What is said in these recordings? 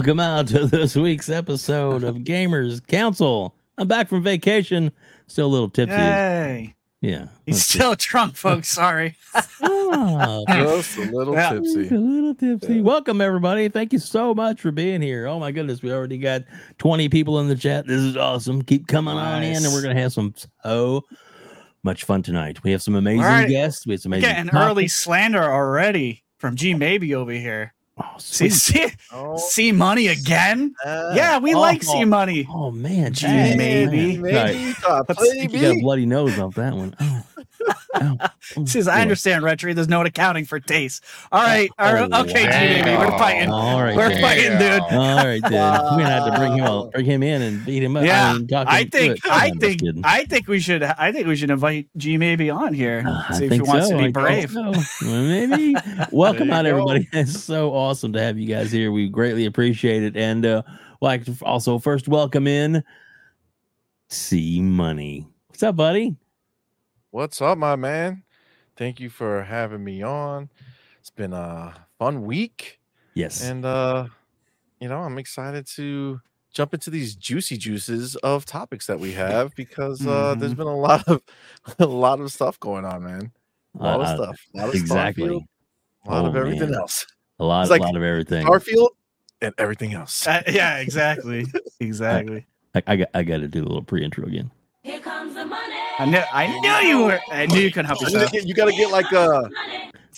Hello and welcome out to this week's episode of Gamers Council. I'm back from vacation, still a little tipsy. Yay. Yeah, He's that's still drunk, folks. Sorry. it. Ah, Just a little Yeah. tipsy. a little tipsy. Yeah. Welcome everybody. Thank you so much for being here. Oh my goodness, we already got 20 people in the chat. This is awesome. Keep coming on in, and we're gonna have some so much fun tonight. We have some amazing All right. guests. We have some We're amazing getting early slander already from G Maybe over here. Oh, See, see, Oh, C Money again? uh, Yeah, we Oh, like oh. C Money. Oh man, Gee, dang, maybe. man. Right. maybe. Uh, Let's- I think you got a bloody nose off that one. Oh. Oh, Says, I understand, Rhetri. There's no accounting for taste. All right. All right. Oh, okay, G wow. Maybe. We're fighting. All right, We're then. fighting, dude. All right, then. We're gonna have to bring him Wow. out, bring him in and beat him up. Yeah, mean, talk I think. I I'm think. I think we should I think we should invite G Maybe on here. Uh, I if think he wants so. to be brave. so. Well, maybe. Welcome There out, everybody. It's so awesome to have you guys here. We greatly appreciate it, and uh, like to also first welcome in C Money. What's up, buddy? What's up, my man? Thank you for having me on. It's been a fun week, Yes. and uh, you know, I'm excited to jump into these juicy juices of topics that we have because uh, there's Mhm. been a lot of a lot of stuff going on, man. A lot Uh, of stuff. A lot of exactly. Starfield, a lot Oh, of everything man. else. A lot, It's like lot of everything. Starfield and everything else. Uh, yeah, exactly. Exactly. I, I got, I got to do a little pre-intro again. Here comes the money. I knew I knew you were I knew you couldn't help You yourself. you gotta get like uh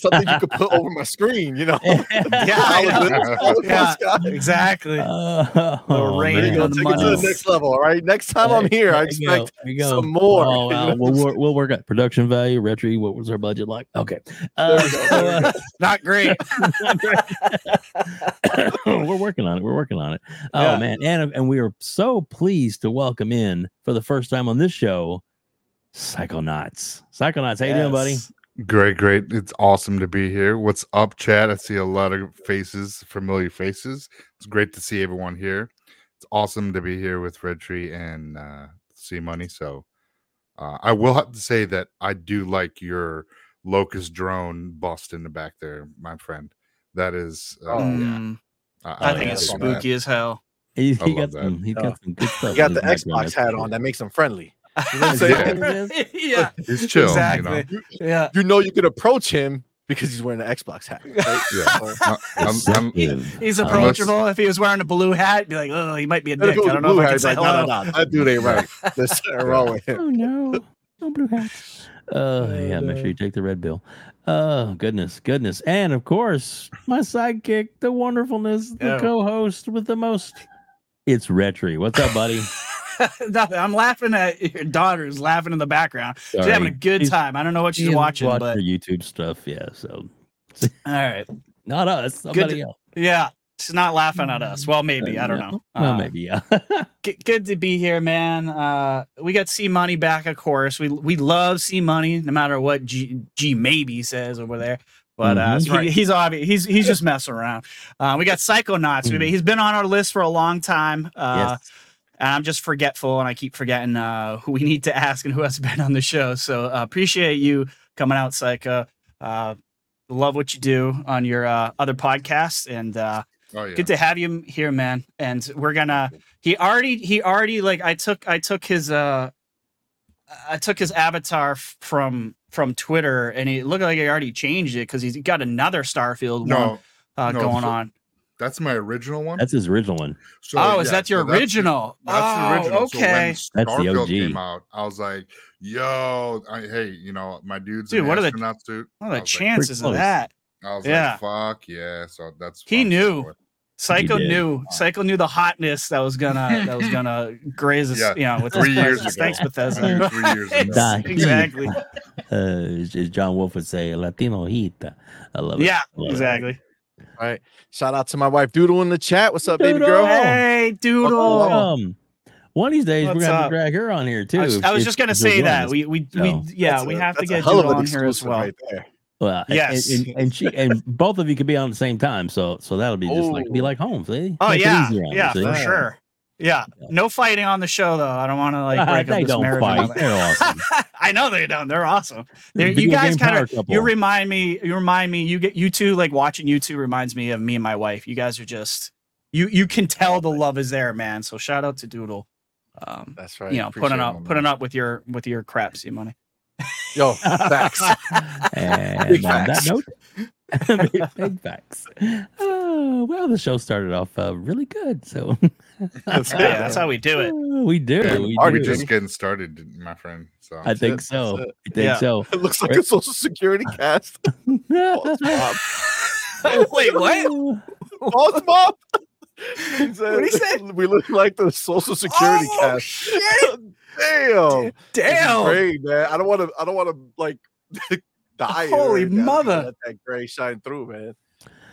something you could put over my screen, you know. Yeah, I know. All the Yeah, Scott. exactly. Oh, Little rating There on the Take it to the next level. All right. Next time I'm here, I There you go, expect go. some more. Oh, wow. we'll, work, we'll work at production value. Rhetri, what was our budget like? Okay. Uh, There we go, so, there we uh, Not great. we're working on it. We're working on it. Oh Yeah. man, and and we are so pleased to welcome in for the first time on this show, Psychonauts. Psychonauts, how you doing, buddy? Yes. Great, great. It's awesome to be here. What's up, Chad? I see a lot of faces, familiar faces. It's great to see everyone here. It's awesome to be here with Rhetri and uh, C Money. So uh, I will have to say that I do like your locust drone bust in the back there, my friend. That is, uh, Oh, yeah. Mm, I, I think it's so much. spooky as hell. He, he got some. He got Oh. some good stuff. You got the Xbox hat on that makes him friendly. You know what I'm saying? yeah. He's chill, you know. exactly. Yeah. You know you can approach him because he's wearing an Xbox hat. Right? Yeah. So, I- I'm- I'm- Deceptive. He's approachable. If he was wearing a blue hat, be like, oh, he might be a dick. I don't know if I hat, can he's say like, no, no, no, that dude ain't right. There's something wrong with him. Oh no, no blue hats. Uh, yeah, make sure you take the red bill. Oh goodness, goodness, and of course, my sidekick, the wonderfulness, the Yeah. co-host with the most. It's Rhetri. What's up, buddy? Nothing. I'm laughing at your daughter's laughing in the background. She's having a good She's- time. I don't know what she's She's watching, watching but her YouTube stuff. Yeah, so all right. not us, somebody else. Yeah. She's not laughing at us. Well, maybe. I don't know. Well, Uh, maybe yeah. good to be here, man. Uh, we got C Money back, of course. We we love C Money, no matter what G, G maybe says over there. But uh, Mhm. he- Right. he's obvious. He's he's just messing around. Uh, we got Psychonauts. Mhm. He's been on our list for a long time. Uh, yes. And I'm just forgetful, and I keep forgetting uh, who we need to ask and who has been on the show. So uh, appreciate you coming out, Psycho. Uh, love what you do on your uh, other podcasts, and uh, Oh, yeah. good to have you here, man. And we're gonna. He already. He already like. I took. I took his. Uh, I took his avatar from from Twitter, and it looked like he already changed it because he's got another Starfield one No, uh, no, going so- on. That's my original one. That's his original one. So, oh, is yeah, that your so that's the- original? That's the oh, original. So when okay. That's the Starfield OG. came out, I was like, "Yo, I, hey, you know, my dude's Dude, what are the- astronaut suit." what are the was chances of that? I was Yeah. like, "Fuck yeah!" So that's He knew. So, Psycho did. knew. Psycho knew the hotness that was gonna that was gonna graze us. Yeah, You know, with three years presence. ago. Thanks, Bethesda. three years ago. Exactly. Uh, as as John Wolf would say, Latino heat. I love it. Yeah, I love it. Exactly. All right. Shout out to my wife Doodle in the chat. What's up, baby girl? Hey, Doodle. Welcome. One of these days, What's we're gonna have to drag her on here too. I was, I was just gonna say that us. we we, So- we yeah That's we a- have to get hell Doodle on here as well. Right there. Well, and- Yes. and, and she and both of you could be on at the same time, so so that'll be just like be Oh. like home. See? Oh Make yeah, easier on you, yeah, for sure. Yeah, no fighting on the show though. I don't want to like break they up this don't marriage. fight. They're awesome. I know they don't. They're awesome. They're, you guys kind of you remind me. You remind me. You get you two like watching you two reminds me of me and my wife. You guys are just you you can tell the love is there, man. So shout out to Doodle. Um, That's right. you know, Appreciate putting up man. putting up with your with your crap, C Money. Yo, facts. And Big on that note, big, big facts. Oh, well, the show started off uh, really good. So That's Yeah, that's how we do it. Uh, we do. Yeah, we Are We're do. just getting started, my friend. So I think it, so. I think Yeah. so. It looks like a social security cast. False mom. Wait, what? False mom. He said, What'd he say? We look like the social security Oh, cast. shit! Damn. Damn! Great, man. I don't want to. I don't want to like die. Holy mother. Let that gray shine through, man.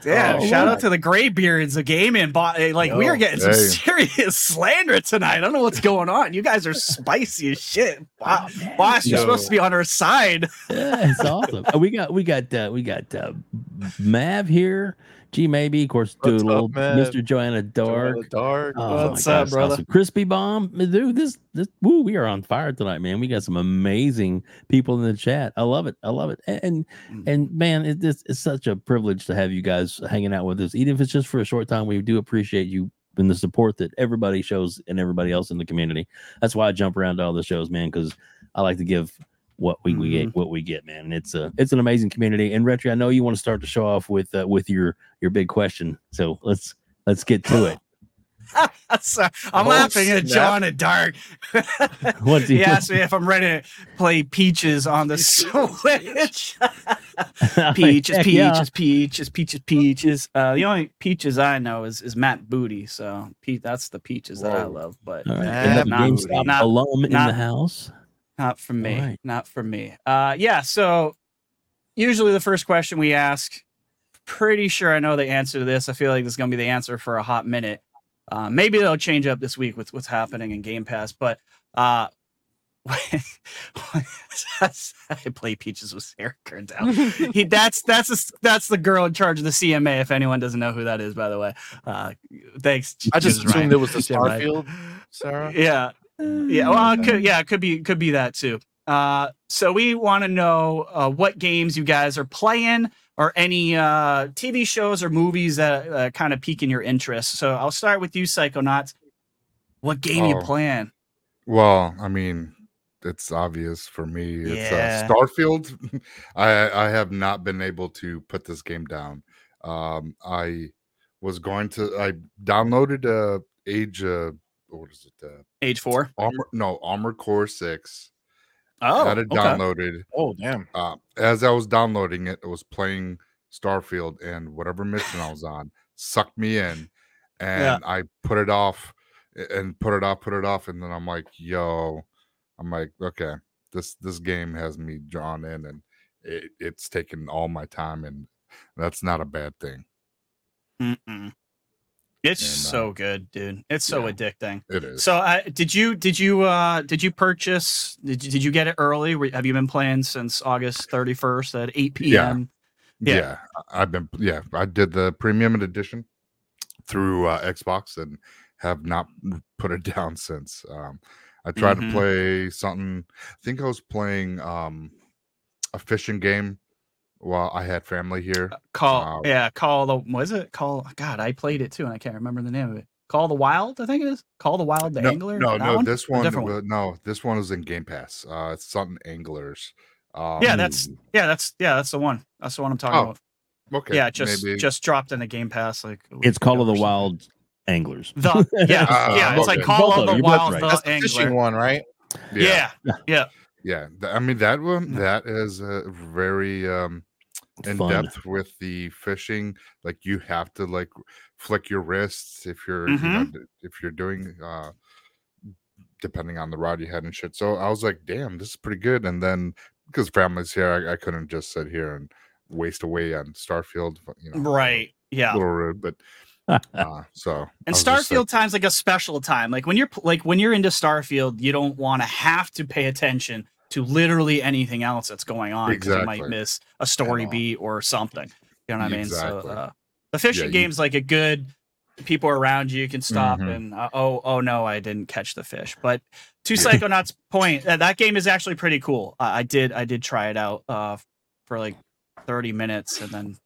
Yeah, Oh, shout out to the Graybeards of gaming. But like, we are getting some hey. serious slander tonight. I don't know what's going on. You guys are spicy as shit. Wow. Oh, man. Boss, you're supposed to be on our side. Yeah, it's awesome. Uh, we got we got uh, we got uh, Mav here. G maybe, of course, What's Doodle, up, Mr. Joanna Dark. Joanna Dark. Oh, What's up, gosh, brother? awesome. Crispy Bomb, dude. This this woo, we are on fire tonight, man. We got some amazing people in the chat. I love it. I love it. And Mm. and man, it, it's, it's such a privilege to have you guys hanging out with us, even if it's just for a short time. We do appreciate you and the support that everybody shows and everybody else in the community. That's why I jump around to all the shows, man, because I like to give what we, we Mm-hmm. get what we get, man. And it's a it's an amazing community. And Rhetri, I know you want to start the show off with uh, with your your big question, so let's let's get to it. So, I'm Oh, laughing at. Joanna Dark. What's he he- asked me if I'm ready to play Peaches on the Switch. peaches, Heck peaches, yeah. peaches, peaches, peaches. Uh, the only peaches I know is is Matt Booty. So Pete, that's the peaches that I love. But All right. Matt Another not- GameStop not- alum in not- the house. Not for me. All right. Not for me. Uh, yeah. So usually the first question we ask, pretty sure I know the answer to this. I feel like this is gonna be the answer for a hot minute. Uh, maybe they'll change up this week with what's happening in Game Pass, but uh, I play Peaches with Sarah Kerndown. he that's that's a, that's the girl in charge of the CMA. If anyone doesn't know who that is, by the way, uh, thanks. I just assumed it was the Starfield, Sarah. Yeah, yeah. Well, it could, yeah, it could be could be that too. Uh, so we want to know uh, what games you guys are playing, or any uh, TV shows or movies that uh, kind of piquing your interest. So I'll start with you, Psychonauts. What game you Oh. playing? Well, I mean, it's obvious for me. It's Yeah. uh, Starfield. I I have not been able to put this game down. Um, I was going to. I downloaded uh Age. What is it? Uh, Age four. Armor. No, Armored Core Six. Oh, had it okay. downloaded. Oh damn. Uh, as I was downloading it, it was playing Starfield, and whatever mission I was on sucked me in, and I put it off and put it off, put it off, and then I'm like, "Yo," I'm like, "Okay, this this game has me drawn in, and it, it's taken all my time, and that's not a bad thing. Mm-mm. It's And, uh, so good, dude. It's so yeah. addicting. It is." So, uh, did you did you uh did you purchase? Did you, did you get it early? Have you been playing since August thirty first at eight p.m.? yeah. yeah. I- I've been yeah, I did the premium edition through uh, Xbox and have not put it down since. Um, I tried Mhm. to play something. I think I was playing um, a fishing game while I had family here. Call Wow. yeah, call the was it call? God, I played it too, and I can't remember the name of it. Call the Wild, I think it is. Call the Wild, the no, Angler. no, That no. one? This Or one, different wa- no, this one is in Game Pass. Uh, it's something anglers. Um, Yeah, that's yeah, that's yeah, that's the one. That's the one I'm talking Oh, about. okay. Yeah, just maybe. just dropped in the Game Pass. Like It's Call of the. Wild Anglers. The yeah, Ah, yeah. It's like. Call Both of of the them, you're both Wild, right. the That's the Angler. fishing one, right? Yeah, yeah. Yeah, th- I mean that one that is uh, very um in Fun. depth with the fishing. Like you have to like flick your wrists if you're Mm-hmm. know, if you're doing uh depending on the rod you had and shit. So I was like, damn, this is pretty good. And then because family's here, I, I couldn't just sit here and waste away on Starfield. You know, Right. Yeah. A little rude, but uh, so And just like, Starfield time's like a special time. Like when you're like when you're into Starfield, you don't want to have to pay attention to literally anything else that's going on because you might miss a story beat or something. You know what I mean? So uh, the fishing you- game's like a good people around you can stop Mhm. and uh, oh oh no I didn't catch the fish. But to Yeah. Psychonauts' point, uh, that game is actually pretty cool. I I did I did try it out uh, for like 30 minutes and then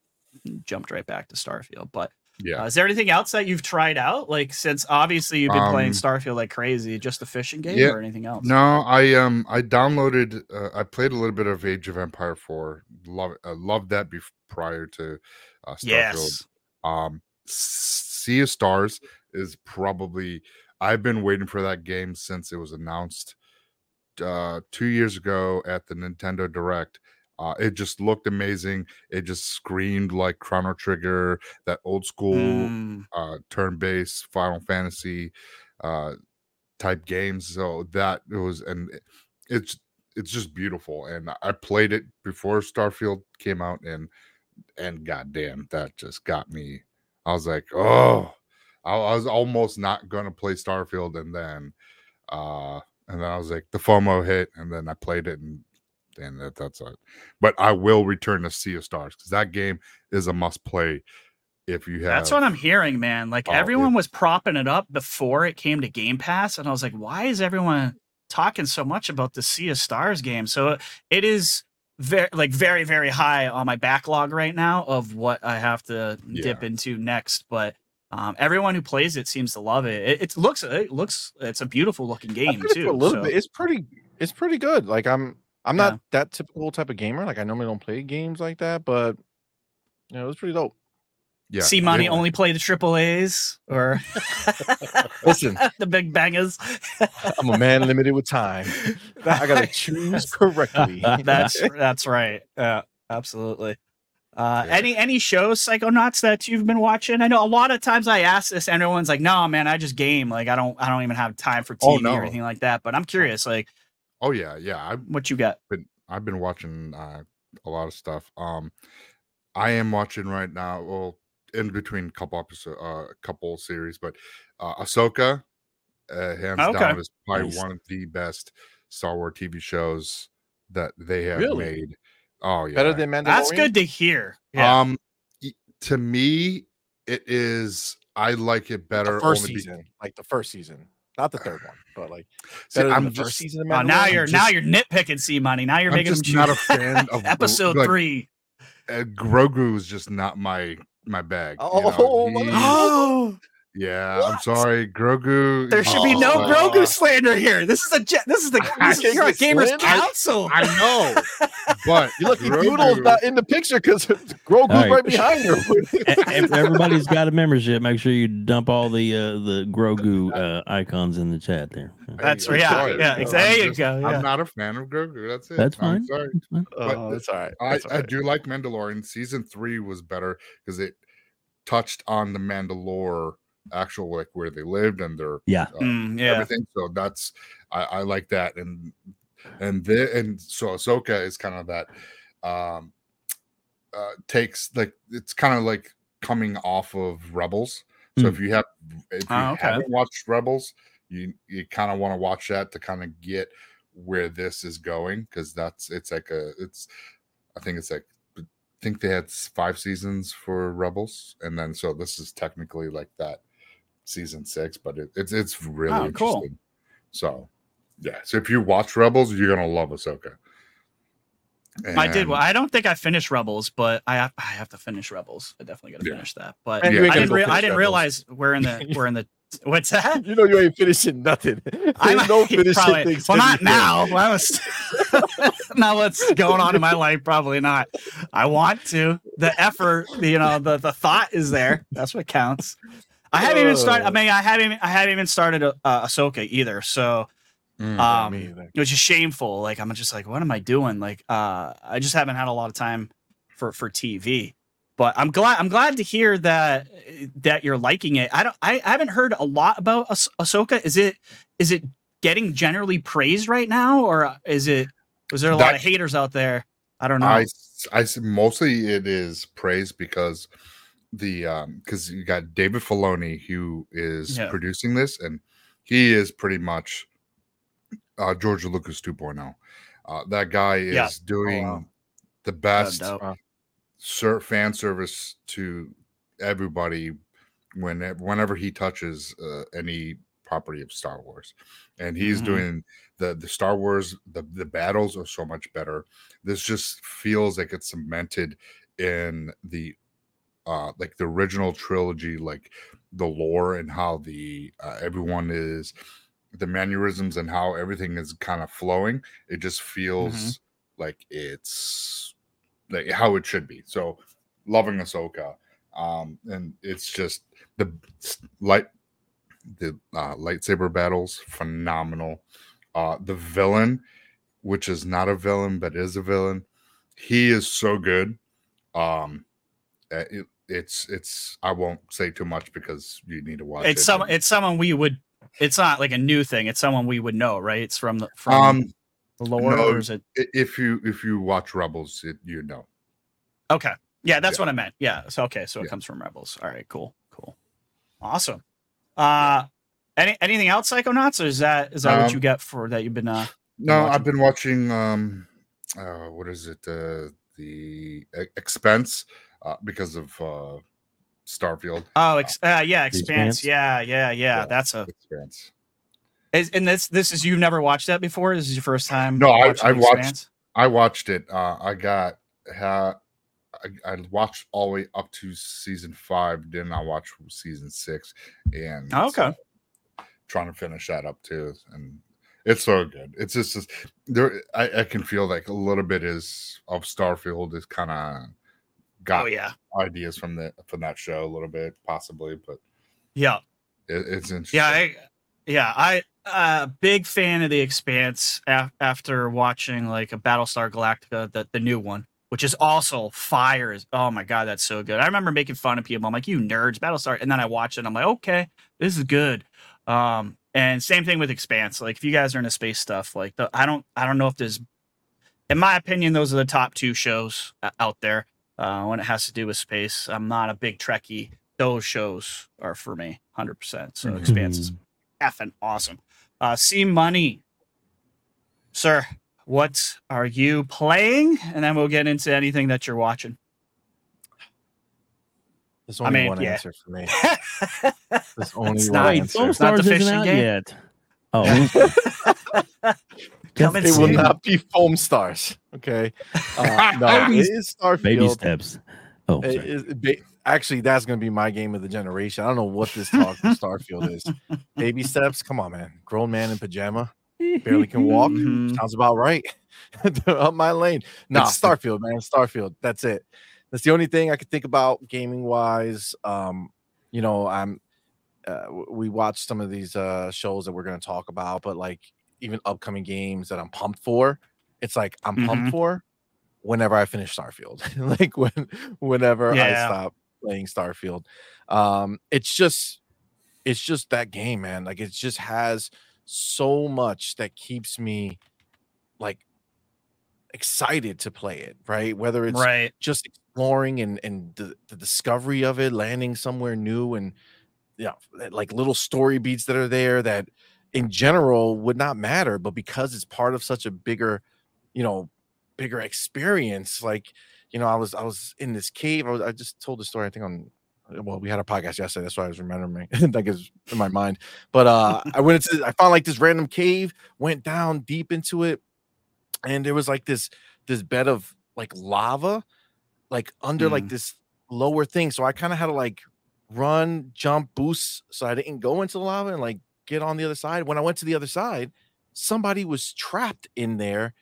jumped right back to Starfield. But Yeah. uh, is there anything else that you've tried out? Like since obviously you've been playing Um, Starfield like crazy, just the fishing game yeah, or anything else? No, I um I downloaded uh, I played a little bit of Age of Empire 4. Love I loved that before, prior to uh, Starfield. Yes. Um Sea of Stars is probably I've been waiting for that game since it was announced uh 2 years ago at the Nintendo Direct. Uh, it just looked amazing. It just screamed like Chrono Trigger, that old school Mm, uh turn-based Final Fantasy uh type games. So that it was and it's it's just beautiful. And I played it before Starfield came out and and goddamn, that just got me. I was like, oh, I, I was almost not gonna play Starfield, and then uh and then I was like, the FOMO hit, and then I played it and and that, that's it. But I will return to Sea of Stars because that game is a must play if you have That's what I'm hearing, man. Like Oh, it- everyone was propping it up before it came to Game Pass, and I was like, why is everyone talking so much about the Sea of Stars game? So it is very, like, very, very high on my backlog right now of what I have to dip into next. But um, everyone who plays it seems to love it. It, it looks, it looks, it's a beautiful looking game too. a little so- bit. It's pretty. It's pretty good. Like I'm. I'm Yeah. not that typical type of gamer. Like I normally don't play games like that, but you know, it was pretty dope. yeah. C Money it- only play the triple A's or Listen, the big bangers. I'm a man limited with time. I gotta choose correctly. that's that's right. Yeah, absolutely. Uh, Yeah. Any any shows, Psychonauts, that you've been watching? I know a lot of times I ask this, and everyone's like, "No, man, I just game. Like, I don't, I don't even have time for TV Oh, no. or anything like that." But I'm curious, like, Oh yeah, yeah. I what you got? been I've been watching uh, a lot of stuff. Um, I am watching right now. Well, in between couple episode, uh, couple series, but uh, Ahsoka, uh, hands Okay. down, is probably Nice. one of the best Star Wars TV shows that they have Really? made. Oh yeah, Better than Mandalorian. That's good to hear. Yeah. Um, to me, it is. I like it better. the first only be- season, like the first season, not the third one, but like See, I'm the just, first season. Of Oh, now you're just- now you're nitpicking C money. Now you're I'm making just them not a choose- fan of episode like, three. uh, Grogu is just not my my bag. you Oh, know, mother- he's- Oh, Yeah, I'm sorry, Grogu. there should be no Oh, Grogu slander here. This is a ge- this is the this, can't you're a gamers slandered. council. I know, but You lucky Grogu- Doodle's not in the picture because Grogu's All right. right behind her. If everybody's got a membership, make sure you dump all the uh, the Grogu uh, icons in the chat there. That's I'm yeah, sorry, yeah. I'm There you just- go. Yeah. I'm not a fan of Grogu. That's it. That's fine. I'm fine. sorry. That's fine. oh, that's all right. I, That's all I do like Mandalorian. Season three was better because it touched on the Mandalore actual like where they lived and their Yeah. uh, Mm, yeah. everything. So that's I, I like that, and and the and so Ahsoka is kind of that um uh takes like it's kind of like coming off of Rebels. So Hmm. if you have if you Oh, okay. haven't watched Rebels, you you kind of want to watch that to kind of get where this is going because that's it's like a it's I think it's like I think they had five seasons for Rebels, and then so this is technically like that season six, but it, it's it's really Oh, cool. interesting. So yeah, so if you watch Rebels, you're gonna love Ahsoka. I did. Well, I don't think I finished Rebels, but I have, I have to finish Rebels. I definitely got to Yeah. finish that. But Man, you I didn't. gonna Re- I didn't realize we're in the we're in the. What's that? You know you ain't finishing nothing. I am no finishing probably- things. Well, not now. Well, I was now what's going on in my life? Probably not. I want to. The effort, you know, the the thought is there. That's what counts. I haven't even started. I mean, I haven't. I haven't even started uh, Ahsoka either. So, Mm. Um, either. which is shameful. Like I'm just like, what am I doing? Like, uh, I just haven't had a lot of time for for TV. But I'm glad I'm glad to hear that that you're liking it. I don't I, I haven't heard a lot about Ah- Ahsoka. Is it is it getting generally praised right now, or is it was there a lot of haters out there? I don't know. I, I mostly it is praised because the um because you got David Filoni who is Yeah. producing this and he is pretty much uh George Lucas 2.0. Uh, that guy is Yeah. doing wow. the best dope. ser- fan service to everybody when whenever he touches uh, any property of Star Wars, and he's Mhm. doing the the Star Wars the the battles are so much better. This just feels like it's cemented in the uh like the original trilogy, like the lore and how the uh, everyone is the mannerisms and how everything is kind of flowing. It just feels like it's like how it should be. So loving Ahsoka. Um, and it's just the light the uh, lightsaber battles phenomenal. Uh, the villain, which is not a villain but is a villain, he is so good. Um, it, it's it's I won't say too much because you need to watch It's it. some. It's someone we would. It's not like a new thing. It's someone we would know, right? It's from the from um the lore, no. or is it? if you if you watch Rebels, it, you know. Okay, yeah, that's Yeah. what I meant. Yeah. So okay, so it Yeah. comes from Rebels. All right, cool, cool, awesome. Uh, any anything else, Psychonauts, or is that is that what Um, you get for that you've been? uh No, watching? I've been watching um uh what is it uh the expense uh because of uh Starfield Oh, ex- uh, yeah, The Expanse. Expanse? Yeah, yeah, yeah. Yeah. That's a. expense. Is, and this this is you've never watched that before. This is your first time. No, I- I watched- I watched it. Uh I got ha I, I watched all the way up to season five, then I watched season six and Oh, okay. so trying to finish that up too. And it's so good. It's just, just there I, I can feel like a little bit is of Starfield is kind of got Oh yeah, ideas from the from that show a little bit, possibly, but yeah. it, it's interesting. Yeah, I, yeah, I uh big fan of the Expanse af- after watching like a Battlestar Galactica, the the new one, which is also fire. Is oh my god, that's so good. I remember making fun of people. I'm like, you nerds, Battlestar, and then I watch it. and I'm like, okay, this is good. Um, and same thing with Expanse. Like, if you guys are into space stuff, like the I don't I don't know if there's, in my opinion, those are the top two shows uh, out there uh, when it has to do with space. I'm not a big Trekkie. Those shows are for me, hundred percent. So Mhm. Expanse is effing awesome. Uh, C Money, sir. What are you playing? And then we'll get into anything that you're watching. There's I only mean, one yeah. answer for me. There's only It's one not- answer. It's not the fishing game? yet. Oh, Come It will not be Foamstars. Okay. Uh, no, it is Starfield. baby steps. Oh, It sorry. is- ba- actually, that's going to be my game of the generation. I don't know what this talk of Starfield is. Baby steps. Come on, man. Grown man in pajama. Barely can walk. Mhm. Sounds about right. Up my lane. Nah, It's Starfield, man. Starfield. That's it. That's the only thing I could think about gaming wise. Um, you know, I'm uh, we watched some of these uh shows that we're going to talk about, but like even upcoming games that I'm pumped for, it's like I'm Mhm. pumped for whenever I finish Starfield. like when whenever I stop playing Starfield. Um, it's just it's just that game, man. Like it just has so much that keeps me like excited to play it, right? Whether it's right. just exploring and and the, the discovery of it, landing somewhere new, and yeah, like little story beats that are there that in general would not matter, but because it's part of such a bigger, you know, bigger experience, like you know, I was I was in this cave. I was I just told the story. I think on well, we had a podcast yesterday. That's why I was remembering. that is in my mind. But uh I went into I found like this random cave, went down deep into it, and there was like this this bed of like lava, like under like Mm. this lower thing. So I kind of had to like run, jump, boost, so I didn't go into the lava and like get on the other side. When I went to the other side, somebody was trapped in there,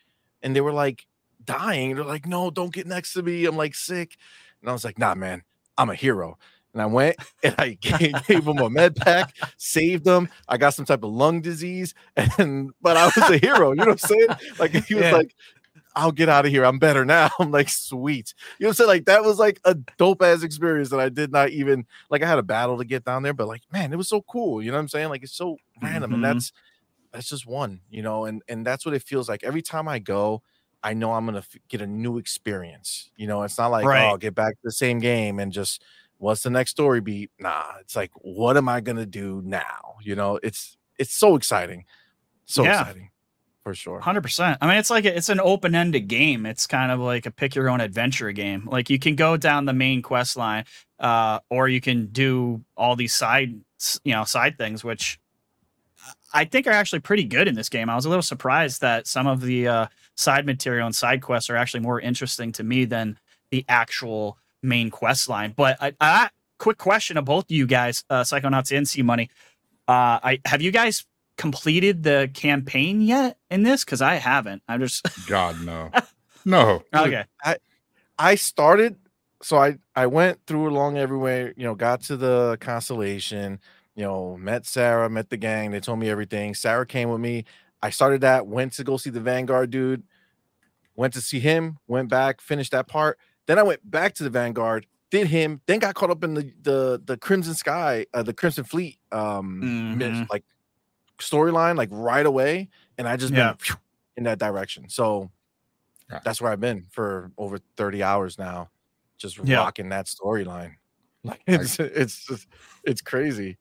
and they were like dying. They're like, "No, don't get next to me. I'm like sick." And I was like, "Nah, man, I'm a hero." And I went and I gave, gave him a med pack, saved them. I got some type of lung disease, and but I was a hero. You know what I'm saying? Like he was Yeah. like, "I'll get out of here. I'm better now." I'm like, "Sweet." You know what I'm saying? Like that was like a dope ass experience that I did not even like. I had a battle to get down there, but like, man, it was so cool. You know what I'm saying? Like it's so random, Mhm. and that's that's just one. You know, and and that's what it feels like every time I go. I know I'm gonna f- get a new experience. You know, it's not like Right. oh, I'll get back to the same game and just what's the next story beat? Nah, it's like what am I gonna do now? You know, it's it's so exciting, so Yeah. exciting. For sure. Hundred percent. I mean, it's like a, it's an open-ended game. It's kind of like a pick your own adventure game. Like you can go down the main quest line, uh, or you can do all these side, you know, side things, which I think are actually pretty good in this game. I was a little surprised that some of the uh, side material and side quests are actually more interesting to me than the actual main quest line. But I, I quick question of both of you guys, uh, Psychonauts and C Money. Uh, I have you guys completed the campaign yet in this? Because I haven't. I'm just God no, no. okay. I I started, so I I went through along everywhere. You know, got to the constellation. You know, met Sarah, met the gang. They told me everything. Sarah came with me. I started that. Went to go see the Vanguard dude. Went to see him. Went back. Finished that part. Then I went back to the Vanguard. Did him. Then got caught up in the the the Crimson Sky, uh, the Crimson Fleet, um, mis- Mhm. like storyline, like right away. And I just Yeah. been in that direction. So Yeah. that's where I've been for over 30 hours now, just Yeah. rocking that storyline. Like it's it's just, it's crazy.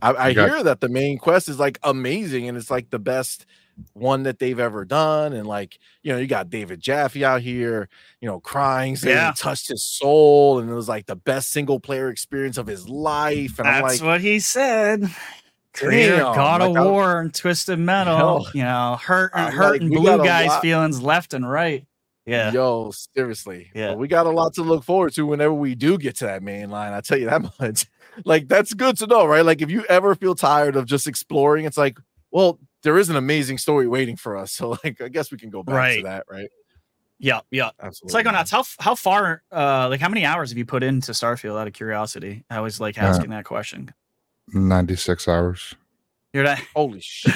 I, I hear that the main quest is like amazing and it's like the best one that they've ever done. And like, you know, you got David Jaffe out here, you know, crying, saying Yeah. it touched his soul, and it was like the best single player experience of his life. And I'm That's like, what he said. Creator Damn, God of like, I- War and Twisted Metal. Yo. you know, hurt I'm hurting like, blue guys' lot- feelings left and right. Yeah. Yo, seriously. Yeah. But we got a lot to look forward to whenever we do get to that main line. I tell you that much. Like that's good to know, right? Like if you ever feel tired of just exploring, it's like, well, there is an amazing story waiting for us. So like I guess we can go back Right. to that, right? Yeah. Yeah. Absolutely. Psychonauts, how f- how far uh like how many hours have you put into Starfield out of curiosity? I was like Uh, asking that question. Ninety six hours. You're not Holy shit.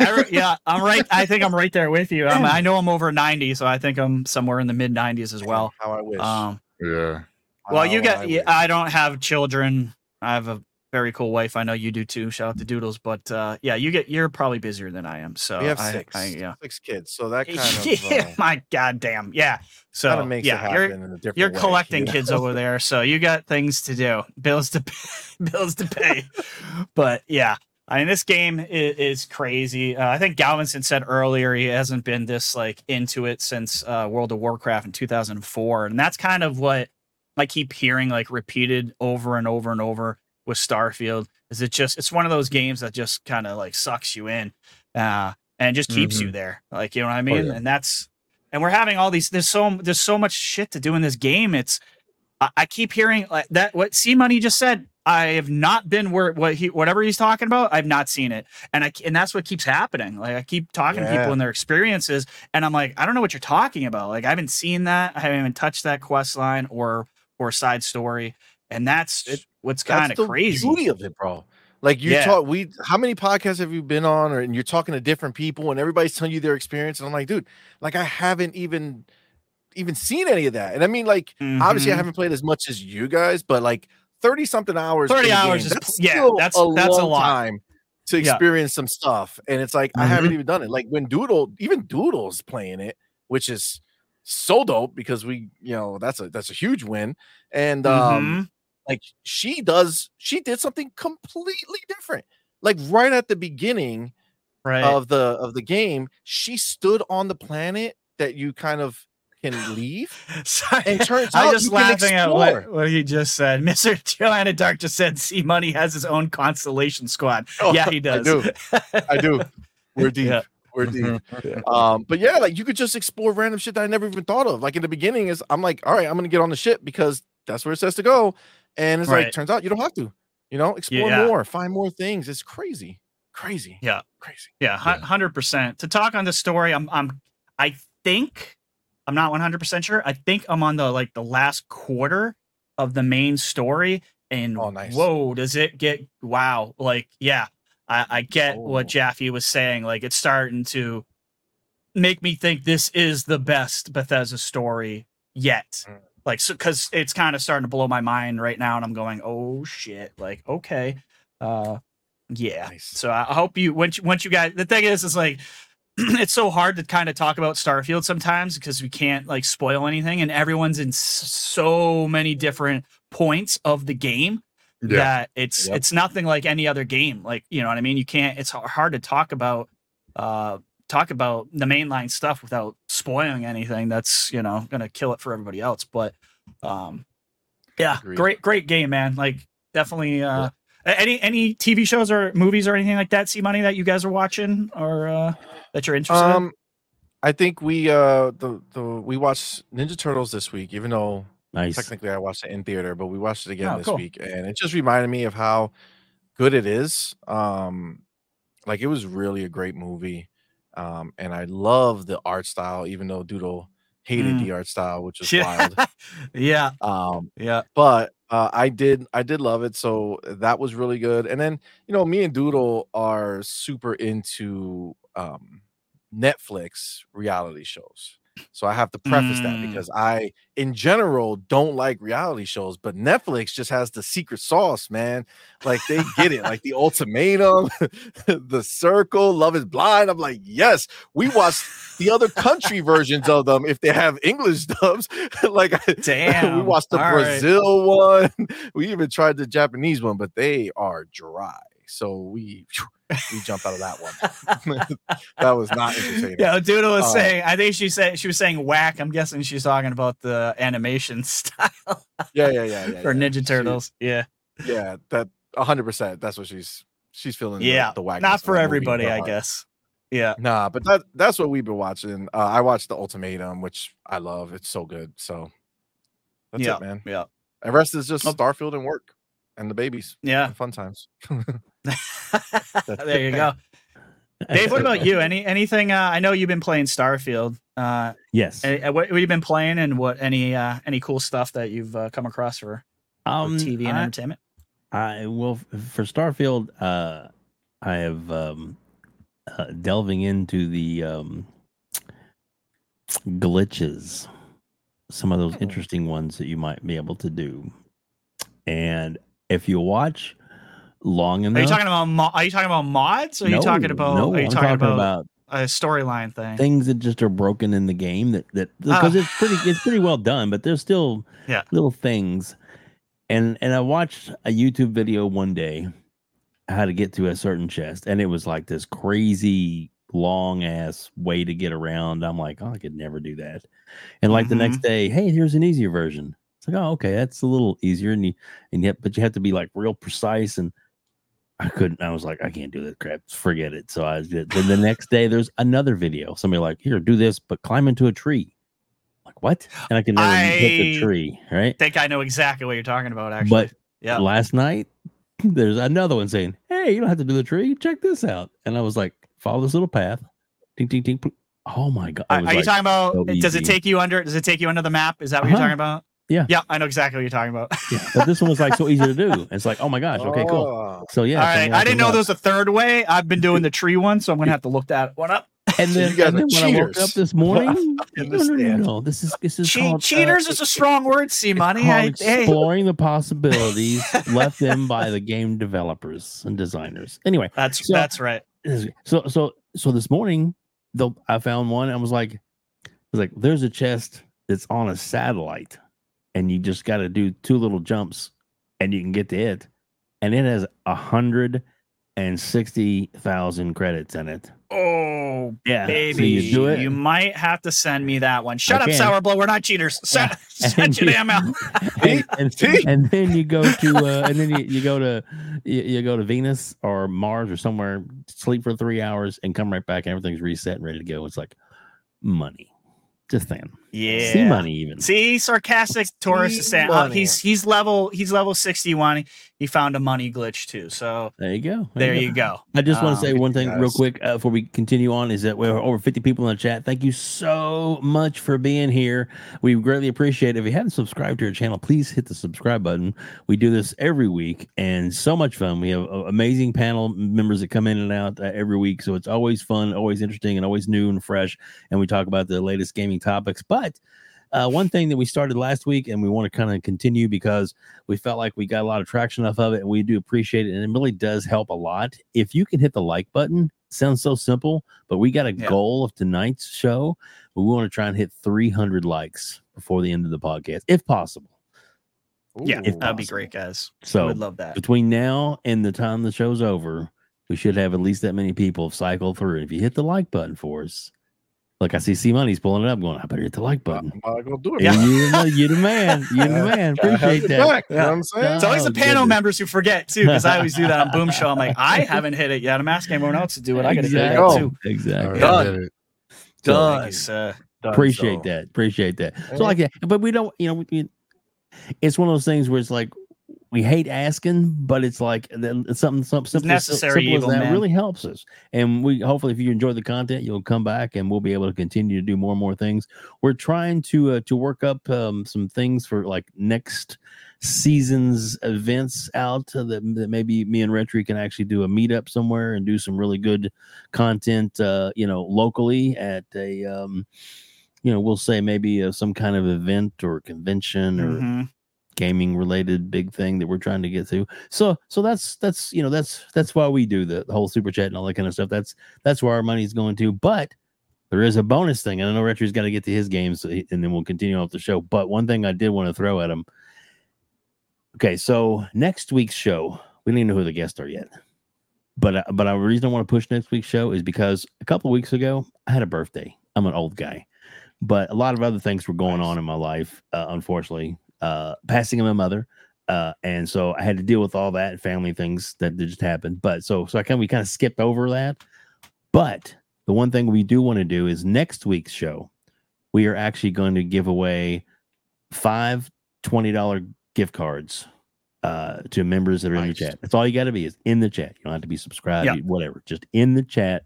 I- yeah, I'm right. I think I'm right there with you. I'm, I know I'm over 90, so I think I'm somewhere in the mid 90s as well. How I wish. Um, Yeah. well, you How got. I yeah. I don't have children. I have a very cool wife. I know you do too. Shout out to Doodles. But uh, yeah, you get. You're probably busier than I am. So we have I, six, I, yeah. six kids, so that kind of yeah, uh, my goddamn. Yeah. So kind of makes yeah, it you're in a different you're way, collecting you know? kids over there, so you got things to do, bills to pay, bills to pay. but yeah, I mean, this game is, is crazy. Uh, I think Galvinson said earlier he hasn't been this like into it since uh, World of Warcraft in 2004, and that's kind of what I keep hearing like repeated over and over and over with Starfield. Is it just it's one of those games that just kind of like sucks you in, uh, and just keeps you there. Like you know what I mean? yeah. And that's and we're having all these. There's so there's so much shit to do in this game. It's I, I keep hearing like that. What C Money just said. I have not been where what he whatever he's talking about. I've not seen it, and I and that's what keeps happening. Like I keep talking to people and their experiences, and I'm like, I don't know what you're talking about. Like I haven't seen that. I haven't even touched that quest line or or side story, and that's It- what's kind of the crazy. beauty of it, bro. Like you Yeah. talk, we how many podcasts have you been on, or and you're talking to different people, and everybody's telling you their experience, and I'm like, dude, like I haven't even even seen any of that, and I mean, like obviously I Mhm. haven't played as much as you guys, but like thirty something hours, 30 hours is that's yeah, that's- a that's a long lot. time to Yeah. Mm-hmm. experience some stuff, and it's like I haven't even done it. Like when Doodle, even Doodle's playing it, which is so dope because we, you know, that's a that's a huge win, and um Mhm. Like she does she did something completely different like right at the beginning right. of the of the game she stood on the planet that you kind of can leave and turns I'm just laughing at what, what he just said. Mr. Joanna Dark just said C Money has his own constellation squad. Oh, yeah, he does. I do. i do we're deep Yeah. we're deep Mhm. um but yeah like you could just explore random shit that i never even thought of like in the beginning is i'm like all right i'm gonna get on the ship because that's where it says to go and it's Right. like turns out you don't have to you know explore Yeah. more find more things it's crazy crazy Yeah. crazy Yeah, Yeah. hundred percent. To talk on the story, I'm I'm I think I'm not 100 percent sure. I think I'm on the like the last quarter of the main story, and Oh, nice. whoa, does it get wow? Like, yeah, I, I get what Oh. Jaffe was saying. Like, it's starting to make me think this is the best Bethesda story yet. Mm. Like, so because it's kind of starting to blow my mind right now, and I'm going, oh shit, like okay, uh, yeah. Nice. So I hope you once you, once you guys. The thing is, is like it's so hard to kind of talk about Starfield sometimes because we can't like spoil anything, and everyone's in so many different points of the game Yeah. that it's Yep. it's nothing like any other game. Like you know what I mean. You can't. It's hard to talk about uh talk about the mainline stuff without spoiling anything. That's you know gonna kill it for everybody else. But um, yeah, Agreed. great great game, man. Like definitely. Uh, a- Any any TV shows or movies or anything like that? C Money that you guys are watching or uh, that you're interested in? Um, I think we uh the the we watched Ninja Turtles this week, even though Nice. technically I watched it in theater, but we watched it again Oh, this cool. week, and it just reminded me of how good it is. Um, like it was really a great movie, um, and I love the art style, even though Doodle hated Mm. the art style, which is yeah, wild. yeah, Um, yeah. but uh, I did I did love it, so that was really good. And then you know, me and Doodle are super into um, Netflix reality shows. So I have to preface that Mm. because I, in general, don't like reality shows, but Netflix just has the secret sauce, man. Like they get it, like the ultimatum, the circle, love is blind. I'm like, yes, we watch the other country versions of them if they have English dubs. like Damn. we watched the All right. Brazil one. We even tried the Japanese one, but they are dry. So we we jumped out of that one. that was not entertaining. Yeah, Doodle was Uh, saying. I think she said she was saying whack. I'm guessing she's talking about the animation style yeah, yeah, yeah, yeah. for yeah. Ninja She- Turtles. yeah, yeah, that hundred percent. That's what she's she's feeling. yeah. the, whack. Not for everybody, I guess. Yeah, Nah, but that that's what we've been watching. Uh, I watched the Ultimatum, which I love. It's so good. So that's Yeah. it, man. yeah, And rest is just. Starfield and work and the babies. yeah. and fun times. there you go. Dave, what about you? Any anything? Uh, I know you've been playing Starfield. Uh, Yes. eh, what, what you been playing, and what any uh, any cool stuff that you've uh, come across for, for Um, TV and I, entertainment? I well for Starfield, uh, I have um, uh, delving into the um, glitches, some of those Oh. interesting ones that you might be able to do, and if you watch long enough, Are you talking about mo- are you talking about mods? Or are you talking about no, are you I'm talking, about, about a storyline thing? things that just are broken in the game that that because Ah. it's pretty it's pretty well done, but there's still Yeah. little things. And and I watched a YouTube video one day how to get to a certain chest, and it was like this crazy long ass way to get around. I'm like, oh, I could never do that. And like the next day, hey, here's an easier version. It's like, oh, okay, that's a little easier, and you and yet, but you have to be like real precise and. I couldn't. I was like, I can't do this crap. Forget it. So I did. Then the next day, there's another video. Somebody like, here, do this, but climb into a tree. Like what? And I can never hit the tree, right? Think I know exactly what you're talking about. Actually, But yeah. last night, there's another one saying, "Hey, you don't have to do the tree. Check this out." And I was like, "Follow this little path." Ding, ding, ding. Oh my god! Are, are you talking about? so does it take you under? Does it take you under the map? Is that what Uh-huh. you're talking about? Yeah. Yeah, I know exactly what you're talking about. yeah, but this one was like so easy to do. It's like, oh my gosh, okay, cool. Oh, So yeah, All so I'm right, gonna I have didn't know there was a third way. I've been doing the tree one, so I'm gonna have to look that one up. And then, you guys and then when I woke up this morning, I no, no, no, no, this is this is Che- called, uh, cheaters is a strong word, C money. called I, hey, exploring the possibilities left them by the game developers and designers. Anyway, that's So- that's right. so so so this morning though i found one i was like i was like there's a chest that's on a satellite and you just got to do two little jumps and you can get to it and it has a hundred and sixty thousand credits in it Oh, yeah baby, so you do it you might have to send me that one. Shut I up, can. Sour Blow. We're not cheaters. Send, And send your you- damn out. and, and, and then you go to uh, and then you, you go to you, you go to venus or mars or somewhere sleep for three hours and come right back and everything's reset and ready to go it's like money just saying Yeah. C Money even See, sarcastic Taurus is saying uh, he's he's level he's level sixty one. He found a money glitch too. So There you go. there go. you go. I just want Um, to say one thing real quick uh, before we continue on is that we're over 50 people in the chat. Thank you so much for being here. We greatly appreciate it. If you haven't subscribed to our channel, please hit the subscribe button. We do this every week and so much fun. We have uh, amazing panel members that come in and out uh, every week. So it's always fun, always interesting, and always new and fresh. And we talk about the latest gaming topics. But uh, one thing that we started last week and we want to kind of continue because we felt like we got a lot of traction off of it and we do appreciate it and it really does help a lot if you can hit the like button sounds so simple but we got a Yeah. goal of tonight's show we want to try and hit 300 likes before the end of the podcast if possible Yeah, Ooh. that'd be great, guys. So I would love that. between now and the time the show's over we should have at least that many people cycle through. If you hit the like button for us, look, I see C Money's pulling it up, going, I better hit the like button. I'm not gonna do it. Yeah. man. You, the, you the man. You're the man. Appreciate that. back, You know Yeah. what I'm saying? It's always Oh, the panel goodness. members who forget too, because I always do that on Boom Show. I'm like, I haven't hit it yet. I'm asking everyone else to do it. I gotta do exactly. that go. too. Exactly. All Done. did. So, Done. Thank you, sir. Done, appreciate so. that. Appreciate that. So like that, but we don't. You know, we, it's one of those things where it's like we hate asking, but it's like it's something something simple, necessary simple evil, that man. really helps us. And we hopefully, if you enjoy the content, you'll come back and we'll be able to continue to do more and more things. We're trying to uh, to work up um, some things for like next season's events out uh, that, that maybe me and Rhetri can actually do a meetup somewhere and do some really good content, uh, you know, locally at a, um, you know, we'll say maybe uh, some kind of event or convention or Mhm. Gaming related big thing that we're trying to get to. So so that's that's you know that's that's why we do the, the whole super chat and all that kind of stuff. That's that's where our money's going to. But there is a bonus thing, and I know Rhetri's got to get to his games, so he- and then we'll continue off the show. But one thing I did want to throw at him. Okay, so next week's show, we don't even know who the guests are yet. But uh, but the reason I want to push next week's show is because a couple weeks ago I had a birthday. I'm an old guy, but a lot of other things were going Nice. on in my life. Uh, unfortunately, uh, passing of my mother, uh, and so I had to deal with all that family things that just happened. But so so I kind of we kind of skipped over that. But the one thing we do want to do is next week's show, we are actually going to give away five $20 gift cards uh, to members that are in the chat. That's all you got to be is in the chat. You don't have to be subscribed, Yeah. whatever. Just in the chat.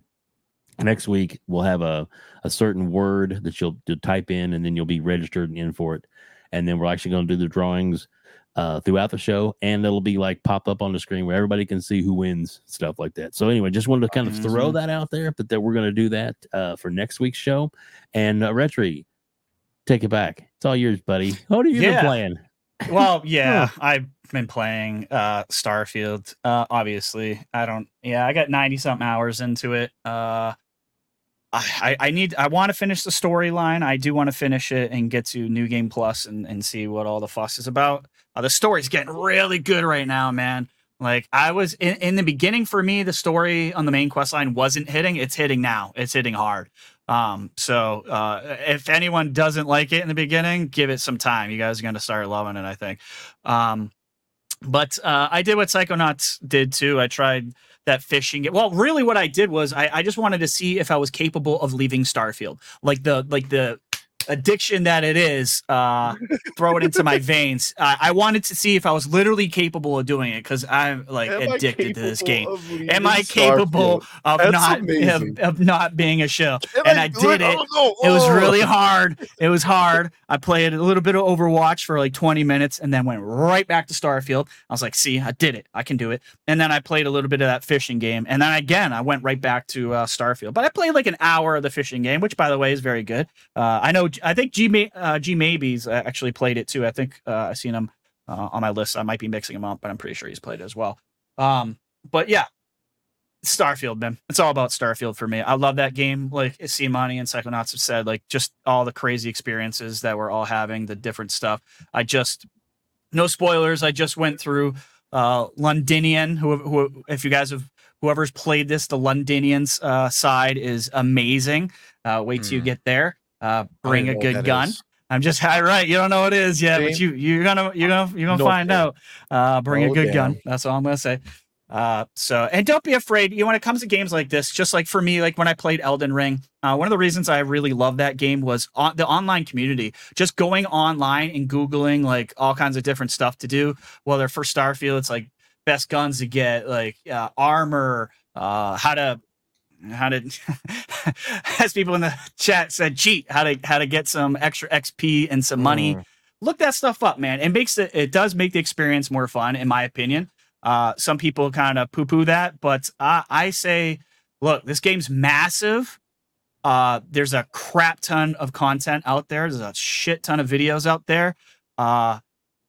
Next week we'll have a, a certain word that you'll, you'll type in, and then you'll be registered and in for it. And then we're actually going to do the drawings uh, throughout the show, and it'll be like pop up on the screen where everybody can see who wins, stuff like that. So anyway, just wanted to kind of throw Mhm. that out there, but that we're going to do that uh, for next week's show. And uh, Rhetri, take it back. It's all yours, buddy. What have you Yeah. been playing? Well, yeah, I've been playing uh Starfield. Uh obviously. I don't yeah, I got 90 something hours into it. Uh I, I need I want to finish the storyline. I do want to finish it and get to New Game Plus and, and see what all the fuss is about. Uh, the story's getting really good right now, man. Like I was in, in the beginning for me, the story on the main quest line wasn't hitting. It's hitting now. It's hitting hard. Um, so uh, if anyone doesn't like it in the beginning, give it some time. You guys are gonna start loving it, I think. Um, but uh, I did what Psychonauts did too. I tried that fishing. game. Well, really, what I did was I, I just wanted to see if I was capable of leaving Starfield, like the like the addiction that it is. Uh, throw it into my veins. Uh, I wanted to see if I was literally capable of doing it because I'm like Am addicted to this game. Am I capable Starfield? of That's not of, of not being a show? Am and I did it. Oh, no. It was Oh. really hard. It was hard. I played a little bit of Overwatch for like 20 minutes and then went right back to Starfield. I was like, see, I did it. I can do it. And then I played a little bit of that fishing game. And then again, I went right back to uh, Starfield. But I played like an hour of the fishing game, which by the way is very good. Uh, I know, I think G, uh, G Maybes uh, actually played it too. I think uh, I've seen him uh, on my list. I might be mixing him up, but I'm pretty sure he's played it as well. Um, but yeah, Starfield, man. It's all about Starfield for me. I love that game. Like Money and Psychonauts have said, like just all the crazy experiences that we're all having, the different stuff. I just no spoilers. I just went through uh Londinion, who who if you guys have whoever's played this, the Londinions uh side is amazing. Uh wait till you Hmm. get there. Uh bring a good gun. is. I'm just right. You don't know what it is yet, but you you're gonna you're gonna you're gonna No find damn. out. Uh, bring a No good gun. That's all I'm gonna say. Uh, so and don't be afraid. You know, when it comes to games like this, just like for me, like when I played Elden Ring, uh, one of the reasons I really love that game was on the online community. Just going online and googling like all kinds of different stuff to do. Whether for Starfield, it's like best guns to get, like uh, armor, uh, how to how to as people in the chat said cheat how to how to get some extra xp and some money. Mm. look that stuff up man. It makes it it does make the experience more fun in my opinion. Uh some people kind of poo-poo that but i i say look this game's massive. Uh there's a crap ton of content out there. There's a shit ton of videos out there. Uh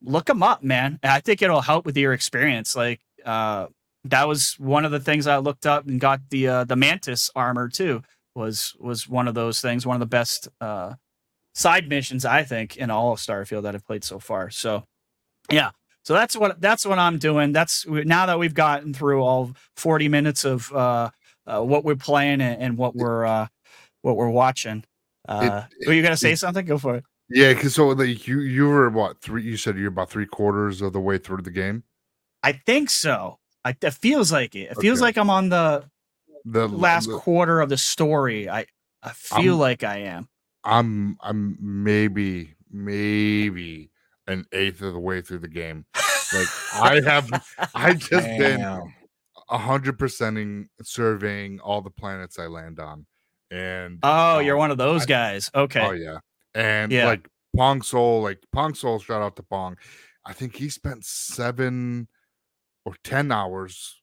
look them up man. I think it'll help with your experience. Like uh that was one of the things I looked up and got the uh, the mantis armor too. Was was one of those things, one of the best uh, side missions I think in all of Starfield that I've played so far. So, yeah, So that's what that's what I'm doing. That's now that we've gotten through all 40 minutes of uh, uh what we're playing and, and what we're uh what we're watching. Uh, It- were you gonna say it- something? Go for it. Yeah, because so like you you were what three? You said you're about three quarters of the way through the game. I think so. I, it feels like it. It feels Okay. like I'm on the The last the- quarter of the story. I I feel I'm- like I am. I'm I'm maybe maybe an eighth of the way through the game. Like I have I just been Damn. a hundred percenting surveying all the planets I land on, and Oh, you're um, one of those I- guys. Okay. Oh yeah, and Yeah. like Pong Soul, like Pong Soul, shout out to Pong. I think he spent seven or ten hours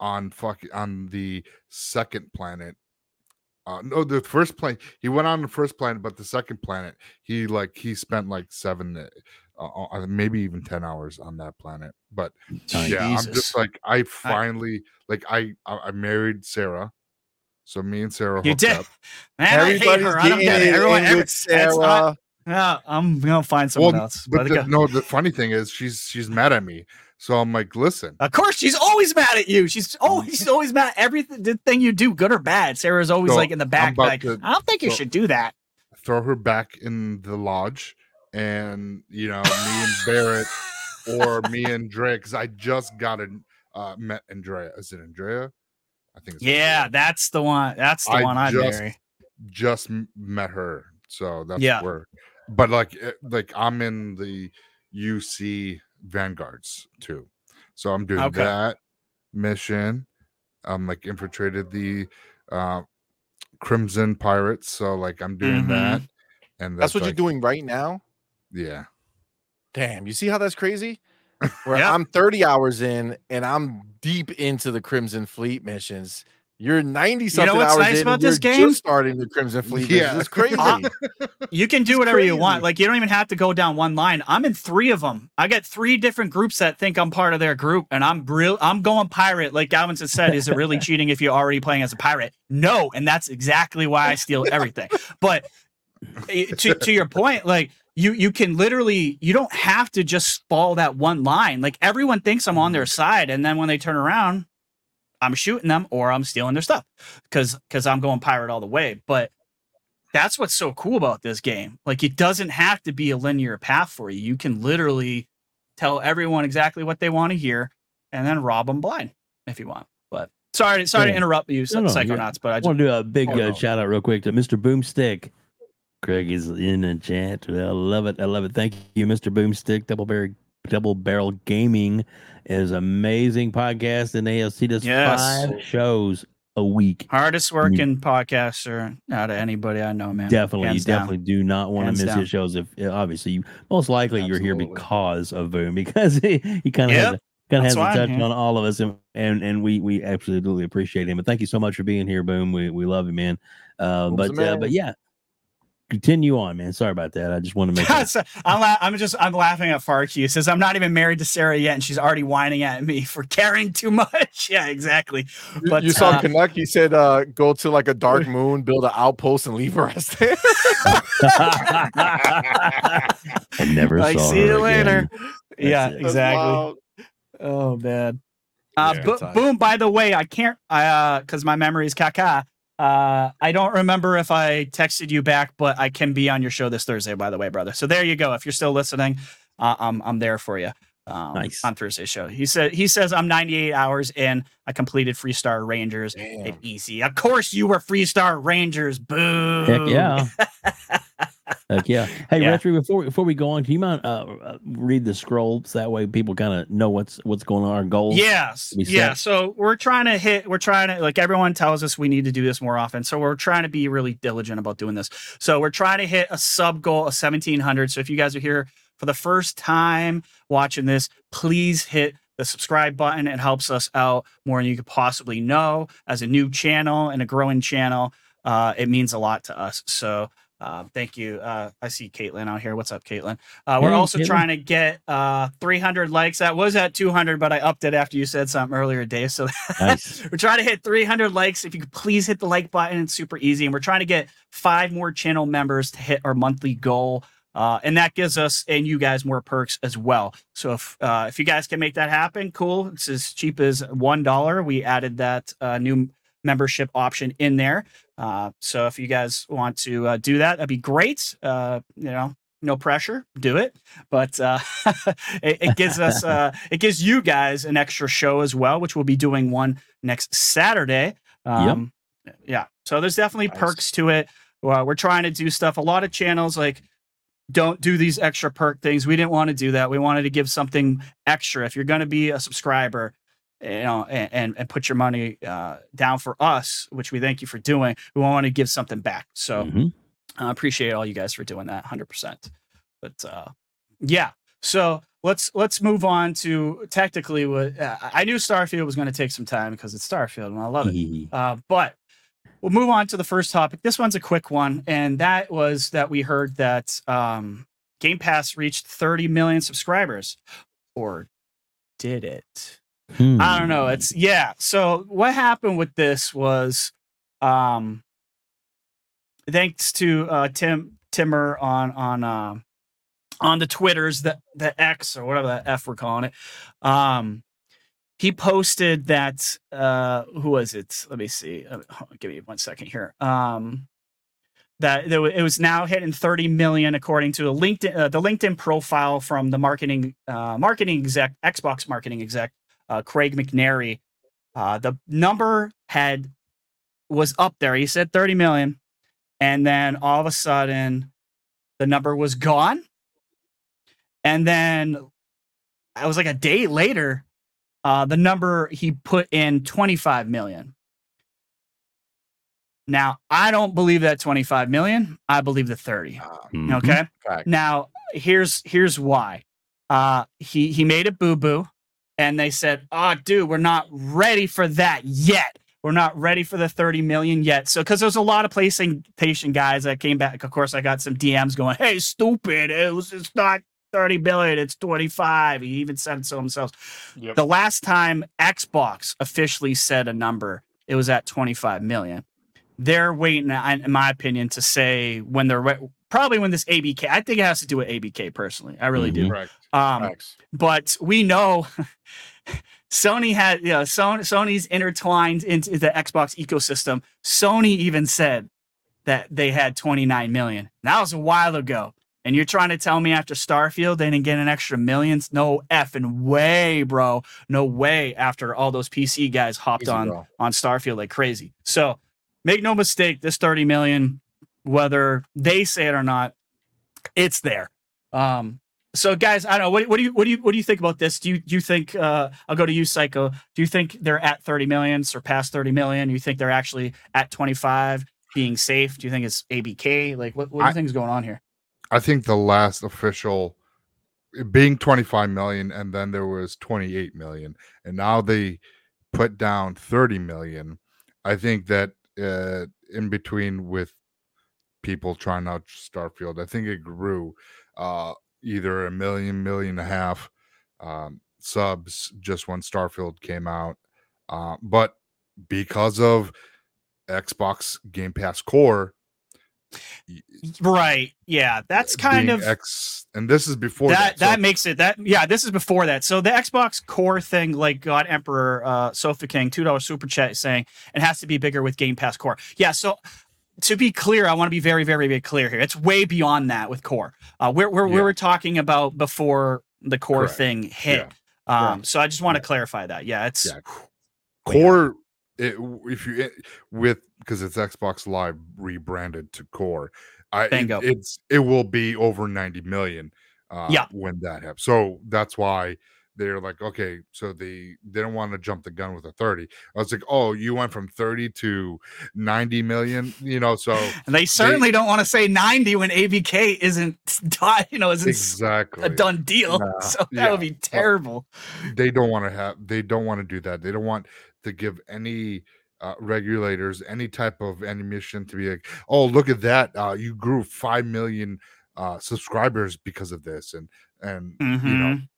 on fuck on the second planet. Uh, no, the first planet he went on the first planet, but the second planet he like he spent like seven, uh, uh, maybe even ten hours on that planet. But yeah, I'm just like I finally like I I, I married Sarah, so me and Sarah You did. up. Man, I hate Everybody's her. I don't getting get it. Everyone, every, not- Sarah. yeah, I'm gonna find someone Well, else. But But the, no, the funny thing is she's she's mad at me. So I'm like, listen, of course, she's always mad at you. She's always she's always mad at everything the thing you do, good or bad. Sarah's always So, like in the back, like, to- I don't think you so- should do that. throw her back in the lodge, and you know, me and Barrett or me and Drea, because I just got an uh met Andrea. Is it Andrea? I think it's Yeah, Andrea. that's the one. That's the I one I just- marry. just met her. So that's Yeah. where but like eh, like I'm in the UC Vanguards too. So I'm doing Okay. that mission. I'm like infiltrated the uh Crimson Pirates. So like I'm doing Mhm. that. And That's what like, you're doing right now. Yeah. Damn, you see how that's crazy? Where Yep. I'm 30 hours in and I'm deep into the Crimson Fleet missions. You're 90 something what's hours nice in about this you're game? Just starting the Crimson Fleet. Yeah. It's crazy. Uh, You can do It's whatever you want. Like you don't even have to go down one line. I'm in three of them. I got three different groups that think I'm part of their group, and I'm real. I'm going pirate. Like Galvin has said, is it really cheating if you're already playing as a pirate? No, and that's exactly why I steal everything. But eh, to to your point, like you you can literally you don't have to just follow that one line. Like everyone thinks I'm on their side, and then when they turn around, I'm shooting them or I'm stealing their stuff because because I'm going pirate all the way. But that's what's so cool about this game. Like it doesn't have to be a linear path for you. You can literally tell everyone exactly what they want to hear and then rob them blind if you want. But sorry, sorry to interrupt you, No, no, psychonauts. But I I just want to do a big uh, shout out real quick to Mr. Boomstick. Craig is in the chat. I love it. I love it. Thank you, Mr. Boomstick. Double Barrel, Double Barrel Gaming is amazing podcast, and they see this Yes. five shows a week. hardest working podcaster out of anybody I know, man. Definitely, you Hands down. definitely do not want Hands to miss down. his shows. If obviously, you most likely you're here because of Boom, because he, he kind of Yep, has a, kind of has that's a touch on all of us, and, and and we we absolutely appreciate him. And thank you so much for being here, Boom. We we love you, man. Uh, but the uh, man. but yeah, continue on, man. Sorry about that. I just want to make. sure. So, I'm, la- I'm just I'm laughing at Farky. He says I'm not even married to Sarah yet, and she's already whining at me for caring too much. Yeah, exactly. But, you saw uh, Canuck. He said, uh, "Go to like a dark moon, build an outpost, and leave her as there." I never Like, saw see her you later. again. Yeah, it. Exactly. Oh man. Uh, Yeah, bo- boom. By the way, I can't. I uh, because my memory is caca. Uh, I don't remember if I texted you back, but I can be on your show this Thursday. By the way, brother. So there you go. If you're still listening, uh, I'm I'm there for you. Um, Nice. on Thursday's show. He said he says I'm 98 hours in. I completed Freestar Rangers. Damn. It easy. Of course you were Freestar Rangers. Boo. Heck yeah. Heck yeah. Hey, Yeah. Retro, before before we go on, can you mind uh, uh, read the scrolls that way people kind of know what's what's going on our goals? Yes. Yeah. So we're trying to hit, we're trying to, like everyone tells us we need to do this more often. So we're trying to be really diligent about doing this. So we're trying to hit a sub goal of 1700. So if you guys are here for the first time watching this, please hit the subscribe button. It helps us out more than you could possibly know. As a new channel and a growing channel, uh, it means a lot to us. So uh, thank you. Uh, I see Caitlin out here. What's up, Caitlin? Uh, we're Hey, also Caitlin. trying to get uh, 300 likes. That was at 200, but I upped it after you said something earlier, Dave. So Nice. we're trying to hit 300 likes. If you could please hit the like button, it's super easy. And we're trying to get five more channel members to hit our monthly goal. Uh, and that gives us and you guys more perks as well. So if uh, if you guys can make that happen, cool. It's as cheap as one dollar. We added that uh, new membership option in there. Uh, so if you guys want to uh, do that, that'd be great. Uh, you know, no pressure, do it. But uh, it, it gives us, uh, it gives you guys an extra show as well, which we'll be doing one next Saturday. Um, Yeah. So there's definitely Nice. perks to it. Well, we're trying to do stuff. A lot of channels like don't do these extra perk things. We didn't want to do that. We wanted to give something extra. If you're going to be a subscriber, you know, and, and, and put your money uh, down for us, which we thank you for doing, we want to give something back. So Mhm. I appreciate all you guys for doing that 100%. But uh, yeah, so let's let's move on to technically what uh, I knew Starfield was going to take some time because it's Starfield and I love it. Uh, but we'll move on to the first topic. This one's a quick one, and that was that we heard that um, Game Pass reached 30 million subscribers, or did it? I don't know. Hmm. It's yeah. So what happened with this was, um, thanks to uh, Tim Timmer on on uh, on the Twitters the the X or whatever the F we're calling it. Um, he posted that uh, who was it? Let me see. Uh, give me one second here. Um, that it was now hitting 30 million according to LinkedIn uh, the LinkedIn profile from the marketing uh, marketing exec Xbox marketing exec uh, Craig McNary. Uh, the number had was up there. He said 30 million, and then all of a sudden, the number was gone. And then it was like a day later, uh, the number he put in 25 million. Now, I don't believe that 25 million. I believe the 30. Ah, Mhm. Okay. fact. Now, here's here's why. Uh he he made a boo-boo and they said, "Oh, dude, we're not ready for that yet. We're not ready for the 30 million yet." So cuz there's a lot of PlayStation guys that came back. Of course, I got some DMs going, "Hey, stupid. It was it's not 30 billion, it's 25." He even said so himself. Yep. The last time Xbox officially said a number, it was at 25 million. They're waiting, in in my opinion, to say when they're re- probably when this ABK. I think it has to do with ABK personally. I really do. Correct. Um, Facts. but we know Sony had, you know, Sony, Sony's intertwined into the Xbox ecosystem. Sony even said that they had 29 million. That was a while ago. And you're trying to tell me after Starfield they didn't get an extra millions? No f and way, bro. No way. After all those PC guys hopped Easy, on bro. on Starfield like crazy. So make no mistake, this 30 million, whether they say it or not, it's there. Um, so guys, I don't know. What, what do you what do you what do you think about this? Do you do you think uh I'll go to you, Psycho. Do you think they're at 30 million, surpassed 30 million? You think they're actually at 25 being safe? Do you think it's ABK? Like what, what do you I- think is going on here? I think the last official being 25 million and then there was 28 million and now they put down 30 million. I think that uh in between with people trying out Starfield, I think it grew uh either a million, million and a half um subs just when Starfield came out. Uh, but because of Xbox Game Pass Core, Right. Yeah. That's kind of X, and this is before that that. that, so- makes it that yeah this is before that so the xbox core thing like god emperor uh sofa king two dollar super chat saying it has to be bigger with game pass core yeah so to be clear i want to be very very very clear here. It's way beyond that with core. Uh we're, we're we were talking about before the core Correct. thing hit. Um so i just want to clarify that. Yeah it's Yeah. Core, it, if you it- with because it's Xbox Live rebranded to Core, I it- it's it will be over ninety million. Uh, Yeah. when that happens, so that's why they're like, okay, so they they don't want to jump the gun with a thirty. I was like, oh, you went from thirty to ninety million, you know, so and they certainly don't want to say 90 when abk isn't you know isn't exactly a done deal Nah, so that yeah. would be terrible they don't want to have they don't want to do that they don't want to give any uh, regulators any type of ammunition to be like oh look at that uh, you grew 5 million uh, subscribers because of this and and you know Mhm. ga-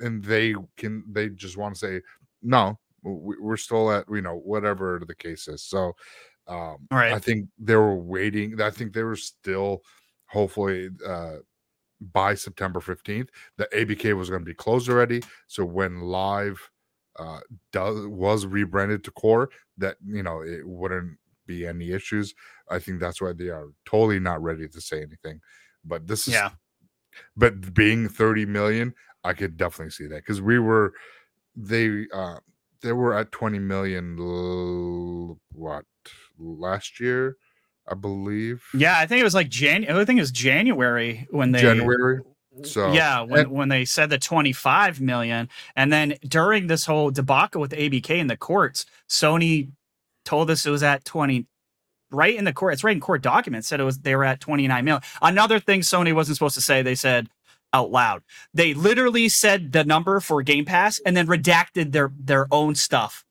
and they can they just want to say no we, we're still at you know whatever the case is so um Right. i think they were waiting i think they were still hopefully uh by September 15th. The ABK was going to be closed already. So when live uh, does was rebranded to core, that you know it wouldn't be any issues. I think that's why they are totally not ready to say anything. But this is Yeah. but being 30 million, I could definitely see that because we were they uh they were at 20 million l- what last year, I believe. Yeah, I think it was like january I think it was January when they January. So yeah, when and- when they said the 25 million, and then during this whole debacle with ABK in the courts, Sony told us it was at 20. Right in the court, it's right in court documents said it was they were at 29 million. Another thing Sony wasn't supposed to say, they said out loud. They literally said the number for Game Pass and then redacted their their own stuff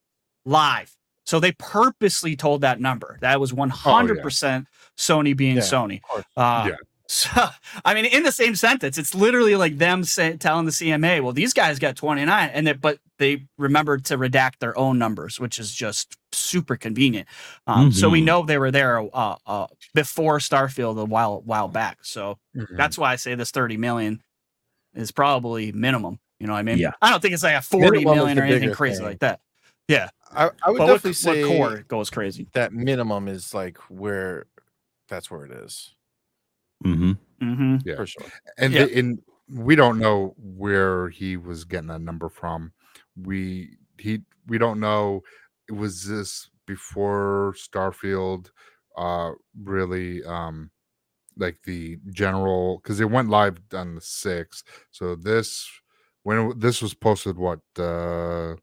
live. So they purposely told that number. That was 100% Sony being Yeah, Sony. Uh, Yeah. So, I mean, in the same sentence, it's literally like them say, telling the CMA, "Well, these guys got 29," and it, but they remembered to redact their own numbers, which is just super convenient. Um, So we Mhm. know they were there uh, uh, before Starfield a while while back. So Mhm. that's why I say this 30 million is probably minimum. You know what I mean? Yeah. I don't think it's like a 40 Minimum million or anything crazy thing. like that. I, I would But definitely what, say what core goes crazy? that minimum is like where that's where it is Mm-hmm. Mm-hmm. Yeah. for sure. and Yeah. the, in we don't know where he was getting that number from. We he we don't know it was this before Starfield uh really um like the general because it went live on the 6th. So this when it- this was posted what uh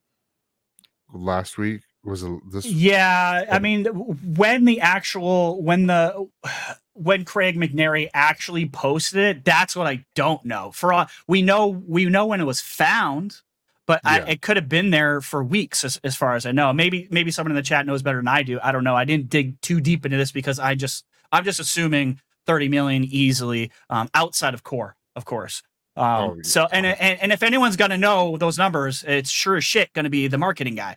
last week was it this Yeah, I mean, when the actual when the when Craig McNary actually posted it, that's what I don't know. For all we know, we know when it was found, but I, it could have been there for weeks, as, as far as I know. Maybe maybe someone in the chat knows better than I do. I don't know. I didn't dig too deep into this because I just I'm just assuming 30 million easily um, outside of core, of course. Um, Oh, so and, and and if anyone's gonna know those numbers, it's sure as shit gonna be the marketing guy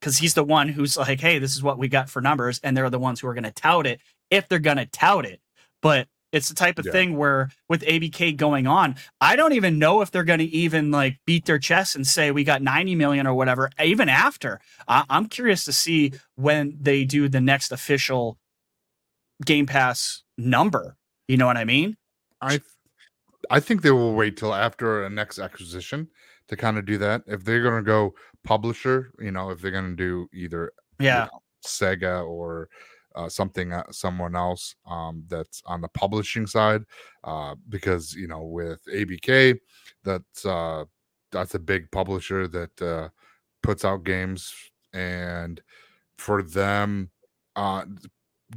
because he's the one who's like, hey, this is what we got for numbers, and they're the ones who are going to tout it if they're going to tout it. But it's the type of Yeah. thing where with ABK going on, I don't even know if they're going to even like beat their chest and say we got 90 million or whatever. Even after, I- I'm curious to see when they do the next official Game Pass number. You know what I mean? I I think they will wait till after a next acquisition to kind of do that. If they're going to go publisher, you know, if they're going to do either you Yeah. know, Sega or uh, something uh, someone else um, that's on the publishing side, uh, because you know with ABK, that's uh, that's a big publisher that uh, puts out games, and for them, uh,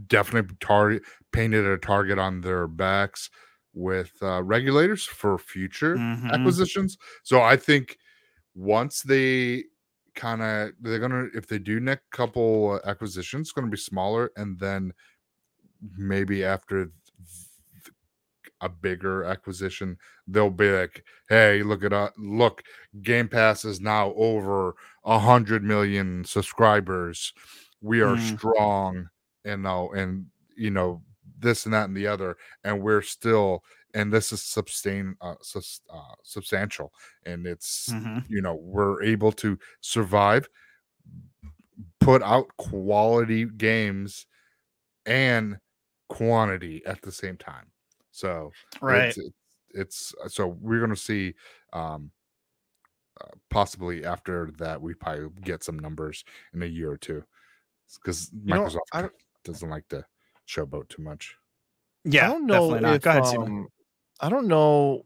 definitely target painted a target on their backs with uh, regulators for future Mhm. acquisitions. So I think once they kind of they're gonna if they do next couple uh, acquisitions, it's gonna be smaller, and then maybe after th- a bigger acquisition, they'll be like, "Hey, look at us! Look, Game Pass is now over a hundred million subscribers. We are Mm. strong, and now and you know this and that and the other, and we're still." And this is sustain uh, sus, uh, substantial, and it's Mhm. you know we're able to survive put out quality games and quantity at the same time so Right. it's, it's, it's so we're going to see um uh, possibly after that we probably get some numbers in a year or two because know, microsoft don't- doesn't like to showboat too much Yeah. I don't know definitely not. if Go ahead, um, I don't know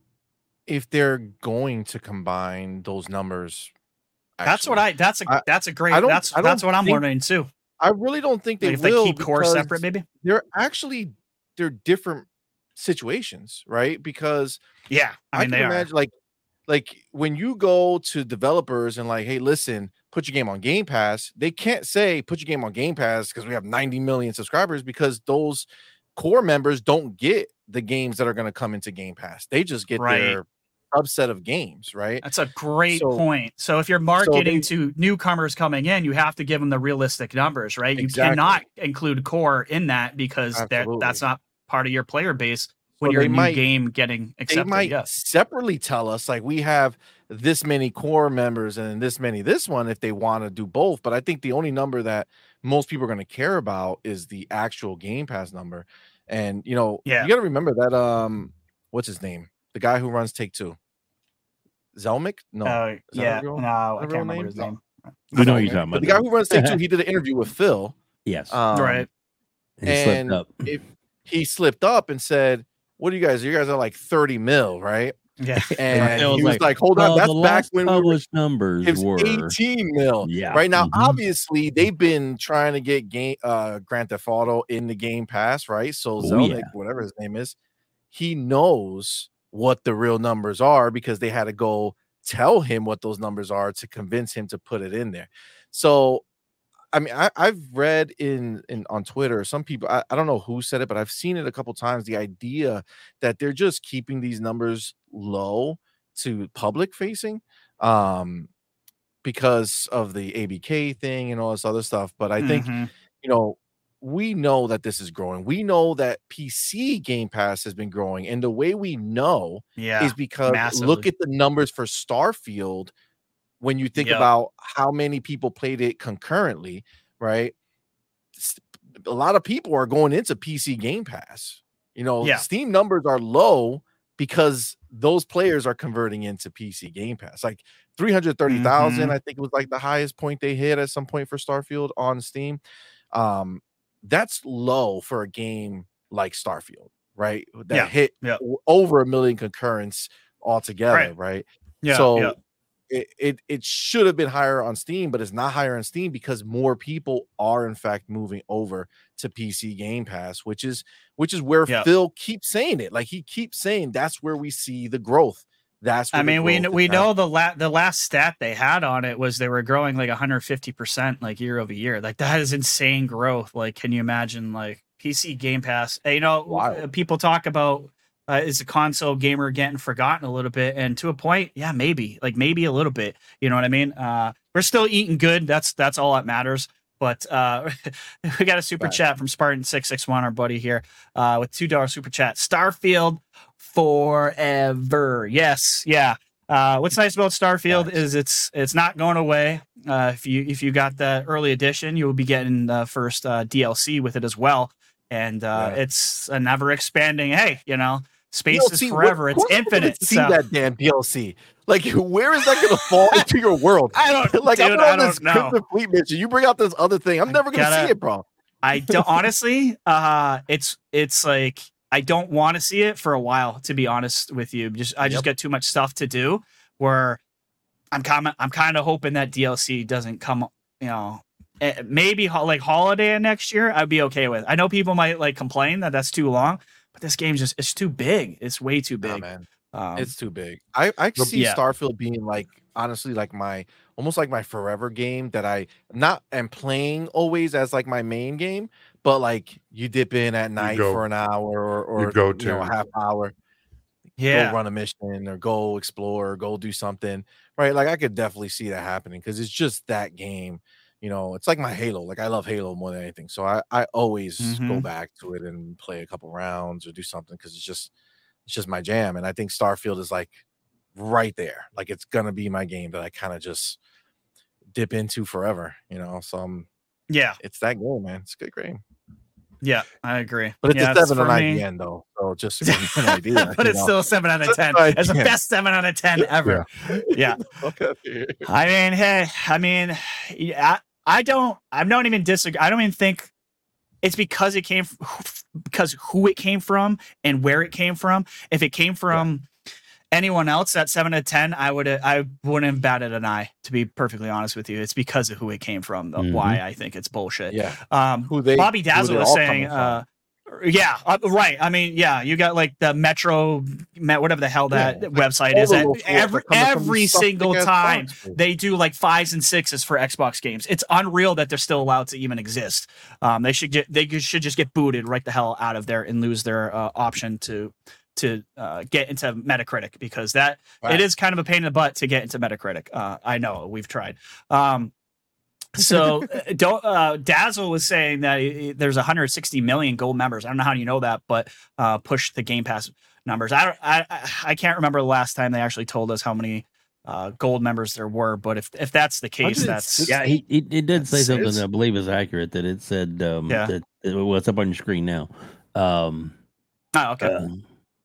if they're going to combine those numbers. That's what. I. That's a. I- that's a great. I don't- That's I don't that's what I'm think wondering too. I really don't think they Like if they keep core separate, maybe. They're actually they're different situations, right? Because Yeah, I mean can they are. imagine like like when you go to developers and like, hey, listen, put your game on Game Pass, they can't say put your game on Game Pass because we have 90 million subscribers because those core members don't get the games that are going to come into Game Pass. They just get Right. their subset of games, right? That's a great So- point. So if you're marketing they- to newcomers coming in, you have to give them the realistic numbers, right? You cannot include core in that because that's not part of your player base when Well, you're they a new might- game getting they might yes. separately tell us like we have this many core members and this many this one if they want to do both but i think the only number that most people are going to care about is the actual game pass number and you know Yeah. you got to remember that um what's his name the guy who runs take two Zelnick no Uh, is that a yeah. real- No, I a can't remember name? his No. name. We know you're talking about. the guy who runs take two he did an interview with phil yes, um, right. he slipped and up. if he slipped up and said what do you guys you guys are like 30 mil right Yeah. and Phil was he was like, like, hold Well, on that's the back last when we were published numbers were 18 mil. yeah Right now, mhm. obviously, they've been trying to get game uh Grand Theft Auto in the Game Pass, right? So Oh, Zelnick, yeah. whatever his name is, he knows what the real numbers are because they had to go tell him what those numbers are to convince him to put it in there. So I mean, I, I've read in in on Twitter, some people I, I don't know who said it, but I've seen it a couple times. The idea that they're just keeping these numbers low to public facing. Um because of the ABK thing and all this other stuff. But I think, Mhm. you know, we know that this is growing. We know that PC Game Pass has been growing. And the way we know yeah. is because look at the numbers for Starfield when you think Yep. about how many people played it concurrently, right? A lot of people are going into PC Game Pass. You know, Yeah. Steam numbers are low because those players are converting into PC Game Pass. Like 330,000, Mhm. I think it was like the highest point they hit at some point for Starfield on Steam. Um, that's low for a game like Starfield, right? That Yeah, hit yeah. over a million concurrents altogether, Right. right? yeah. so yeah. It, it it should have been higher on Steam, but it's not higher on Steam because more people are in fact moving over to PC Game Pass, which is which is where Yeah. Phil keeps saying it. Like he keeps saying that's where we see the growth. That's I mean, we growth kn- is we know the la- the last stat they had on it was they were growing like 150 percent like year over year. Like that is insane growth. Like, can you imagine like PC Game Pass? You know, people talk about uh, is a console gamer getting forgotten a little bit, and to a point, yeah, maybe like maybe a little bit. You know what I mean? Uh, we're still eating good. That's that's all that matters. But uh, we got a super Right. chat from Spartan six six one, our buddy here, uh, with two dollar super chat. Starfield forever. Yes, yeah. Uh, what's nice about Starfield Nice. is it's it's not going away. Uh, if you if you got the early edition, you will be getting the first uh, DLC with it as well, and uh, it's a never expanding. Hey, you know, space DLC, is what- forever. It's infinite. See so- that damn DLC? Like, where is that going to fall into your world? I don't, like, dude, I'm I on this know. Fleet mission. You bring out this other thing. I'm I never going to see it, bro. I don't honestly. Uh, it's it's like I don't want to see it for a while. To be honest with you, just I just Yep. get too much stuff to do. Where I'm kind of I'm kind of hoping that DLC doesn't come. You know, eh, maybe like holiday next year. I'd be okay with. I know people might like complain that that's too long, but this game's just it's too big. It's way too Nah, big. man. um, it's too big. I I But see yeah. Starfield being like honestly like my almost like my forever game that I not am playing always as like my main game, but like you dip in at night go- for an hour or or go you know, a to. half hour, yeah. go run a mission or go explore or go do something. Right. Like I could definitely see that happening because it's just that game. You know, it's like my Halo. Like I love Halo more than anything. So I, I always go Mhm. back to it and play a couple rounds or do something because it's just it's just my jam. And I think Starfield is like right there. Like it's gonna be my game that I kind of just dip into forever, you know. So I'm yeah, it's that game, man. It's a good game. yeah, I agree. But it's yeah, a seven on me. IGN though. So just to give you an idea. but it's know. still a seven out of ten. It's the best seven out of ten ever. yeah. Okay. I mean, hey, I mean, yeah, I, don't, I don't even disagree. I don't even think it's because it came, because who it came from and where it came from. If it came from anyone else at seven to ten, I would, I wouldn't have batted an eye. To be perfectly honest with you, it's because of who it came from. Mhm. Why I think it's bullshit. Yeah. Um, Who they Bobby Dazzle was saying, uh, yeah, uh, right. I mean, yeah, you got like the Metro, Met, whatever the hell that Yeah. website is. the That little fools are every every single time they do like fives and sixes for Xbox games. It's unreal that they're still allowed to even exist. Um, they should get they should just get booted right the hell out of there and lose their uh, option to to uh, get into Metacritic because that Right. it is kind of a pain in the butt to get into Metacritic. Uh, I know we've tried. Um, so uh, don't uh, Dazzle was saying that uh, there's 160 million gold members. I don't know how you know that, but uh, push the Game Pass numbers. I don't. I I- I can't remember the last time they actually told us how many uh, gold members there were. But if if that's the case, that's Yeah, he, he it did say something that I believe is accurate. That it said um, Yeah. that well, it's up on your screen now. Um, oh, okay.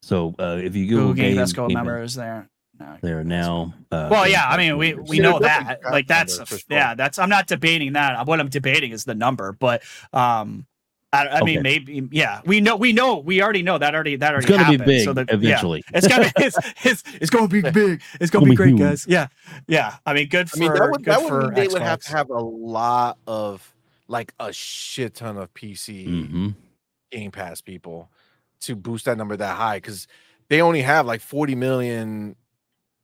so uh, if you Google Google Game Game, Pass gold Game Pass, members there. No. there now. Uh, Well, yeah, I mean, we we know that. Like that's number, sure. yeah, that's I'm not debating that. What I'm debating is the number, but um, I, I mean, maybe yeah, we know we know we already know that already that already it's going to be big so that, yeah. eventually. It's gonna it's, it's, it's gonna be big. It's gonna Gonna be be great, huge. guys. Yeah, yeah. I mean, good I for mean, that would good that would for mean they would have to have a lot of like a shit ton of PC hmm Game Pass people to boost that number that high because they only have like 40 million,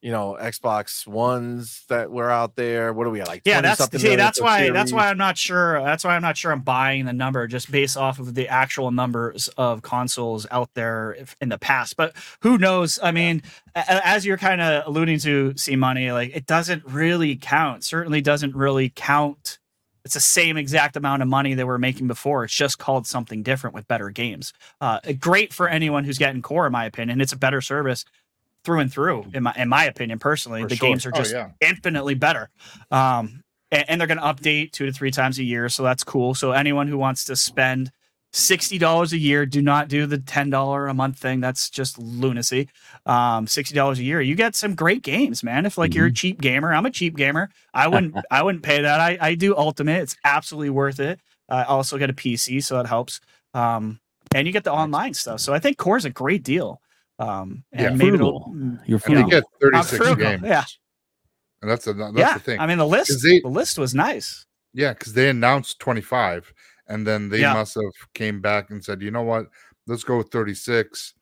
you know, Xbox ones that were out there. What are we? Like Yeah, that's see, that's why that's why I'm not sure. That's why I'm not sure I'm buying the number just based off of the actual numbers of consoles out there in the past. But who knows? I mean, a- as you're kind of alluding to, C Money like it doesn't really count. Certainly doesn't really count. It's the same exact amount of money that we're making before. It's just called something different with better games. Uh, great for anyone who's getting core, in my opinion. It's a better service through and through, in my in my opinion personally. For the sure. games are Oh, just yeah. infinitely better. Um, and, and they're going to update two to three times a year, so that's cool. So anyone who wants to spend sixty dollars a year, do not do the ten dollar a month thing. That's just lunacy. Um, sixty dollars a year, you get some great games, man. If like you're a cheap gamer, I'm a cheap gamer. I wouldn't, I wouldn't pay that. I, I do Ultimate. It's absolutely worth it. I also get a PC, so that helps. Um, and you get the online stuff. So I think Core's a great deal. Um, and Yeah. maybe Frugal. it'll, You're And you frugal. get 36 frugal, games. Yeah, And that's, a, that's yeah. the thing. I mean, the list, 'Cause they- the list was nice. Yeah, because they announced 25, and then they Yeah. must have came back and said, you know what, let's go with 36,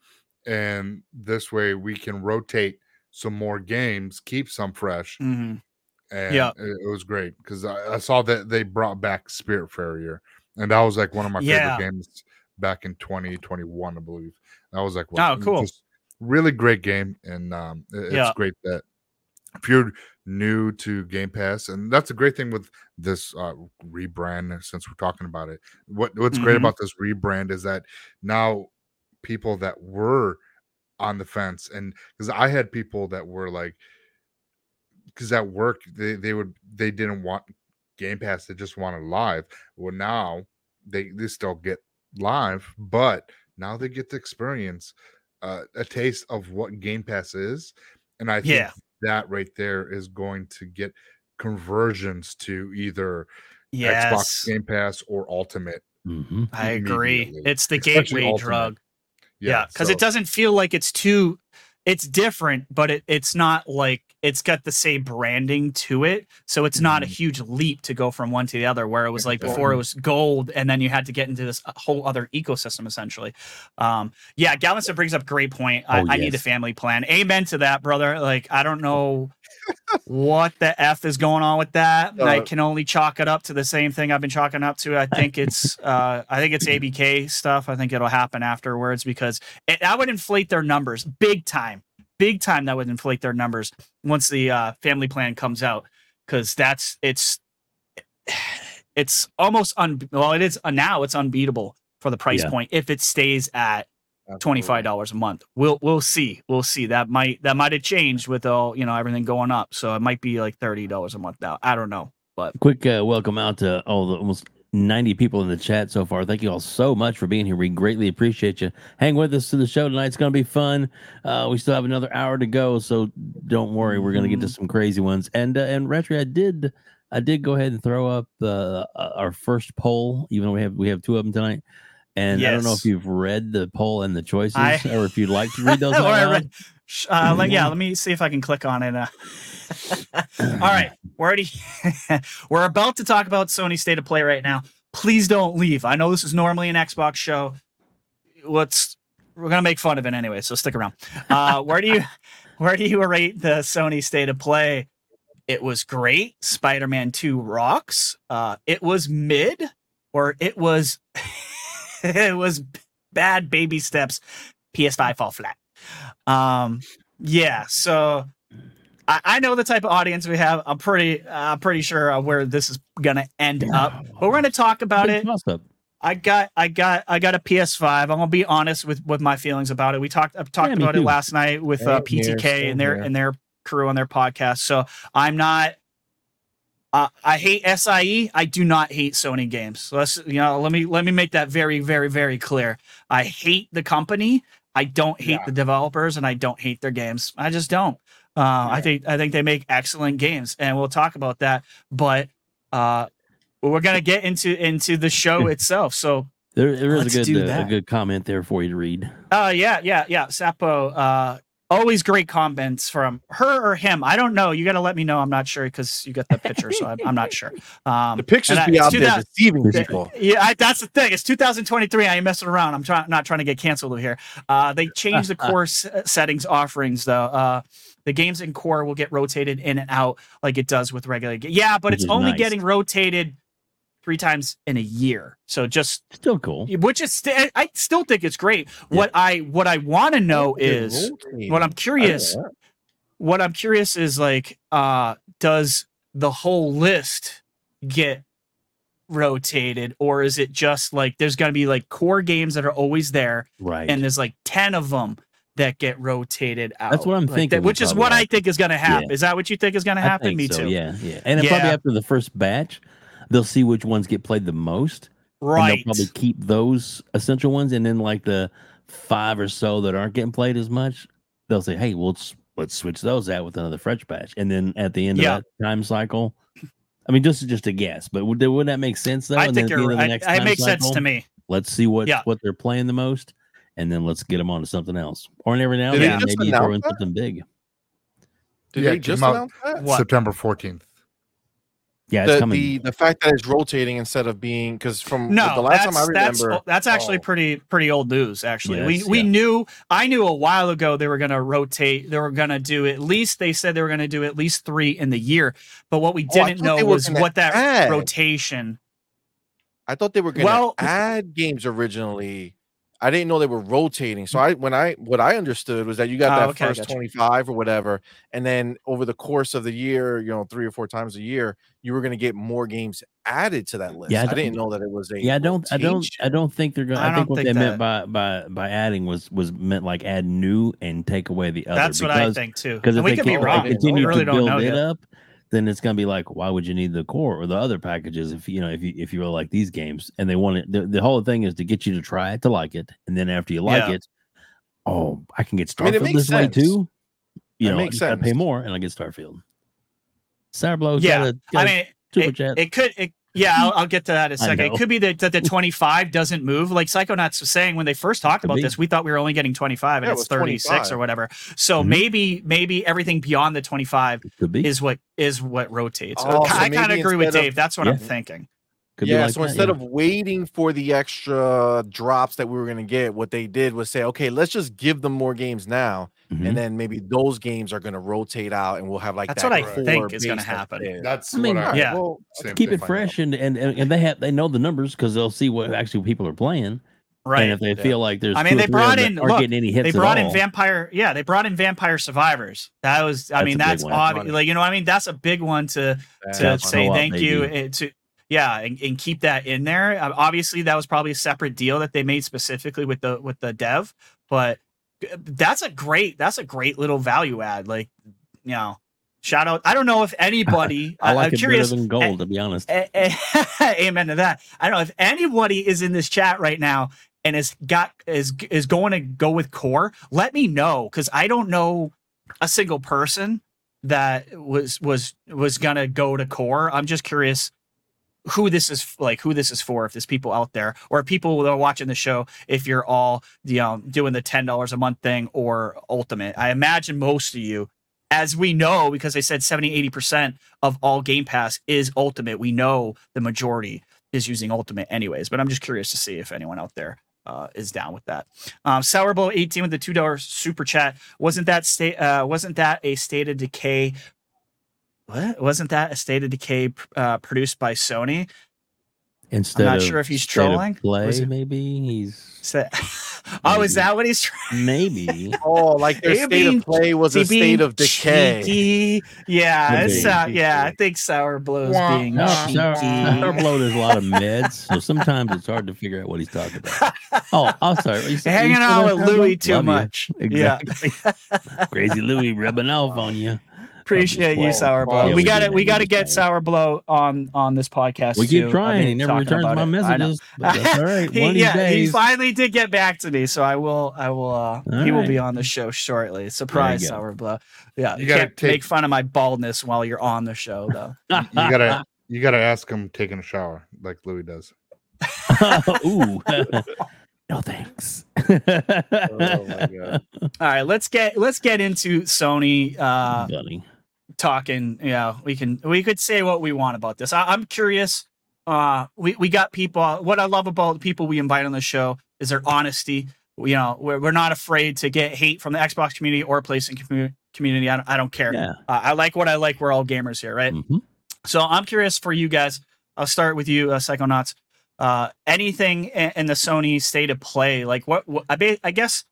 and this way we can rotate some more games, keep some fresh, hmm and Yeah. it, it was great because I, I saw that they brought back Spiritfarer, and that was like one of my Yeah. favorite games back in 2021, I believe. That was like Oh, one- cool. really great game, and um, it's Yeah. great that if you're new to Game Pass, and that's a great thing with this uh, rebrand. Since we're talking about it, what what's great Mhm. about this rebrand is that now people that were on the fence, and because I had people that were like, because at work they they would they didn't want Game Pass, they just wanted live. Well, now they they still get live, but now they get to experience uh, a taste of what Game Pass is, and I think Yeah. that right there is going to get conversions to either Yes, Xbox Game Pass or Ultimate. hmm I agree. It's the especially gateway Ultimate. drug. Yeah, because so- it doesn't feel like it's too. It's different, but it, it's not like it's got the same branding to it. So it's not a Mhm. huge leap to go from one to the other. Where it was like before it was gold, and then you had to get into this uh, whole other ecosystem essentially. Um, yeah, Galvinson brings up a great point. I, Oh, I need a family plan. Amen to that, brother. Like I don't know what the f is going on with that. I Uh, can only chalk it up to the same thing I've been chalking up to. I think it's uh, I think it's ABK stuff. I think it'll happen afterwards because it, that would inflate their numbers big time, big time. That would inflate their numbers once the uh, family plan comes out because that's it's it's almost un well it is uh, now it's unbeatable for the price Yeah. point if it stays at twenty five dollars a month. We'll we'll see. We'll see. That might that might have changed with all you know everything going up. So it might be like thirty dollars a month now. I don't know. But quick uh, welcome out to all the almost 90 people in the chat so far. Thank you all so much for being here. We greatly appreciate you. Hang with us to the show tonight. It's going to be fun. Uh, we still have another hour to go, so don't worry. We're going to get to some crazy ones. And uh, and Retro, I did I did go ahead and throw up uh, our first poll, even though we have we have two of them tonight. And I don't know if you've read the poll and the choices, I- or if you'd like to read those. Or I read- Uh, let, yeah, let me see if I can click on it. Uh, all right, we're already we're about to talk about Sony State of Play right now. Please don't leave. I know this is normally an Xbox show. Let's we're gonna make fun of it anyway, so stick around. Uh, where do you where do you rate the Sony State of Play? It was great. Spider-Man 2 rocks. Uh, it was mid, or it was it was bad baby steps. PS5 fall flat. Um, yeah, so I, I know the type of audience we have. I'm pretty, uh, pretty sure of where this is gonna end up. But we're gonna talk about it. toss-up. I got, I got, I got a PS5. I'm gonna be honest with with my feelings about it. We talked, I talked Yeah, me about it last night with uh, Same here, PTK and their here. and their crew on their podcast. So I'm not. Uh, I hate SIE. I do not hate Sony games. So let's you know. Let me let me make that very very very clear. I hate the company. I don't hate Yeah. the developers, and I don't hate their games. I just don't. Uh, I think I think they make excellent games, and we'll talk about that. But uh, we're gonna get into into the show itself. So There, there a good uh, a good comment there for you to read. Uh yeah, yeah, yeah. Sapo, uh always great comments from her or him. I don't know. You gotta let me know. I'm not sure because you got the picture, so I'm, I'm not sure. Um The pictures I- be out there 2000 deceiving people. Yeah, I, that's the thing. It's 2023. I ain't messing around. I'm trying not trying to get canceled over here. Uh, they changed the course settings offerings though. Uh, the games in core will get rotated in and out like it does with regular. Ga- yeah, but it's only nice. getting rotated three times in a year. So just Still cool. which is st- I still think it's great. What I what I want to know is what I'm curious. What I'm curious is like, uh, does the whole list get rotated, or is it just like there's gonna be like core games that are always there, Right. and there's like ten of them that get rotated out? That's what I'm Like thinking that- which is what I think is gonna happen. Yeah. Is that what you think is gonna I happen? Me so, too. Yeah, yeah. And then probably after the first batch, they'll see which ones get played the most. And Right. they'll probably keep those essential ones, and then like the five or so that aren't getting played as much, they'll say, "Hey, we'll s- let's switch those out with another fresh batch." And then at the end Yeah. of that time cycle, I mean, just just a guess, but would, would that make sense though? I And think at the you're the right. next It time makes sense to me. Let's see what Yeah. what they're playing the most, and then let's get them on to something else. Or every now and then, just maybe you throw in that? something big. Did Yeah, they just came out- announce that? September 14th. Yeah, it's The, coming. the the fact that it's rotating instead of being because from No, the last time I that's remember, that's actually oh, pretty pretty old news. Actually, we Yes, we yeah. knew I knew a while ago they were going to rotate. They were going to do at least they said they were going to do at least three in the year. But what we Oh, didn't thought know was what that add. rotation. I thought they were going to Well- add games originally. I didn't know they were rotating. So I when I what I understood was that you got Oh, that okay, first gotcha. 25 or whatever and then over the course of the year, you know, 3 or 4 times a year, you were going to get more games added to that list. Yeah, I I, didn't know that it was a yeah, I don't, I don't, I don't think they're gonna. I I, think what think they meant by by by adding was was meant like add new and take away the other. That's what I think too. Because if we they could be can't- wrong. they I continue we really to don't build know it yet. up, then it's gonna be like, why would you need the core or the other packages if you know if you if you really like these games and they want it? The, the whole thing is to get you to try it to like it, and then after you like Yeah. it, oh, I can get I mean, Starfield this way too. You It know, I makes gotta pay more and I get Starfield. Sourblow's Yeah, got a, got I mean, it, it could. It, yeah, I'll, I'll get to that in a I second. It could be that, that the 25 doesn't move. Like Psychonauts was saying when they first talked about this, we thought we were only getting 25 and Yeah, it it's was 36 or whatever. So Mhm. maybe maybe everything beyond the 25 is what is what rotates. Oh, I so kind of agree with of- Dave. That's what Yeah. I'm thinking. Could be yeah, like so that, instead yeah. of waiting for the extra drops that we were going to get, what they did was say, okay, let's just give them more games now, Mhm. and then maybe those games are going to rotate out, and we'll have like That's that what I think is gonna happen. That's I mean, what I, yeah. well, same keep it fresh and, and and and they have they know the numbers because they'll see what actually people are playing. Right. And if they Yeah. feel like there's, I mean, they brought in aren't look, getting any hits. they brought in all, vampire yeah they brought in vampire survivors that was i That's mean that's one. obvious like you know what i mean that's a big one to Yeah, to say thank you to yeah and, and keep that in there Uh, obviously that was probably a separate deal that they made specifically with the with the dev but that's a great that's a great little value add like you know shout out i don't know if anybody I like i'm it curious better than gold, to be honest. Eh, eh, amen to that. I don't know if anybody is in this chat right now and is got is is going to go with core. Let me know because I don't know a single person that was was was gonna go to core. I'm just curious who this is like who this is for if there's people out there or people that are watching the show if you're all you know doing the ten dollars a month thing or ultimate i imagine most of you as we know because they said 70 80% of all game pass is ultimate we know the majority is using ultimate anyways but i'm just curious to see if anyone out there uh, is down with that. Um, Sour Bowl 18 with the two dollar super chat. Wasn't that state? Uh, wasn't that a state of decay? What wasn't that a state of decay uh, produced by Sony? Instead I'm not of sure if he's State trolling. Play, Was it- maybe he's Sa- Oh, is that what he's trying? maybe? Oh, like their state being- of play was a he being state of decay. cheeky. Yeah, it's uh, yeah. I think sour blows Wah, being No, wah. cheeky. Sour, Sour Blow does a lot of meds, so sometimes it's hard to figure out what he's talking about. Oh, I'm sorry. You said- you Hanging said out that, with Sour Louis too Love you. much. Exactly. Crazy Louis rubbing off on you. Appreciate you, Well, Sour Blow. yeah, we we got to we got to get just Sour Blow on on this podcast. We too. keep I've trying. He never talking returns my it. Messages. but That's all right. He, One of these yeah, he finally did get back to me, so I will. I will. uh All He will right. be on the show shortly. Surprise, go. Sour Blow. Yeah, You you can't take- make fun of my baldness while you're on the show, though. You gotta you gotta ask him taking a shower like Louis does. Ooh. no thanks. Oh my god. All right, let's get let's get into Sony. Uh, Funny. Talking yeah we can we could say what we want about this. I, i'm curious uh we, we got people what i love about the people we invite on the show is their honesty. You know we're, we're not afraid to get hate from the xbox community or PlayStation commu- community. I don't, I don't care. Yeah. uh, i like what i like. We're all gamers here right? Mhm. so i'm curious for you guys. I'll start with you uh, psychonauts. Uh anything in, in the sony state of play? Like what, what I, ba- I guess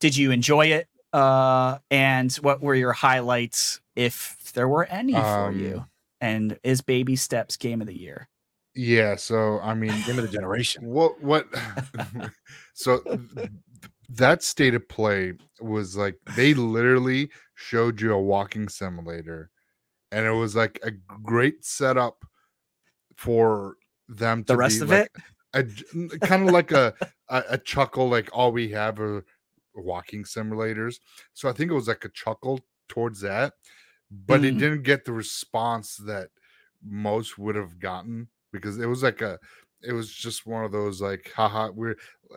did you enjoy it uh and what were your highlights if there were any for Um, you and is baby steps game of the year? Yeah, so I mean Game of the generation. what what so that state of play was like they literally showed you a walking simulator and it was like a great setup for them to the rest be of like it? a kind of like a, a a chuckle like all we have are walking simulators so i think it was like a chuckle towards that but it Mm. didn't get the response that most would have gotten because it was like a it was just one of those like haha we're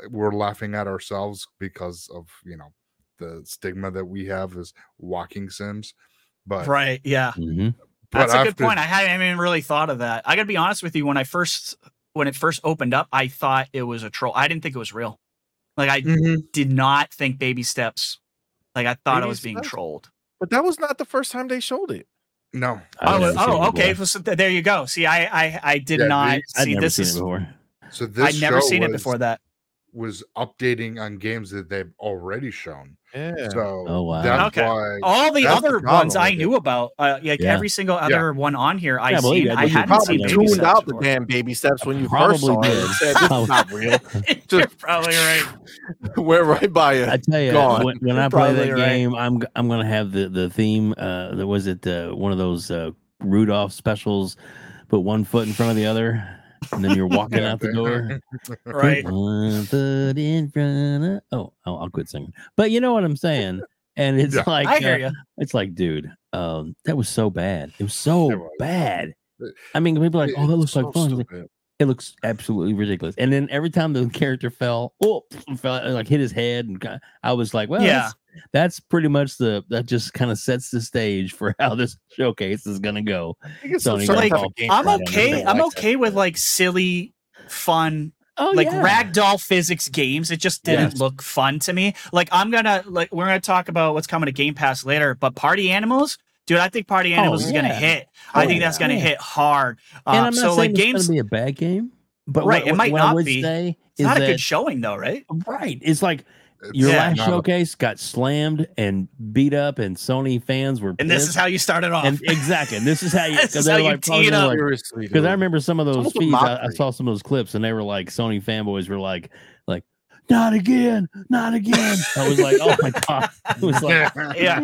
we're laughing at ourselves because of you know the stigma that we have as walking sims but right yeah Mhm. but that's a good after- point i hadn't even really thought of that i gotta be honest with you when i first when it first opened up i thought it was a troll i didn't think it was real like i Mhm. did not think baby steps like i thought i was being steps? trolled But that was not the first time they showed it. no I've oh, oh okay so th- there you go see i i, I did Yeah, not they- I'd see this seen is it before. so this i'd never show seen it before that was updating on games that they've already shown Yeah. so Oh, wow. that's Okay. why all the That's the other ones I knew about, uh, like Yeah. every single other one on here, I Yeah, seen. it, I but hadn't seen probably never baby tuned steps out the damn baby steps when you first saw it. did. and said, this is not real. You're probably right. Went right by it. I tell you, Gone. when, when I play probably that right. game, I'm g- I'm gonna have the the theme. Uh, there was it uh, one of those uh, Rudolph specials. Put one foot in front of the other, and then you're walking Yeah, out the door. Right. Put one foot in front of. Oh, oh, I'll quit singing. But you know what I'm saying. And it's Yeah. like I hear uh, you. It's like, dude, um, that was so bad. It was so It was. bad. I mean, people are like, oh, that looks so like fun. stupid. It looks absolutely ridiculous. And then every time the character fell, oh, fell, like hit his head, and ki- I was like, well, Yeah. That's, pretty much the that just kind of sets the stage for how this showcase is gonna go. I think it's some Sony sort of Like, type of game I'm okay. I'm okay with like silly, fun, Oh, like yeah. ragdoll physics games. It just didn't Yes. look fun to me. Like I'm gonna like we're gonna talk about what's coming to Game Pass later, but Party Animals. Dude, I think Party Animals is gonna yeah. hit. I Oh, think that's gonna yeah. hit hard. And Uh, I'm not so like games, gonna be a bad game, but Right, what, it might I not be. say it's not a good showing though, right? right. It's like your Yeah. last not a- showcase got slammed and beat up, and Sony fans were. And this is how you started off. and exactly. And this is how you. This is how you like, tee it up. like, Seriously, Because I remember some of those feeds. I, I saw some of those clips, and they were like Sony fanboys were like, like, not again, not again. I was like, oh my god. It was like, yeah,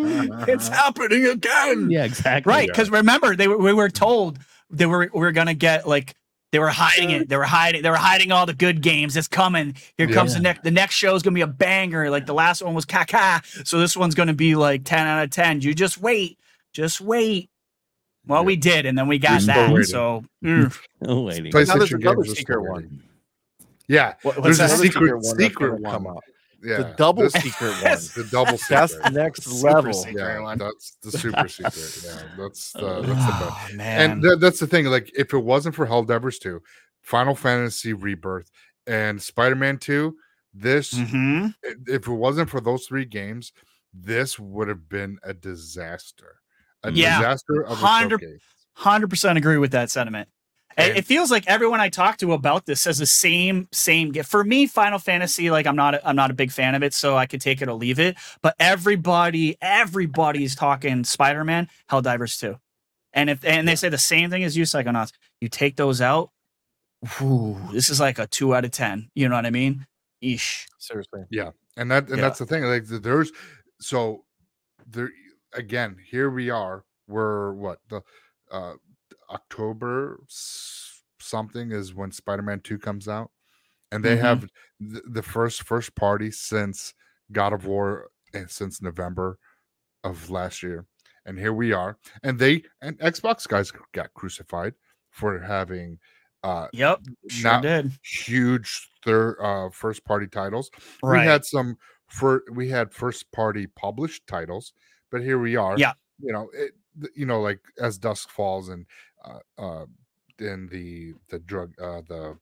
it's happening again. yeah, exactly. Right, because remember they were we were told they were we were gonna get like they were hiding it. They were hiding. They were hiding all the good games. It's coming. Here comes the next. The next show is gonna be a banger. Like the last one was caca. So this one's gonna be like ten out of ten. You just wait. Just wait. Well, Yeah. we did, and then we got still that. waiting. So mm. Oh, waiting. Now there's PlayStation another secret still one. Yeah, What- there's a that? secret one secret gonna come one. out. Yeah, The double this- secret one. Yes. the double secret. That's the next Super level. secret. yeah, one. that's the super secret. Yeah, that's the that's the best. oh, man. And th- that's the thing. Like, if it wasn't for Helldivers 2, Final Fantasy Rebirth, and Spider Man 2, this, Mhm. if it wasn't for those three games, this would have been a disaster. A Yeah. disaster of a Hundred- showcase. Hundred percent agree with that sentiment. It- And- it feels like everyone I talk to about this says the same same. gi- For me, Final Fantasy, like I'm not a, I'm not a big fan of it, so I could take it or leave it. But everybody, everybody's talking Spider Man, Helldivers 2, and if and they say the same thing as you, Psychonauts. You take those out, whew, this is like a two out of ten. You know what I mean? Ish. Seriously. Yeah. And that and Yeah. that's the thing like there's so there again here we are we're what the uh october something is when spider-man 2 comes out and they Mhm. have th- the first first party since god of war and since november of last year and here we are and they and xbox guys got crucified for having uh Yep, sure Now- did. huge third uh first party titles Right. we had some for we had first party published titles but here we are Yeah. you know it you know like as dusk falls and uh uh in the the drug uh the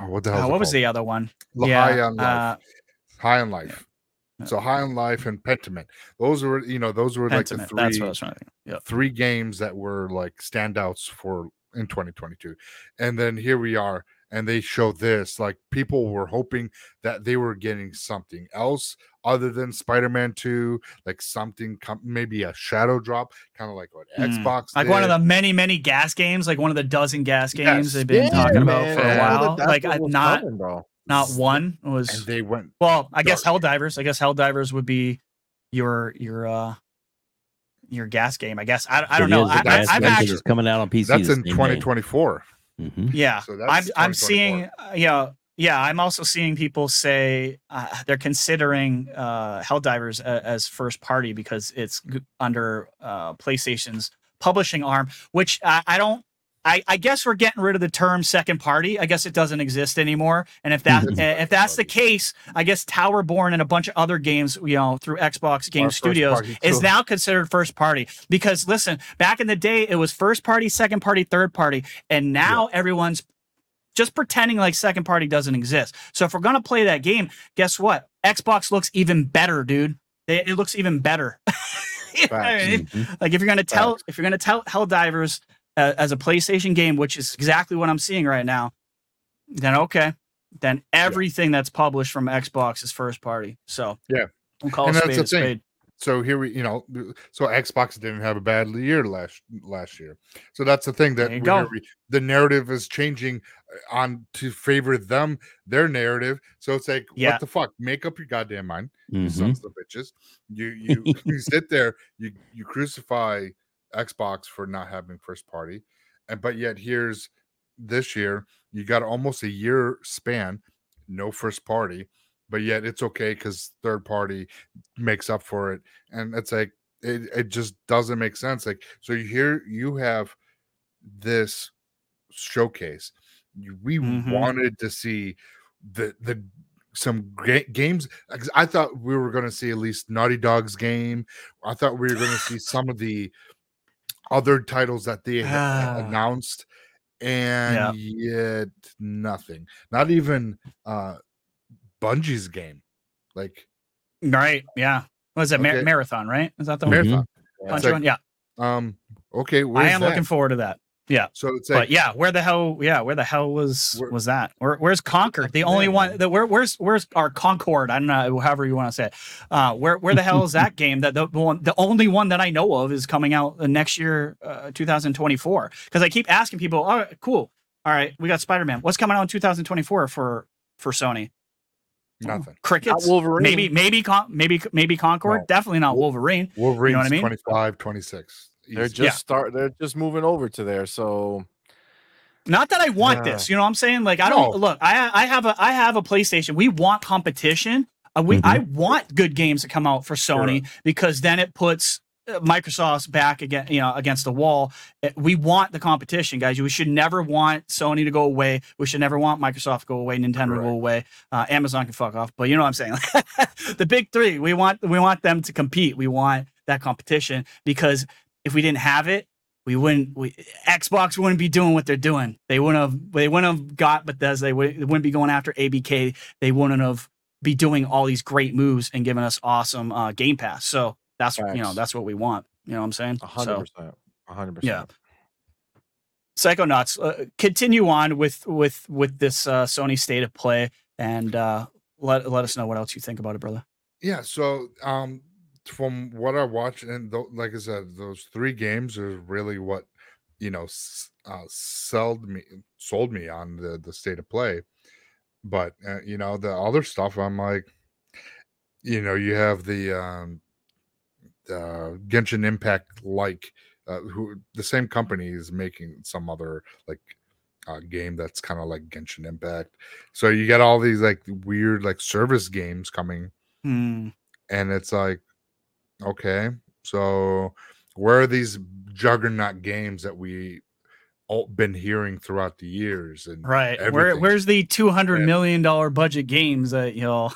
oh, what the hell Uh, what was the other one? the yeah, high on life uh, high on life Yeah. so high on life and pentiment those were you know those were like the three That's what I was trying to think. Yep. three games that were like standouts for in 2022 and then here we are and they show this like people were hoping that they were getting something else other than spider-man 2 like something com- maybe a shadow drop kind of like what Hmm. xbox like one of the many many gas games like one of the dozen gas games Yes. they've been talking about man, for a Yeah. I while like I- was not coming, bro. not one and was they went well i guess dark. helldivers i guess helldivers would be your your uh your gas game i guess i, I don't It know I, I, i'm actually coming out on PC. that's in same day. 2024 Mhm. yeah So i'm i'm seeing uh, yeah yeah i'm also seeing people say uh, they're considering uh helldivers a, as first party because it's g- under uh playstation's publishing arm which i, I don't I, I guess we're getting rid of the term second party. I guess it doesn't exist anymore. And if that eh, if that's the case, I guess Towerborn and a bunch of other games, you know, through Xbox Game Studios is now considered first party. Because listen, back in the day, it was first party, second party, third party, and now everyone's just pretending like second party doesn't exist. So if we're gonna play that game, guess what? Xbox looks even better, dude. It, it looks even better. You know I Facts. mean? Mhm. Like if you're gonna tell if you're gonna tell Helldivers as a PlayStation game, which is exactly what I'm seeing right now, then okay, then everything that's published from Xbox is first party. So Yeah. we'll call And a that's spade the a thing. spade. so here we you know so xbox didn't have a bad year last last year so that's the thing that we- the narrative is changing uh, on to favor them their narrative so it's like Yeah. what the fuck make up your goddamn mind you Mhm. sons of bitches you you, you sit there you you crucify xbox for not having first party and but yet here's this year you got almost a year span no first party but yet it's okay because third party makes up for it and it's like it, it just doesn't make sense like so you here you have this showcase we Mhm. wanted to see the the some great games i thought we were going to see at least naughty dog's game i thought we were going to see some of the other titles that they Ah. announced and yet nothing not even uh bungie's game like Right? Yeah. What is that? Mar- marathon, right? Is that the Mhm. marathon Bunch It's like. Yeah. um okay I am that? looking forward to that. So it's like But yeah, where the hell? Yeah, where the hell was Where- was that? Where, where's Concord? The only one that where where's where's our Concord? I don't know, however you want to say it. Uh, where where the hell is that game? That the one, the only one that I know of is coming out uh, next year, uh, 2024. Because I keep asking people, oh, cool, all right, we got Spider Man. What's coming out in 2024 for for Sony? nothing Crickets. Not Wolverine. Maybe maybe Con- maybe maybe Concord. No. Definitely not Wolverine. wolverine's I mean? 25 26 They're just start. They're just moving over to there. So Not that I want Yeah. this, you know what I'm saying? Like I don't No. look. I I have a I have a PlayStation. We want competition. Uh, we I want good games to come out for Sony because then it puts uh, Microsoft's back again, you know, against the wall. Uh, We want the competition, guys. We should never want Sony to go away. We should never want Microsoft to go away. Nintendo to go away. Uh, Amazon can fuck off. But you know what I'm saying? the big three. We want we want them to compete. We want that competition because if we didn't have it, we wouldn't we Xbox wouldn't be doing what they're doing. They wouldn't have they wouldn't have got Bethesda. They, would, they wouldn't be going after ABK. They wouldn't have be doing all these great moves and giving us awesome uh, Game Pass. So that's you know that's what we want. You know what I'm saying? hundred percent. a hundred Yeah. percent. Psychonauts, uh, continue on with with with this uh, Sony State of Play, and uh, let let us know what else you think about it, brother. Yeah. So, um, from what I watched, and th- like I said, those three games are really what you know uh, sold me sold me on the the state of play. But uh, you know the other stuff, I'm like, you know, you have the um, uh, Genshin Impact like uh, who the same company is making some other like uh, game that's kind of like Genshin Impact. So you get all these like weird like service games coming, Hmm. and it's like, okay, so where are these juggernaut games that we all been hearing throughout the years? And Right. Where where's the two hundred Yeah. million dollar budget games that you know?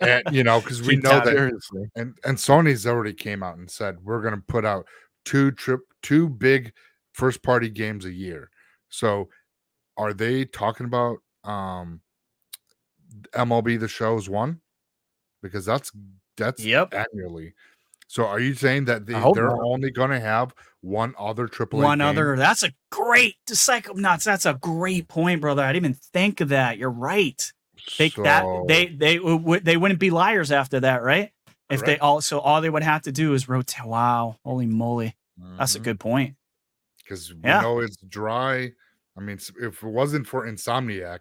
and, you know because we know tab- that Seriously. and and Sony's already came out and said we're going to put out two trip two big first party games a year. So are they talking about um MLB the shows one? Because that's that's Yep. annually. So are you saying that they, they're not. only going to have one other triple One other. That's a great Psychonauts. That's a great point, brother. I didn't even think of that. You're right. They that they they w- they wouldn't be liars after that, right? If they all so all they would have to do is rotate. Wow, holy moly, that's a mm-hmm. good point. because we Yeah. know it's dry. I mean, if it wasn't for Insomniac,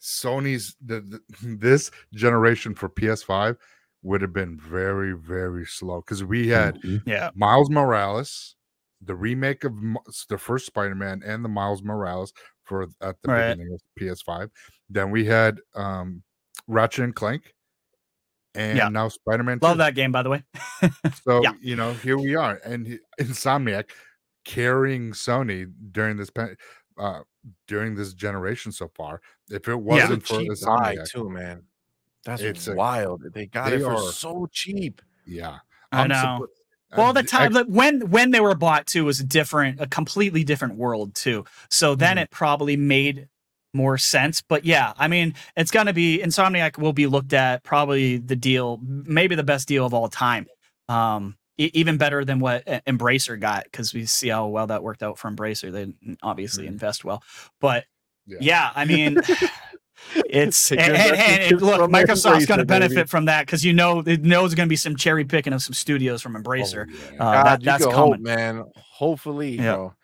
Sony's the, the this generation for PS5 would have been very very slow because we had Mhm. Yeah, Miles Morales, the remake of the first Spider-Man, and the Miles Morales for at the Right. beginning of PS5. Then we had um Ratchet and Clank, and Yeah. now Spider-Man. love 2. that game by the way. So Yeah. you know, here we are, and he- Insomniac carrying Sony during this pen- uh during this generation so far. If it wasn't for cheap buy Insomniac, too, man. That's It's a- wild. They got they it for are- so cheap. yeah, I I'm know. surpri- Well, the time that when when they were bought too was a different, a completely different world too. So then Mhm. it probably made more sense. But yeah, I mean, it's gonna be Insomniac will be looked at probably the deal, maybe the best deal of all time. Um, even better than what Embracer got because we see how well that worked out for Embracer. They obviously Mhm. invest well, but Yeah. yeah, I mean. It's Take and, and- and look, Microsoft's going to Embracer, baby. benefit from that because you know it knows there's going to be some cherry picking of some studios from Embracer. Oh, yeah. Uh, God, that, that's can coming. hope, man. Hopefully, Yeah. bro.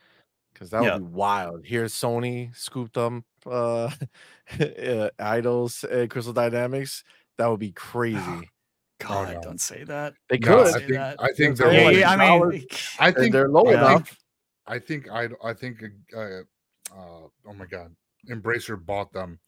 Because that would Yeah. be wild. Here's Sony scooped them uh, uh Eidos uh, Crystal Dynamics. That would be crazy. God, no. don't say that. They No, could. I say think that. I think they're Yeah, like like- yeah, I mean, I think they're low Yeah. enough. I think I I think uh, uh oh my god, Embracer bought them f-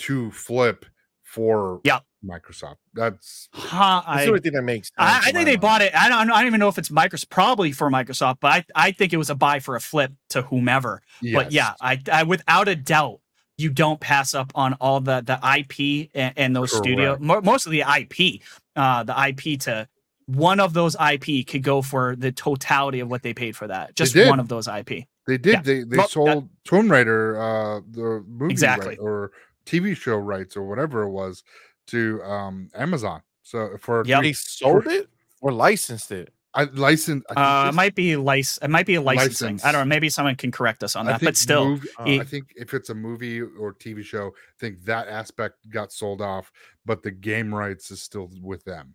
to flip for Yeah. Microsoft. That's huh, That's I, the only thing that makes sense. I, I think they mind. bought it. I don't, I don't even know if it's Microsoft, probably for Microsoft, but I, I think it was a buy for a flip to whomever. But yeah. I, I, without a doubt, you don't pass up on all the the IP and, and those studio, mo- most of the IP, uh, the IP to one of those IP could go for the totality of what they paid for that. Just one of those IP. They did. Yeah. They they Well, that- sold Tomb Raider, uh, the movie Exactly. right, or TV show rights or whatever it was to um Amazon. So for Yep. They sold it or licensed it. I licensed. I Uh, it might be lic- It might be a licensing. I don't know. Maybe someone can correct us on that. But still, movie- uh, it- I think if it's a movie or TV show, I think that aspect got sold off, but the game rights is still with them.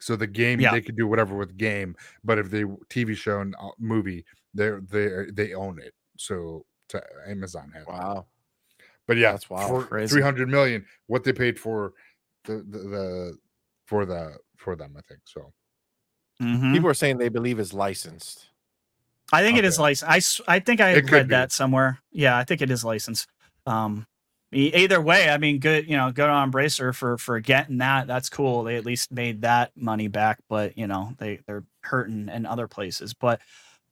So the game Yeah. they could do whatever with game, but if they TV show and uh, movie, they're they they own it. So to Amazon has. it. Wow. But yeah, That's wild. for Crazy. three hundred million, what they paid for the, the the for the for them, I think so. Mhm. People are saying they believe it's licensed. I think it is Okay. licensed. I think I It read be. that somewhere. Yeah, I think it is licensed. Um, either way, I mean, good. You know, good on Bracer for for getting that. That's cool. They at least made that money back. But you know, they they're hurting in other places. But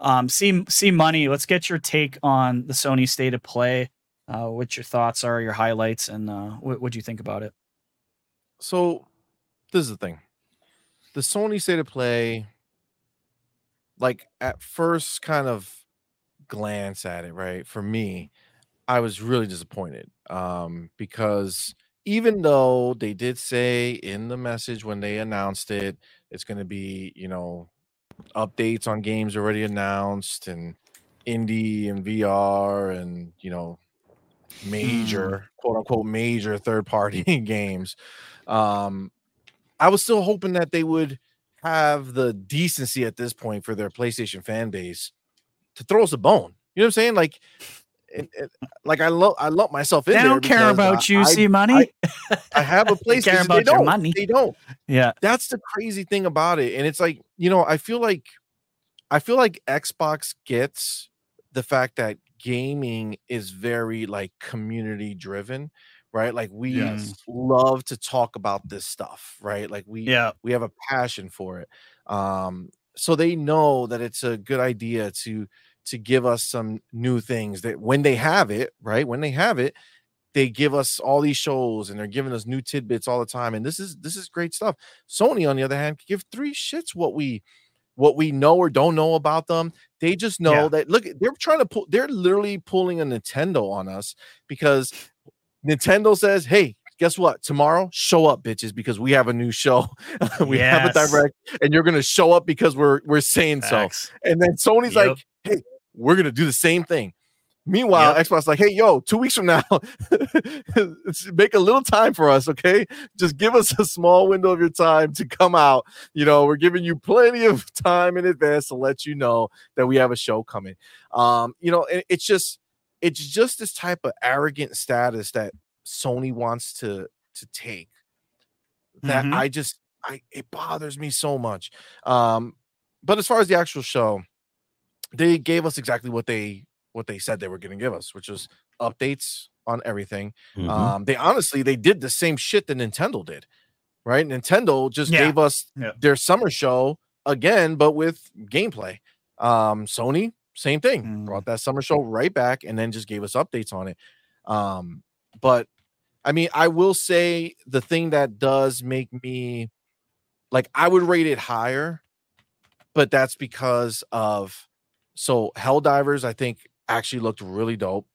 um, see C Money. Let's get your take on the Sony State of Play. Uh, what your thoughts are, your highlights, and uh, what what you think about it? So this is the thing. The Sony State of Play, like at first kind of glance at it, right? For me, I was really disappointed. Um, because even though they did say in the message when they announced it, it's gonna be, you know, updates on games already announced and indie and VR and you know major quote unquote major third party games. Um, I was still hoping that they would have the decency at this point for their PlayStation fan base to throw us a bone. You know what I'm saying? Like, it, it, like I love I lump myself in. They there don't care about I- you, I- C Money. I have a They care about they your don't. money. They don't yeah. that's the crazy thing about it and it's like you know i feel like i feel like xbox gets the fact that gaming is very like community driven right like we Yes. love to talk about this stuff right like we Yeah. we have a passion for it um so they know that it's a good idea to to give us some new things that when they have it right when they have it they give us all these shows and they're giving us new tidbits all the time and this is this is great stuff sony on the other hand could give three shits what we what we know or don't know about them they just know Yeah. that look they're trying to pull they're literally pulling a nintendo on us because nintendo says hey guess what tomorrow show up bitches because we have a new show we have a direct and you're gonna show up because we're we're saying so and then Sony's Yep. like, hey, we're gonna do the same thing. Meanwhile, Yep. Xbox like, hey, yo, two weeks from now, make a little time for us, okay? Just give us a small window of your time to come out. You know, we're giving you plenty of time in advance to let you know that we have a show coming. Um, you know, it- it's just it's just this type of arrogant status that Sony wants to to take that Mhm. I just I it bothers me so much. Um, but as far as the actual show, they gave us exactly what they what they said they were going to give us, which was updates on everything. Mhm. Um, they honestly they did the same shit that Nintendo did, right? Nintendo just Yeah. gave us Yeah. their summer show again, but with gameplay. Um, Sony, same thing, Mm. brought that summer show right back, and then just gave us updates on it. Um, but I mean, I will say the thing that does make me like I would rate it higher, but that's because of so Helldivers, I think actually looked really dope.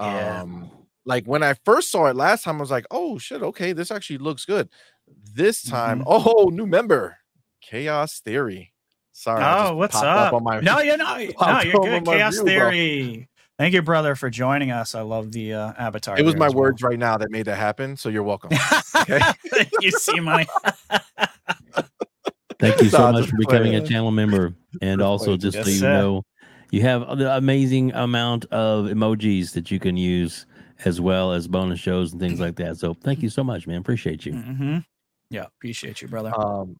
Yeah. Um, like when I first saw it last time, I was like, oh shit, okay, this actually looks good. This time, Mhm. oh, new member, Chaos Theory. Sorry. Oh, what's popped up? on my- no, you know, no, popped you're up good. Chaos view, bro. Theory. Thank you, brother, for joining us. I love the uh, avatar. It was my as well. words right now that made that happen. So you're welcome. Okay. you C Money. Thank you so much for becoming a channel member. And also, playing. just so you sir. know, you have the amazing amount of emojis that you can use as well as bonus shows and things like that. So thank you so much, man. Appreciate you. hmm Yeah, appreciate you, brother. Um,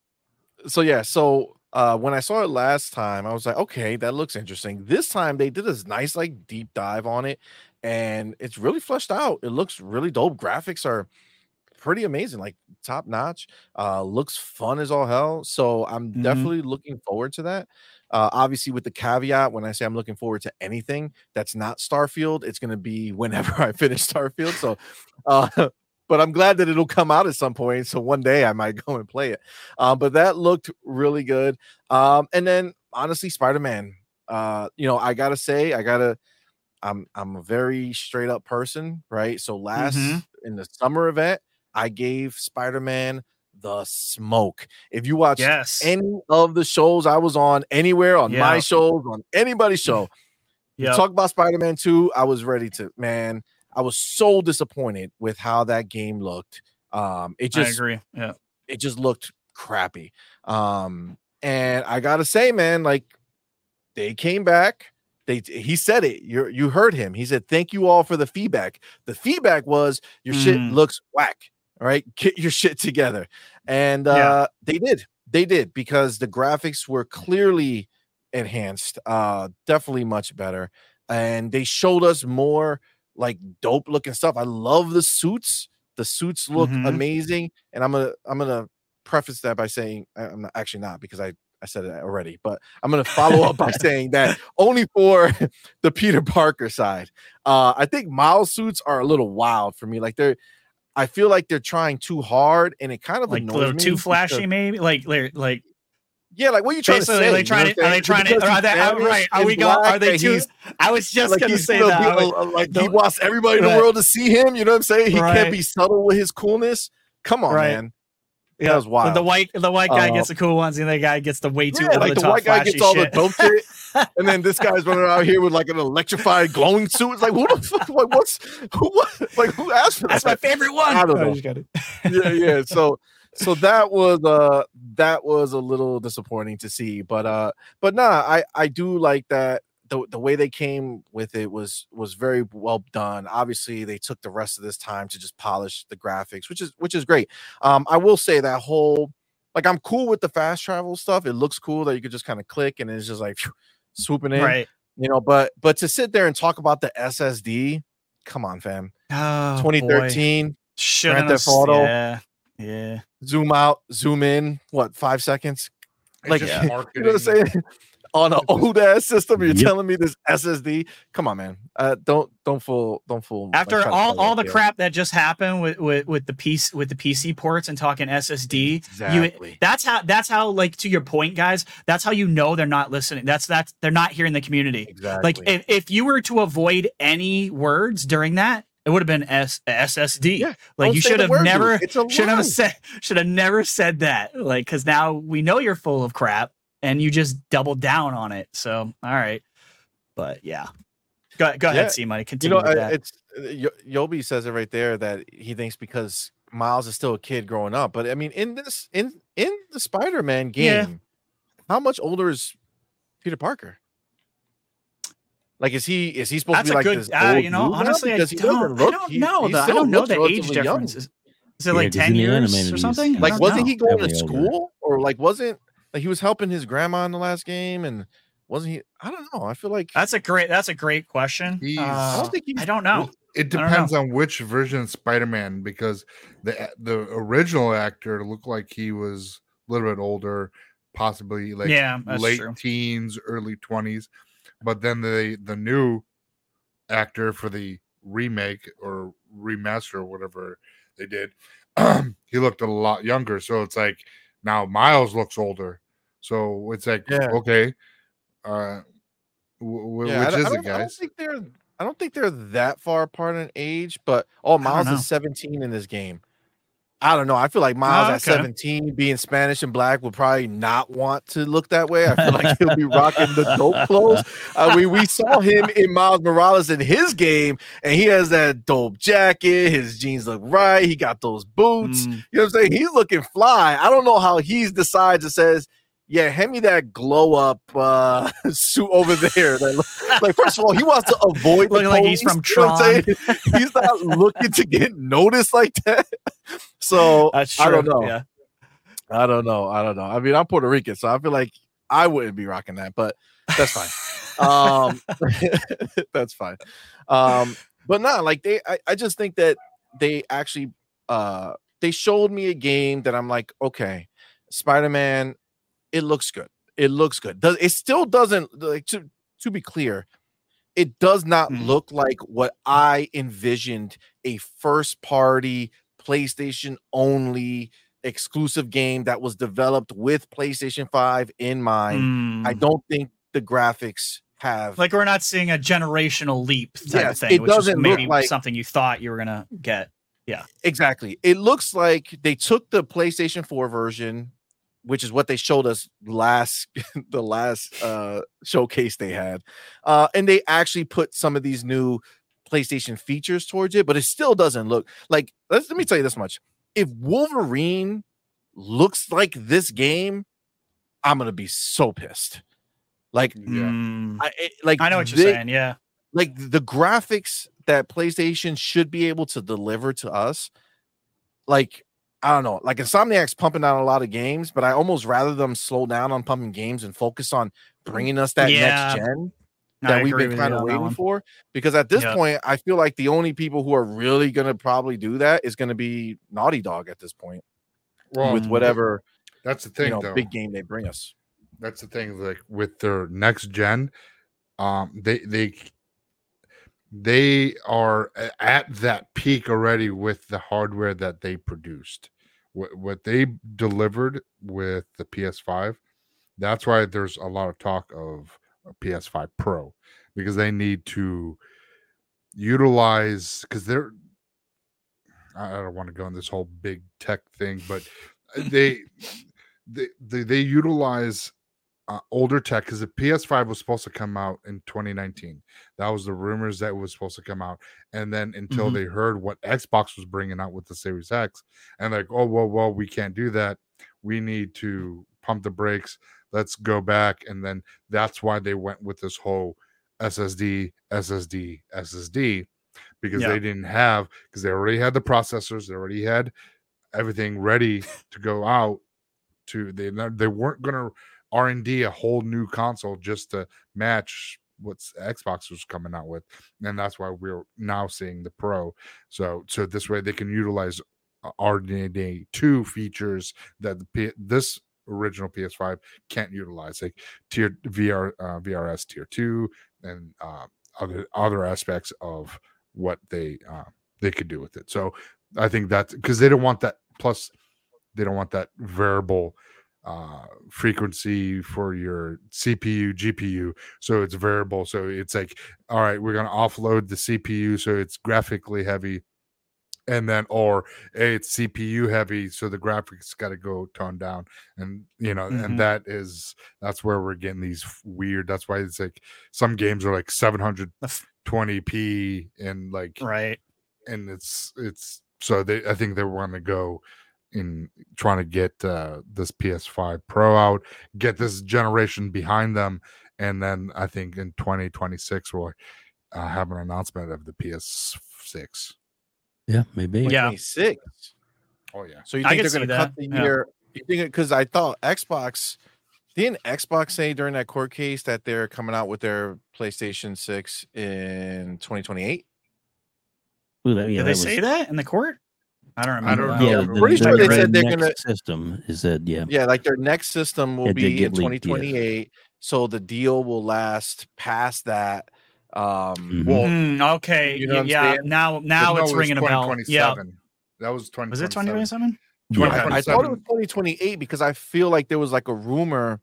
so yeah, so uh, when I saw it last time, I was like, okay, that looks interesting. This time they did this nice like deep dive on it, and it's really fleshed out. It looks really dope. Graphics are pretty amazing, like top notch. Uh, looks fun as all hell. So I'm Mhm. definitely looking forward to that. Uh, obviously, with the caveat, when I say I'm looking forward to anything that's not Starfield, it's going to be whenever I finish Starfield. So, uh, but I'm glad that it'll come out at some point. So one day I might go and play it. Um, but that looked really good. Um, and then honestly, Spider Man. Uh, you know, I gotta say, I gotta. I'm I'm a very straight up person, right? So last Mhm. in the summer event, I gave Spider Man the smoke. If you watch yes. any of the shows I was on, anywhere on my shows, on anybody's show, you talk about Spider-Man 2, I was ready to man. I was so disappointed with how that game looked. Um, it I just agree. Yeah. it just looked crappy. Um, and I gotta say, man, like they came back. They he said it. You you heard him. He said, "Thank you all for the feedback." The feedback was your shit Mm. looks whack. All right, get your shit together. And uh Yeah. they did. They did because the graphics were clearly enhanced. Uh definitely much better. And they showed us more like dope looking stuff. I love the suits. The suits look Mhm. amazing. And I'm gonna I'm gonna preface that by saying I'm not, actually not because I I said it already, but I'm gonna follow up by saying that only for the Peter Parker side. Uh, I think Miles suits are a little wild for me. Like they're, I feel like they're trying too hard, and it kind of Like a annoys little me too because- flashy, maybe. Like, like, like Yeah, like what are you trying basically, to say? are they You know trying to? Are they trying to? Are they are, right? Are we going? Are they too? I was just like gonna say that. be I a- a- like he wants everybody in the world to see him. You know what I'm saying? He Right. can't be subtle with his coolness. Come on, Right. man. yeah, that was the- wild. The white, the white guy Uh, gets the cool ones, and the guy gets the way too Yeah, over like the the top white guy gets all shit. the dope shit. And then this guy's running out here with like an electrified glowing suit. It's like, who the fuck? Like, what's who? What? Like, who asked for That's that? my favorite one. I don't know. just got it. yeah, yeah. So so that was uh that was a little disappointing to see. But uh but nah, I I do like that the the way they came with it was was very well done. Obviously, they took the rest of this time to just polish the graphics, which is which is great. Um, I will say that whole like I'm cool with the fast travel stuff. It looks cool that you could just kind of click and it's just like phew, swooping in, Right. you know. But but to sit there and talk about the SSD, come on, fam. Oh, 2013, Shouldn't Grand have Theft Auto. Yeah. Yeah. zoom out, zoom in, what five seconds? It's Like, just you know what I'm saying? On an old ass system, you're Yep. telling me this SSD? Come on, man. Uh, don't don't fool don't fool. like, After try to all, all the here. crap that just happened with with with the piece with the PC ports and talking SSD, Exactly. that's how that's how like to your point, guys. That's how you know they're not listening. That's that's they're not hearing the community. exactly. Like if, if you were to avoid any words during that, it would have been S- SSD. Yeah, like you should have never should have said should have never said that. Like because now we know you're full of crap and you just double down on it. So all right, but yeah, go go Yeah, ahead, C money. you Continue know, with uh, that. it's uh, Yobi says it right there that he thinks because Miles is still a kid growing up. But I mean, in this in in the Spider-Man game, Yeah. how much older is Peter Parker? Like, is he is he supposed That's to be a like good. this Uh, old you know, honestly, I Because he doesn't don't. I don't know. he The, I don't know the age relatively young. difference. Is, is it Yeah, like 'cause ten years or something? Like, wasn't know. he going to Definitely older. school or like wasn't like he was helping his grandma in the last game and wasn't he? I don't know. I feel like That's a great. That's a great question. Uh, I don't think he's. I don't know. It I don't know. depends on which version of Spider-Man because the the original actor looked like he was a little bit older, possibly like yeah, late true. teens, early twenties. But then the the new actor for the remake or remaster or whatever they did, he looked a lot younger. So it's like now Miles looks older. So it's like Yeah. okay, uh, w- Yeah, which is it, don't, I don't think they're. I don't think they're that far apart in age, but oh, Miles is 17 in this game. I don't know. I feel like Miles Oh, at 17 being Spanish and black would probably not want to look that way. I feel like he'll be rocking the dope clothes. I mean, we saw him in Miles Morales in his game, and he has that dope jacket. His jeans look right. He got those boots. Mm, You know what I'm saying? He's looking fly. I don't know how he's decides and says, "Yeah, hand me that glow up uh, suit over there." Like, like, first of all, he wants to avoid Looking like he's from you know He's not looking to get noticed like that. So that's true. I don't know. Yeah. I don't know. I don't know. I mean, I'm Puerto Rican, so I feel like I wouldn't be rocking that, but that's fine. um, that's fine. Um, but not like they. I, I just think that they actually uh they showed me a game that I'm like, okay, Spider Man, it looks good. It looks good. Does it still doesn't like to to be clear? It does not Mhm. look like what I envisioned a first party PlayStation only exclusive game that was developed with PlayStation 5 in mind. I Mm. don't think the graphics have like we're not seeing a generational leap type Yes, of thing, it which is doesn't look maybe like- something you thought you were gonna get. Yeah. Exactly. It looks like they took the PlayStation 4 version, which is what they showed us last the last uh showcase they had. Uh and they actually put some of these new PlayStation features towards it, but it still doesn't look like let's let me tell you this much. If Wolverine looks like this game, I'm gonna be so pissed. Like Yeah. Mm, I it- like I know what you're they- saying. Yeah. like the graphics that PlayStation should be able to deliver to us, like I don't know, like Insomniac's pumping out a lot of games, but I almost rather them slow down on pumping games and focus on bringing us that Yeah, next gen I that we've been kind of waiting one. for. Because at this Yeah. point, I feel like the only people who are really gonna probably do that is gonna be Naughty Dog at this point Well, with Mm. whatever that's the you thing, know though. big game they bring us. that's the thing like with their next gen um they they they are at that peak already with the hardware that they produced what, what they delivered with the ps5 that's why there's a lot of talk of a ps5 pro because they need to utilize because they're i don't want to go in this whole big tech thing but uh, they they they, they utilize uh, older tech because the PS5 was supposed to come out in 2019. That was the rumors that it was supposed to come out, and then until Mhm. they heard what Xbox was bringing out with the Series X, and like, oh well, well, we can't do that. We need to pump the brakes. Let's go back, and then that's why they went with this whole SSD, SSD, SSD, because Yeah. they didn't have because they already had the processors, they already had everything ready to go out. To they they weren't gonna R and D a whole new console just to match what Xbox was coming out with, and that's why we're now seeing the Pro. So so this way they can utilize uh, RDNA two features that the P- this original PS5 can't utilize, like tier VR uh, VRS tier two and uh, other other aspects of what they uh, they could do with it. So I think that's because they don't want that. Plus, they don't want that variable uh frequency for your CPU GPU so it's variable so it's like all right we're going to offload the CPU so it's graphically heavy and then or hey, it's CPU heavy so the graphics got to go toned down and you know Mhm. and that is that's where we're getting these weird that's why it's like some games are like 720p and like Right. and it's it's so they I think they want to go in trying to get uh this PS5 Pro out, get this generation behind them, and then I think in 2026 we'll uh, have an announcement of the PS6. Yeah, maybe. Yeah. 26. Oh yeah, So you think can they're going to cut the yeah. year? You think because I thought Xbox didn't Xbox say during that court case that they're coming out with their PlayStation 6 in 2028? Ooh, that- yeah, Did they was- say that in the court? I don't I don't know. Yeah, the- pretty the- sure they said they're gonna- system is that yeah. Yeah, like their next system will It be in leaked, yeah. 2028. So the deal will last past that. Um, Mhm. well, Mm, okay. You know y- what I'm yeah. Now, now No, it's it was ringing a bell. Yeah. That was 20. Was it 2027? Yeah. Okay. I thought it was 2028 because I feel like there was like a rumor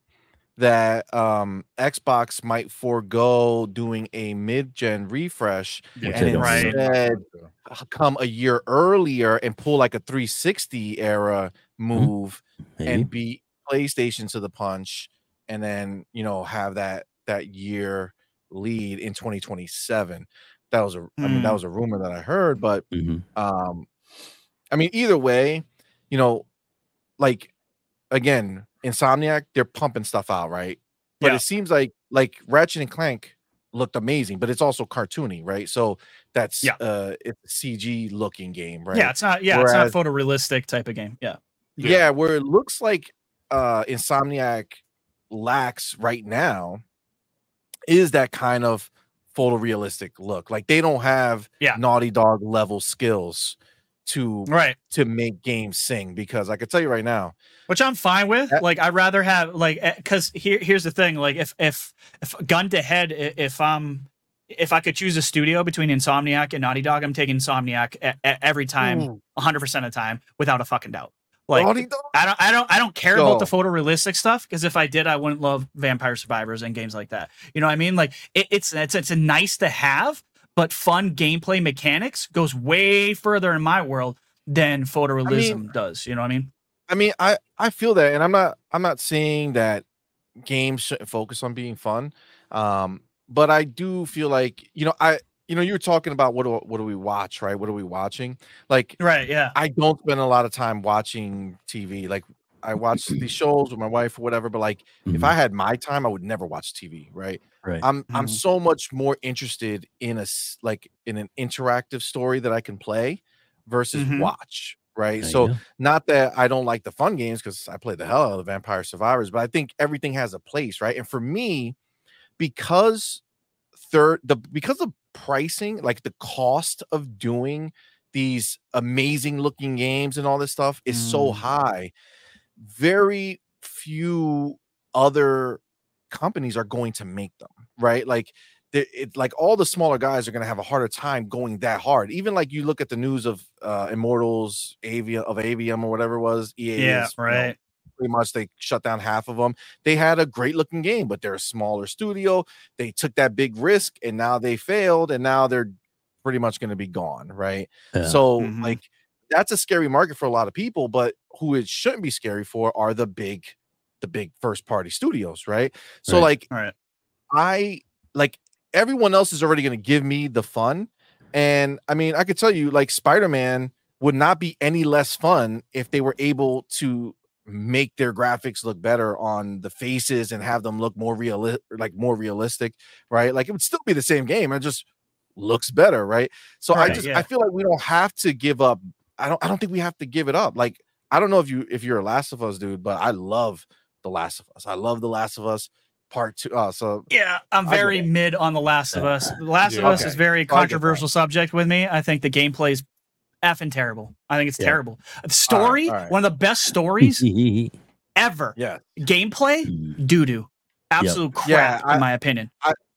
that um Xbox might forego doing a mid-gen refresh and Right. instead come a year earlier and pull like a 360 era move Maybe. and beat PlayStation to the punch and then you know have that that year lead in 2027 that was a I mean that Hmm. was a rumor that I heard but Mhm. um I mean either way you know like again Insomniac they're pumping stuff out right but Yeah. it seems like like Ratchet and Clank looked amazing but it's also cartoony right so that's Yeah. uh it's a CG looking game right Yeah, it's not. Yeah, it's Whereas- not photorealistic type of game. Yeah. yeah. where it looks like uh insomniac lacks right now is that kind of photorealistic look like they don't have Yeah. naughty dog level skills to Right. to make games sing because i can tell you right now Which I'm fine with. That- Like, I'd rather have like eh, because here here's the thing. Like, if if if gun to head, if I'm if I could choose a studio between Insomniac and Naughty Dog, I'm taking Insomniac e- e- every time, Ooh, 100 percent of the time, without a fucking doubt. Like, naughty dog I don't, I don't, I don't care about the photorealistic stuff because if I did, I wouldn't love Vampire Survivors and games like that. You know what I mean? Like it, it's it's it's a nice to have, but fun gameplay mechanics goes way further in my world than photorealism does. You know what I mean? i mean i i feel that and i'm not i'm not saying that games shouldn't focus on being fun um but i do feel like you know i you know you were talking about what do, what do we watch right what are we watching like Right? Yeah. I don't spend a lot of time watching TV. Like I watch these shows with my wife or whatever, but like if Mhm. I had my time, I would never watch TV, right? Right. I'm I'm Mhm. so much more interested in a like in an interactive story that I can play versus Mhm. watch, right? There So not that I don't like the fun games because I play the hell out of the Vampire Survivors, but I think everything has a place, right? And for me, because third the because of pricing, like the cost of doing these amazing looking games and all this stuff is so Mm. high, very few other companies are going to make them, right? Like the- it like all the smaller guys are going to have a harder time going that hard. Even like you look at the news of uh Immortals, Aveum of Aveum or whatever it was, EA Yeah. is, you know, Right. pretty much they shut down half of them. They had a great looking game, but they're a smaller studio. They took that big risk and now they failed and now they're pretty much going to be gone, right? Yeah. So Mhm. like that's a scary market for a lot of people, but who it shouldn't be scary for are the big the big first party studios, right? So Right. like right. I like everyone else is already going to give me the fun. And I mean, I could tell you, like, Spider Man would not be any less fun if they were able to make their graphics look better on the faces and have them look more real, like more realistic, right? Like, it would still be the same game. It just looks better, right? So I just, yeah. I feel like we don't have to give up. I don't, I don't think we have to give it up. Like, I don't know if you, if you're a Last of Us dude, but I love The Last of Us. I love The Last of Us part two. Uh, so Yeah, I'm very mid on The Last of Us. The Last of Us Okay. is very controversial subject with me. I think the gameplay is effing terrible. I think it's Yeah. terrible. The story, all right. one of the best stories ever. yeah, Gameplay, doo doo. Absolute Yeah, crap, I- in my opinion.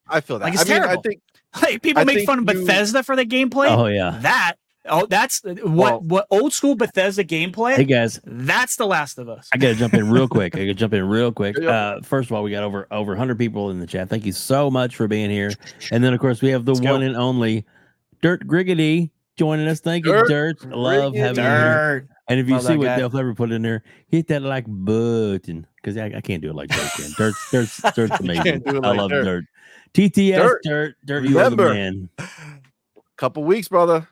I feel that. Like, it's I mean, I terrible. think Like people I make think fun of you- Bethesda for the gameplay. oh yeah. That oh, that's what Well- what old school Bethesda gameplay. Hey guys, That's The Last of Us. I gotta jump in real quick. I gotta jump in real quick. Uh, first of all, we got over over 100 people in the chat. Thank you so much for being here. And then of course we have the Let's go. one and only Dirt Griggity joining us. Thank you, Dirt Dirt. Love Griggity. having you here. Dirt. And if you Love see what guy. Dale Clever put in there, hit that like button because I, I can't do it like Dirt can. Dirt, Dirt's, Dirt's amazing. can't do it I love Dirt. Dirt. TTS Dirt. Dirt, Dirt, you are the man. couple weeks, brother.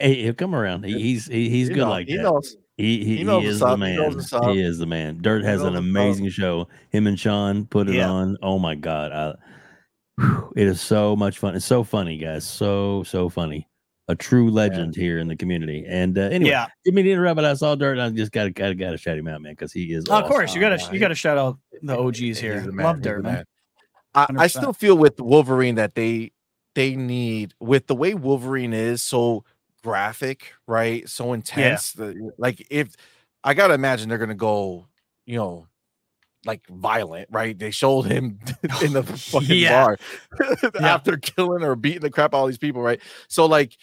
Hey, he'll come around. He, he's he, he's He good know- like he that. knows. He he, He knows he is what's the up. He man. knows what's. He is the man. Dirt has an knows what's up. amazing show. Him and Sean put it Yeah. on. Oh my god, I, whew, it is so much fun. It's so funny, guys. So so funny. A true legend here in the community. And uh, anyway, Yeah, didn't mean to interrupt, but I saw Dirt. And I just gotta gotta gotta shout him out, man, because he is. of awesome. course you gotta you gotta shout out the OGs here. the man. Love Dirt, man. I, I still feel with Wolverine that they they need with the way Wolverine is so graphic, right? So intense. the- like if I gotta imagine they're gonna go, you know, like violent, right? They showed him in the fucking Yeah. bar Yeah. after killing or beating the crap out of all these people, right? So like,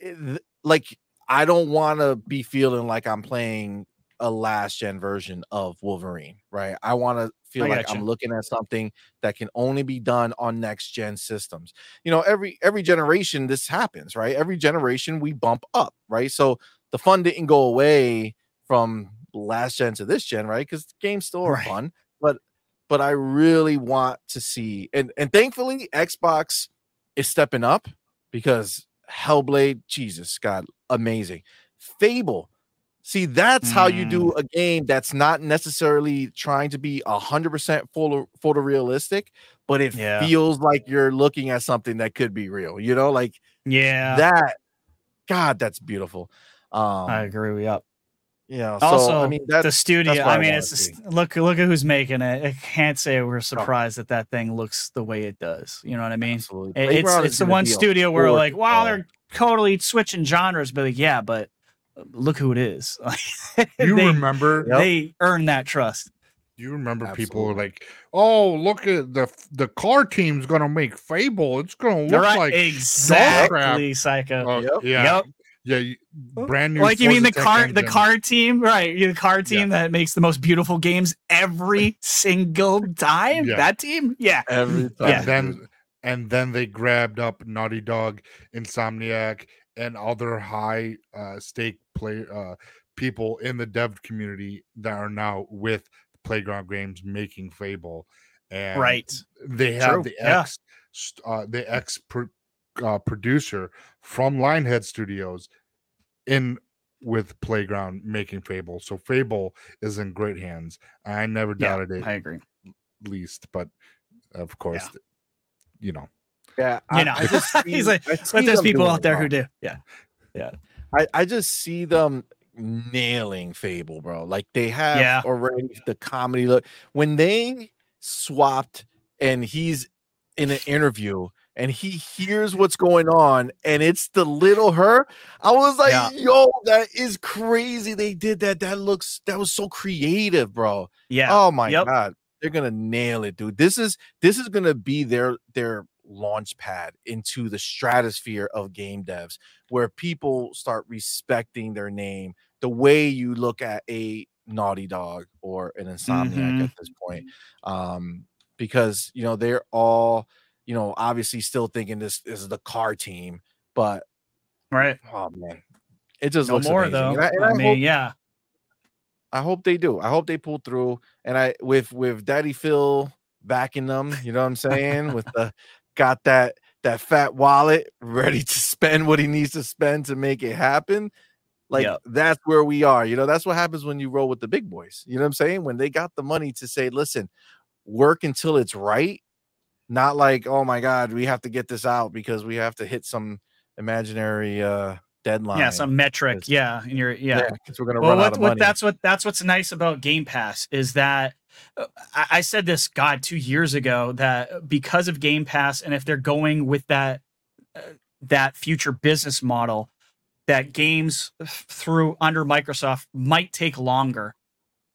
eh, it- like I don't want to be feeling like I'm playing a last gen version of Wolverine, right? I want to feel I like. I'm looking at something that can only be done on next gen systems. You know, every every generation this happens, right? Every generation we bump up, right? So the fun didn't go away from last gen to this gen, right? Because games still are Right. fun, but but I really want to see and and thankfully Xbox is stepping up because Hellblade, Jesus God, amazing. Fable. See, that's how you Mm. do a game that's not necessarily trying to be a hundred percent photo photorealistic, but it Yeah. feels like you're looking at something that could be real. You know, like Yeah, that. God, that's beautiful. Um, I agree with you. you know, so Also, I mean, that's the studio. I I mean, it's look look at who's making it. I can't say we're surprised that that thing looks the way it does. You know what I mean? absolutely. It- it's it's the one studio where like, wow, uh, they're totally switching genres, but like, yeah, but look who it is. You they, remember? Yep. they earn that trust. You remember people were like, "Oh, look at the the car team's gonna make Fable. It's gonna look right, like exactly, Psycho. Oh, Yep. yeah, Yep. yeah, brand new." Like you mean the Forza Tech car, the car team, right? The car team that makes the most beautiful games every single time. Yeah. That team, yeah, every time. Yeah. and then and then they grabbed up Naughty Dog, Insomniac, and other high uh, stake play uh, people in the dev community that are now with Playground Games making Fable, and right. they have True, the yeah. ex st- uh, the ex pro- uh, producer from Lionhead Studios in with Playground making Fable. So Fable is in great hands. I never Yeah, doubted it I agree. least, but of course, Yeah. you know. yeah, You I- know, I just see- he's like, but there's people out there well. who do. Yeah yeah, I, I just see them nailing Fable, bro. Like they have Yeah. already the comedy look. When they swapped and he's in an interview and he hears what's going on and it's the little her, I was like, Yeah. yo, that is crazy. They did that. That looks that was so creative, bro. yeah. Oh my Yep. god, they're gonna nail it, dude. This is this is gonna be their their launch pad into the stratosphere of game devs, where people start respecting their name the way you look at a Naughty Dog or an Insomniac Mhm. at this point, um, because you know they're all you know obviously still thinking this is the car team, but Right. oh man, it just No looks more amazing. though. And I, and I, I mean, hope yeah. I hope they do. I hope they pull through. And I with with Daddy Phil backing them, you know what I'm saying? with the got that that fat wallet ready to spend what he needs to spend to make it happen. Like Yep. that's where we are. You know, that's what happens when you roll with the big boys. You know what I'm saying? When they got the money to say, listen, work until it's right. Not like, oh my God, we have to get this out because we have to hit some imaginary uh deadline. Yeah, some metric. Yeah, and you're yeah. because we're gonna well, run out of what money. that's what that's what's nice about Game Pass is that I, I said this God two years ago that because of Game Pass and if they're going with that uh, that future business model, that games through under Microsoft might take longer,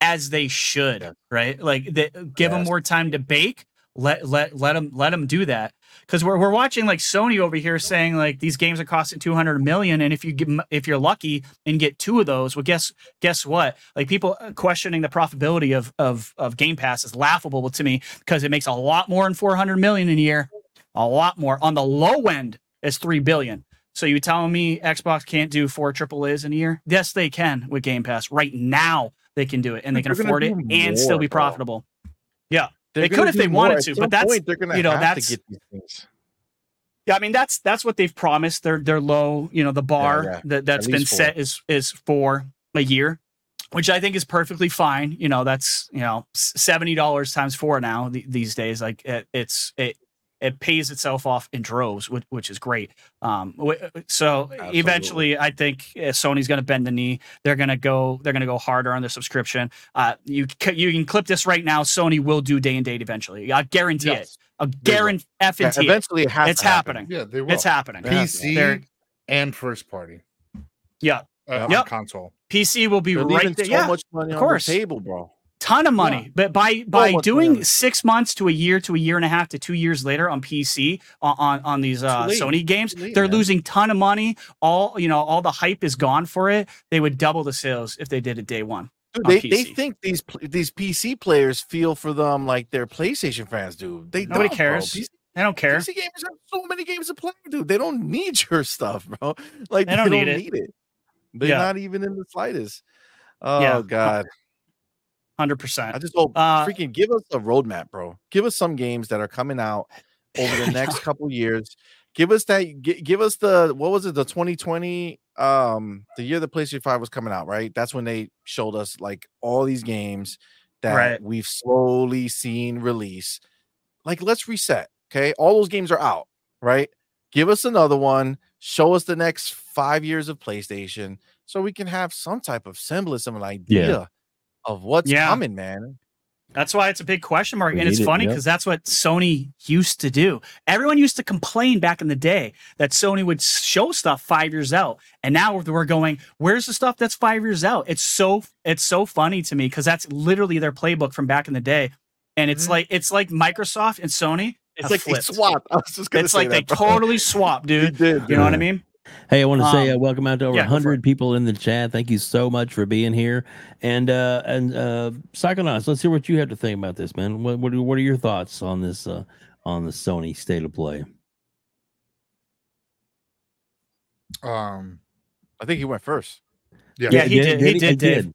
as they should, Yes. right? Like they, give them more time to bake. Let let let them let them do that. Because we're, we're watching like Sony over here saying like these games are costing 200 million and if you if you're lucky and get two of those well guess guess what? Like people uh, questioning the profitability of of of Game Pass is laughable to me because it makes a lot more than 400 million in a year a lot more. On the low end is 3 billion. So you telling me Xbox can't do four triple A's in a year? Yes they can with Game Pass. Right now they can do it and they can afford it and still be bro. profitable They're they could if they more. wanted At to, but that's- point, they're gonna you know, have that's- to get these things. Yeah, I mean that's that's what they've promised. They're they're low, you know, the bar yeah. that that's At been four. set is is for a year, which I think is perfectly fine. You know, that's you know seventy dollars times four now th- these days. Like it, it's it it pays itself off in droves, which, which is great. Um, so Absolutely. eventually, I think uh, Sony's going to bend the knee. They're going to go. They're going to go harder on the subscription. Uh, you you can clip this right now. Sony will do day and date eventually. I guarantee it. Yes. I will. guarantee Yeah, effing it. eventually, it has It's to happen. happening. Yeah, they will. It's happening. PC They're- and first party. Yeah. Uh, on Yep. console. PC will be They're right there. so yeah, much money of on course. the table, bro. Ton of money. But by by much doing six months to a year to a year and a half to two years later on PC on on, on these uh. Sony games, late, they're man. losing ton of money. All you know, all the hype is gone for it. They would double the sales if they did it day one. Dude, they, they think these these PC players feel for them like their PlayStation fans do. They Nobody don't, cares. Bro. I don't care. PC gamers have so many games to play, dude. They don't need your stuff, bro. Like They don't need it. They're Yeah. not even in the slightest. Oh Yeah. god. Hundred I just hope Uh, freaking give us a roadmap, bro. Give us some games that are coming out over the next couple years. Give us that. gi- give us the what was it? The 2020, um, the year the PlayStation 5 was coming out, right? That's when they showed us like all these games that Right. we've slowly seen release. Like, let's reset. Okay, all those games are out, right? Give us another one. Show us the next five years of PlayStation, so we can have some type of semblance of an idea of what's Yeah. coming, man. That's why it's a big question mark. We and it's it, funny yep. because that's what Sony used to do. Everyone used to complain back in the day that Sony would show stuff five years out. And now we're going, where's the stuff that's five years out? It's so it's so funny to me because that's literally their playbook from back in the day. And it's Mhm. like it's like Microsoft and Sony. It's have like they flipped. swapped. I was just gonna It's say like they bro. totally swapped, They dude. did. You know what I mean? Hey, I want to say Um, uh, welcome out to over yeah, 100 people in the chat. Thank you so much for being here. And uh and uh Psychonauts, let's hear what you have to think about this, man. What what are, what are your thoughts on this uh on the Sony state of play? Um, I think he went first. yeah, Yeah, he did. He he? did, Dave.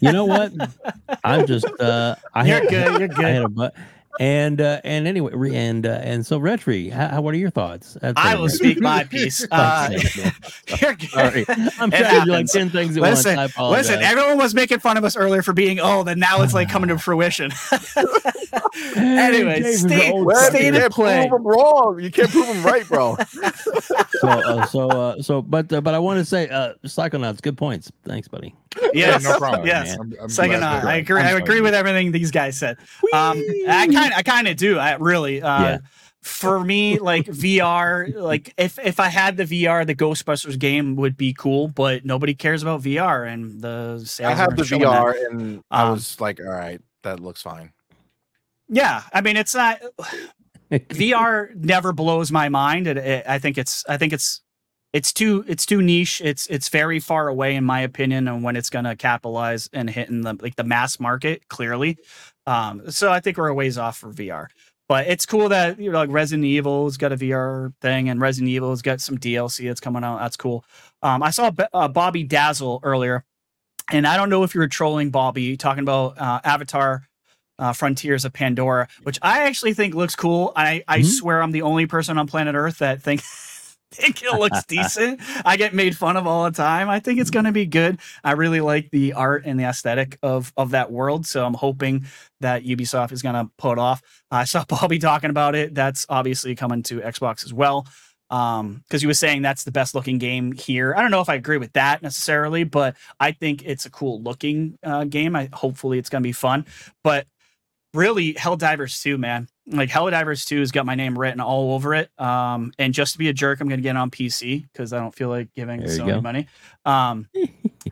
You know what? I'm just uh I You're had, good. You're I good. had a but and uh and anyway re- and uh, and so Rhetri, how, how- what are your thoughts? That's I it. will speak my piece. Uh, Thanks, you're good. Sorry. I'm It trying to do like 10 things at Listen, once. I apologize. Listen, everyone was making fun of us earlier for being old, and now it's like coming to fruition. anyway, James is an state, old Well, state you of can't play. prove them wrong. You can't prove him right, bro. so uh, so uh, so but uh, but I want to say uh Psychonauts, good points. Thanks, buddy. Yes, no problem. yes. I'm, I'm Second, I agree. I agree with everything these guys said. Um, I kind, I kind of do. I really. Uh, Yeah. For me, like VR, like if if I had the VR, the Ghostbusters game would be cool, but nobody cares about VR, and the sales I have the showing that. VR, and I Um, was like, all right, that looks fine. Yeah, I mean, it's not VR. Never blows my mind. It, it, I think it's. I think it's. It's too. It's too niche. It's. It's very far away, in my opinion, on when it's going to capitalize and hit in the like the mass market. Clearly, um. So I think we're a ways off for VR. But it's cool that you know, like Resident Evil's got a VR thing, and Resident Evil's got some DLC that's coming out. That's cool. Um, I saw B- uh, Bobby Dazzle earlier and I don't know if you were trolling Bobby talking about uh, Avatar. Uh, Frontiers of Pandora, which I actually think looks cool. I, I Mhm. swear I'm the only person on planet Earth that think think it looks decent. I get made fun of all the time. I think it's going to be good. I really like the art and the aesthetic of of that world, so I'm hoping that Ubisoft is going to pull it off. I saw Bobby talking about it. That's obviously coming to Xbox as well. Um, because he was saying that's the best looking game here. I don't know if I agree with that necessarily, but I think it's a cool looking uh, game. I hopefully it's going to be fun. But really, Helldivers 2, man. Like Helldivers 2 has got my name written all over it. Um, and just to be a jerk, I'm gonna get on PC because I don't feel like giving There you Sony money. Um,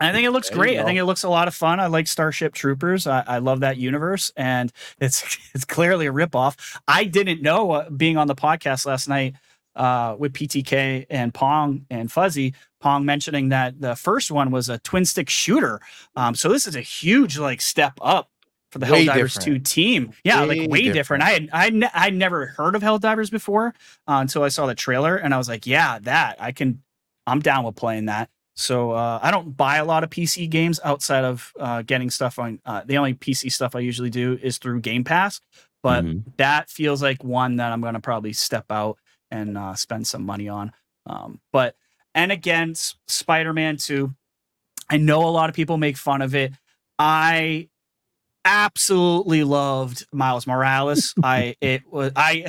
I think it looks There great. I think it looks a lot of fun. I like Starship Troopers. I, I love that universe, and it's it's clearly a ripoff. I didn't know uh, being on the podcast last night uh, with PTK and Pong and Fuzzy. Pong mentioning that the first one was a twin stick shooter. Um, so this is a huge like step up for the Way Helldivers 2 team. Yeah, Way like way different. I had I ne- I'd never heard of Helldivers before uh, until I saw the trailer and I was like, yeah, that I can I'm down with playing that. So uh, I don't buy a lot of PC games outside of uh, getting stuff on. Uh, the only PC stuff I usually do is through Game Pass, but Mhm. that feels like one that I'm going to probably step out and uh, spend some money on. Um, but and again, Spider-Man 2. I know a lot of people make fun of it. I absolutely loved Miles Morales. I it was I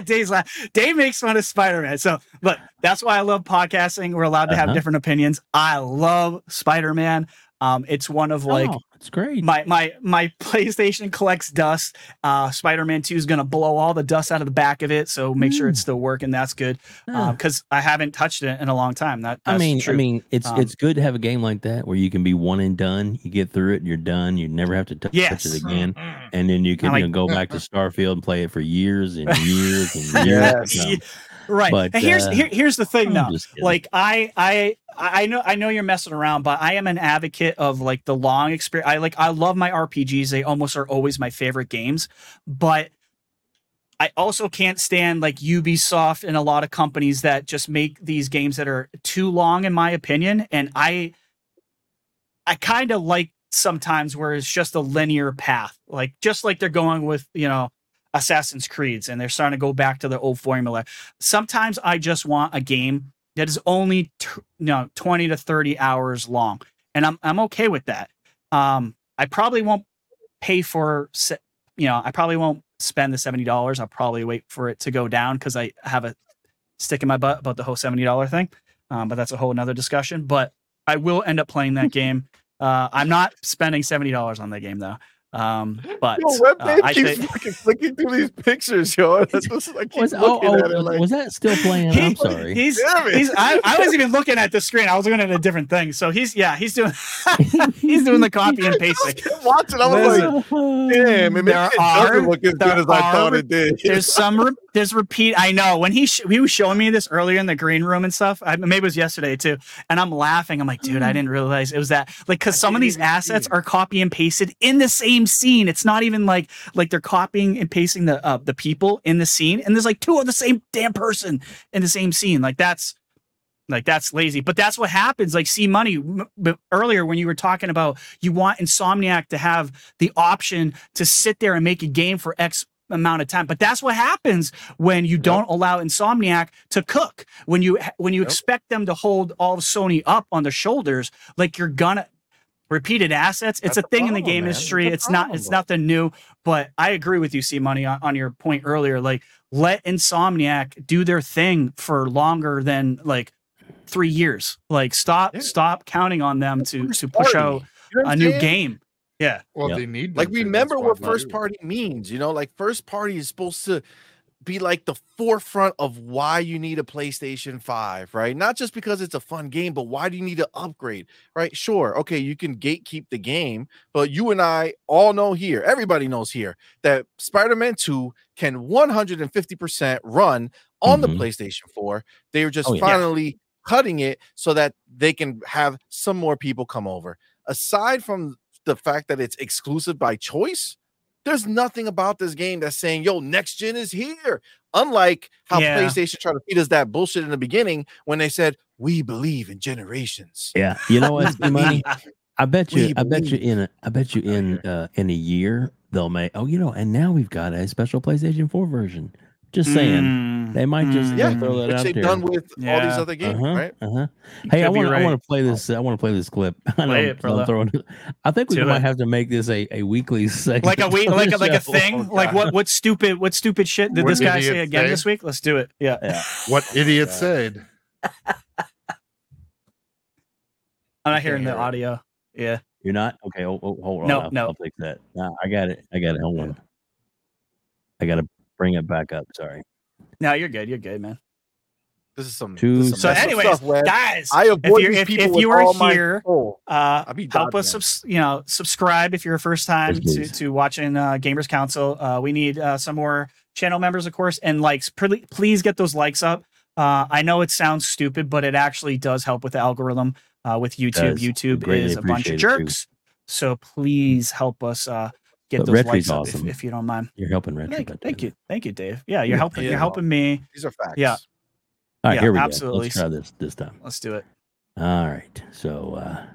Dave's la- Dave makes fun of Spider-Man. So look, that's why I love podcasting. We're allowed to have Uh-huh. different opinions. I love Spider-Man. Um, it's one of like oh, it's great. my my my PlayStation collects dust. Uh, Spider-Man 2 is gonna blow all the dust out of the back of it, so make sure it's still working. That's good. Yeah. because I haven't touched it in a long time. That I mean, true. I mean, it's Um, it's good to have a game like that where you can be one and done. You get through it, and you're done. You never have to t- touch Yes. it again, and then you can like- you know, go back to Starfield and play it for years and years and years. Yes. to come. Yeah, right. But, and here's uh, here, here's the thing, I'm though. Like I I I know I know you're messing around, but I am an advocate of like the long experience. I like I love my RPGs. They almost are always my favorite games, but I also can't stand like Ubisoft and a lot of companies that just make these games that are too long, in my opinion. And I, I kind of like sometimes where it's just a linear path, like just like they're going with you know Assassin's Creeds, and they're starting to go back to the old formula. Sometimes I just want a game that is only t- you know twenty to thirty hours long, and I'm I'm okay with that. Um, I probably won't pay for you know I probably won't spend the seventy dollars. I'll probably wait for it to go down because I have a stick in my butt about the whole seventy dollar thing. Um, but that's a whole another discussion. But I will end up playing that game. Uh, I'm not spending seventy dollars on that game though. Um, but Yo, uh, WebDave I keeps think fucking flicking through these pictures, yo. That's just, I keep Was, oh, oh, it like, was that still playing? He- I'm sorry. he's Damn it. he's I, I was even looking at the screen. I was looking at a different thing. So he's yeah he's doing he's doing the copy and pasting. kept watching. I was like, damn, it, maybe There it are- doesn't look as good as I thought it did. There's some re- there's repeat. I know when he sh- he was showing me this earlier in the green room and stuff. I, maybe it was yesterday too. And I'm laughing. I'm like, dude, I didn't realize it was that. Like, because some of these assets are copy and pasted in the same scene. It's not even like like they're copying and pasting the uh, the people in the scene, and there's like two of the same damn person in the same scene. Like that's like that's lazy, but that's what happens. Like, C Money m- earlier when you were talking about you want Insomniac to have the option to sit there and make a game for X amount of time, but that's what happens when you don't allow Insomniac to cook. When you when you Yep. expect them to hold all of Sony up on their shoulders, like you're gonna repeated assets. It's That's a thing in the game man. industry. The It's not problem, it's nothing new. But I agree with you, C Money, on, on your point earlier. Like, let Insomniac do their thing for longer than like three years. Like, stop Yeah. stop counting on them to to push out what new game. Yeah, Well, Yep. they need Like remember what first they- party means, you know? Like first party is supposed to be like the forefront of why you need a PlayStation 5, right? Not just because it's a fun game, but why do you need to upgrade, right? Sure, okay, you can gatekeep the game, but you and I all know here, everybody knows here that Spider-Man 2 can 150% run on the Mhm. PlayStation 4. They are just Oh, yeah. finally cutting it so that they can have some more people come over. Aside from the fact that it's exclusive by choice, there's nothing about this game that's saying, yo, next gen is here. Unlike how Yeah. PlayStation tried to feed us that bullshit in the beginning when they said, we believe in generations. Yeah, you know what, money. I bet We you. I bet you in. A, I bet you in uh, in a year they'll make. Oh, you know, and now we've got a special PlayStation Four version. Just saying, Mm, they might just mm. Yeah, throw that Which out they've there. done with all these other games, uh-huh, right? uh-huh. Hey, I could be want. I right. want to play this. I want to play this clip. I Play I'm- it, I'm throwing I think we Do might it. have to make this a, a weekly segment. like a week, like a, like a thing. Oh, like what what stupid what stupid shit did What this guy say again say? this week? Let's do it. Yeah. Yeah. What idiot said? I'm not can't hearing the it. audio. Yeah. You're not okay. Oh, oh, hold on. No, I'll, no. I'll fix that. Nah, I got it. I got it. Hold on. I got to bring it back up. Sorry. No, you're good. You're good, man. This is some. Two- this is some So, anyways, stuff, guys, I avoid you're- if- people if you are here, uh, be help us, them. subs- you know, subscribe if you're a first time Yes, to, to watching uh, Gamers Council. Uh, we need uh, some more channel members, of course, and likes. Pre- Please get those likes up. Uh, I know it sounds stupid, but it actually does help with the algorithm uh, with YouTube. does. YouTube is a bunch of appreciate too. jerks, so please help us uh, get But those Rhetri's likes awesome. if, if you don't mind. You're helping Retro. Thank, thank you, thank you, Dave. Yeah, you're Yeah, helping. yeah. You're helping me. These are facts. Yeah. it. All right, yeah, here we absolutely. go. Let's try this this time. Let's do it. All right. So uh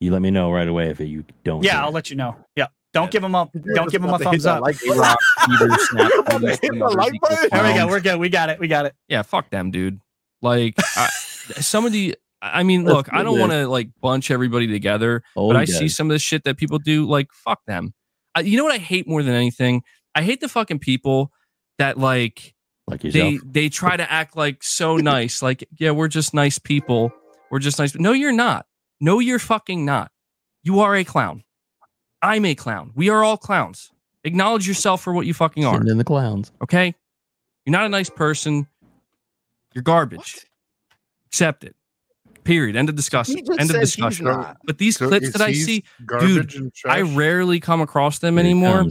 you let me know right away if you don't. Yeah, I'll it. let you know. Yeah, don't give them up. Don't give them a about to hit thumbs up. Like button. A-Rock, Peter, Snap, Hit the numbers like. There we go. We're good. We got it. We got it. Yeah, fuck them, dude. Like I, some of the. I mean, look, I do don't want to like bunch everybody together, Oh, but he I see some of the shit that people do. Like, fuck them. I, you know what I hate more than anything? I hate the fucking people that like like yourself. they they try to act like so nice. Like, yeah, we're just nice people. We're just nice. No, you're not. No, you're fucking not. You are a clown. I'm a clown. We are all clowns. Acknowledge yourself for what you fucking are. Sitting in the clowns. Okay? You're not a nice person. You're garbage. Accept it. Period. End of discussion. End of discussion. But these So clips that I see, garbage and I rarely come across them Here anymore.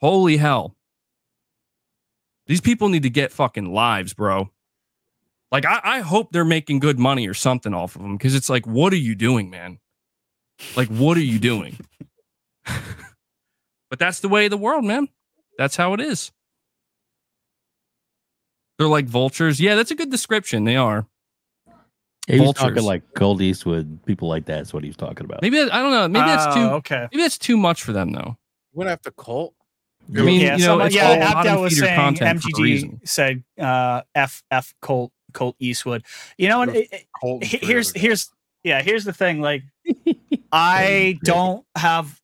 Holy hell. These people need to get fucking lives, bro. Like, I, I hope they're making good money or something off of them because it's like, what are you doing, man? Like, what are you doing? but that's the way of the world, man. That's how it is. They're like vultures. Yeah, that's a good description. They are. He was talking like Colt Eastwood, people like. That's what he was talking about. Maybe that, I don't know. Maybe that's too. okay. Maybe that's too much for them, though. Went after Colt. I mean, yeah, you know, someone- it's yeah. all Abdel was saying content MGG said uh, F F Colt Colt Eastwood. You know what? It- it- Colton he- for here's here's yeah. Here's the thing. Like, I don't have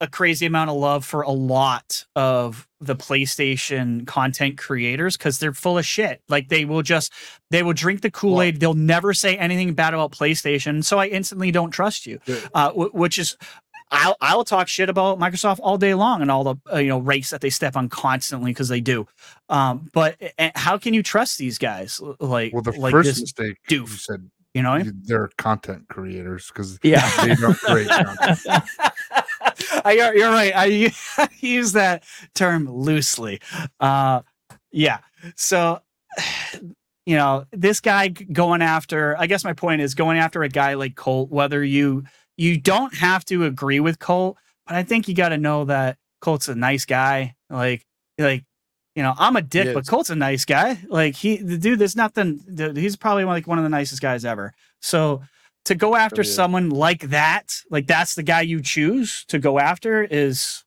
a crazy amount of love for a lot of the PlayStation content creators because they're full of shit. Like they will just they will drink the Kool Aid. They'll never say anything bad about PlayStation. So I instantly don't trust you. Yeah. Uh, wh- which is. I'll, I'll talk shit about Microsoft all day long and all the uh, you know race that they step on constantly because they do. Um, but uh, how can you trust these guys? Like, Well, the like first mistake you said you know? they're content creators because Yeah. they don't create content. I, you're, right. I, I use that term loosely. Uh, yeah. So, you know, this guy going after, I guess my point is going after a guy like Colt, whether you, you don't have to agree with Colt, but I think you got to know that Colt's a nice guy. Like, like, you know, I'm a dick, but. Colt's a nice guy. Like he, the dude, there's nothing, he's probably like one of the nicest guys ever. So to go after Really is. someone like that, like that's the guy you choose to go after is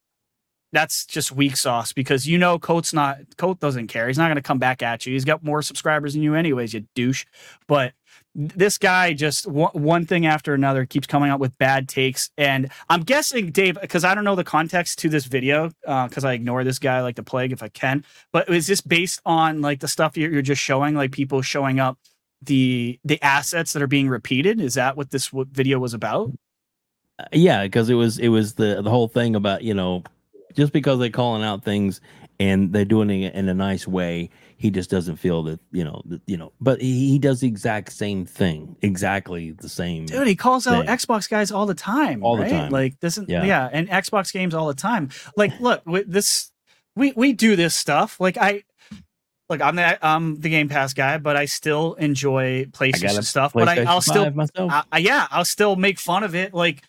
that's just weak sauce because you know Colt's not Colt doesn't care. He's not going to come back at you. He's got more subscribers than you anyways, you douche. But this guy just one, one thing after another keeps coming out with bad takes and i'm guessing dave because i don't know the context to this video uh, because i ignore this guy like the plague if i can but is this based on like the stuff you're, you're just showing like people showing up the the assets that are being repeated is that what this video was about Uh, yeah, because it was it was the the whole thing about you know just because they're calling out things and they're doing it in a nice way, he just doesn't feel that you know that, you know. But he, he does the exact same thing, exactly the same. dude he calls out xbox guys all the time All the time. like this is Yeah. yeah. and xbox games all the time like look this we we do this stuff like i Look, I'm the I'm the Game Pass guy, but I still enjoy PlayStation stuff. But I, I'll still I, I- yeah, I'll still make fun of it. Like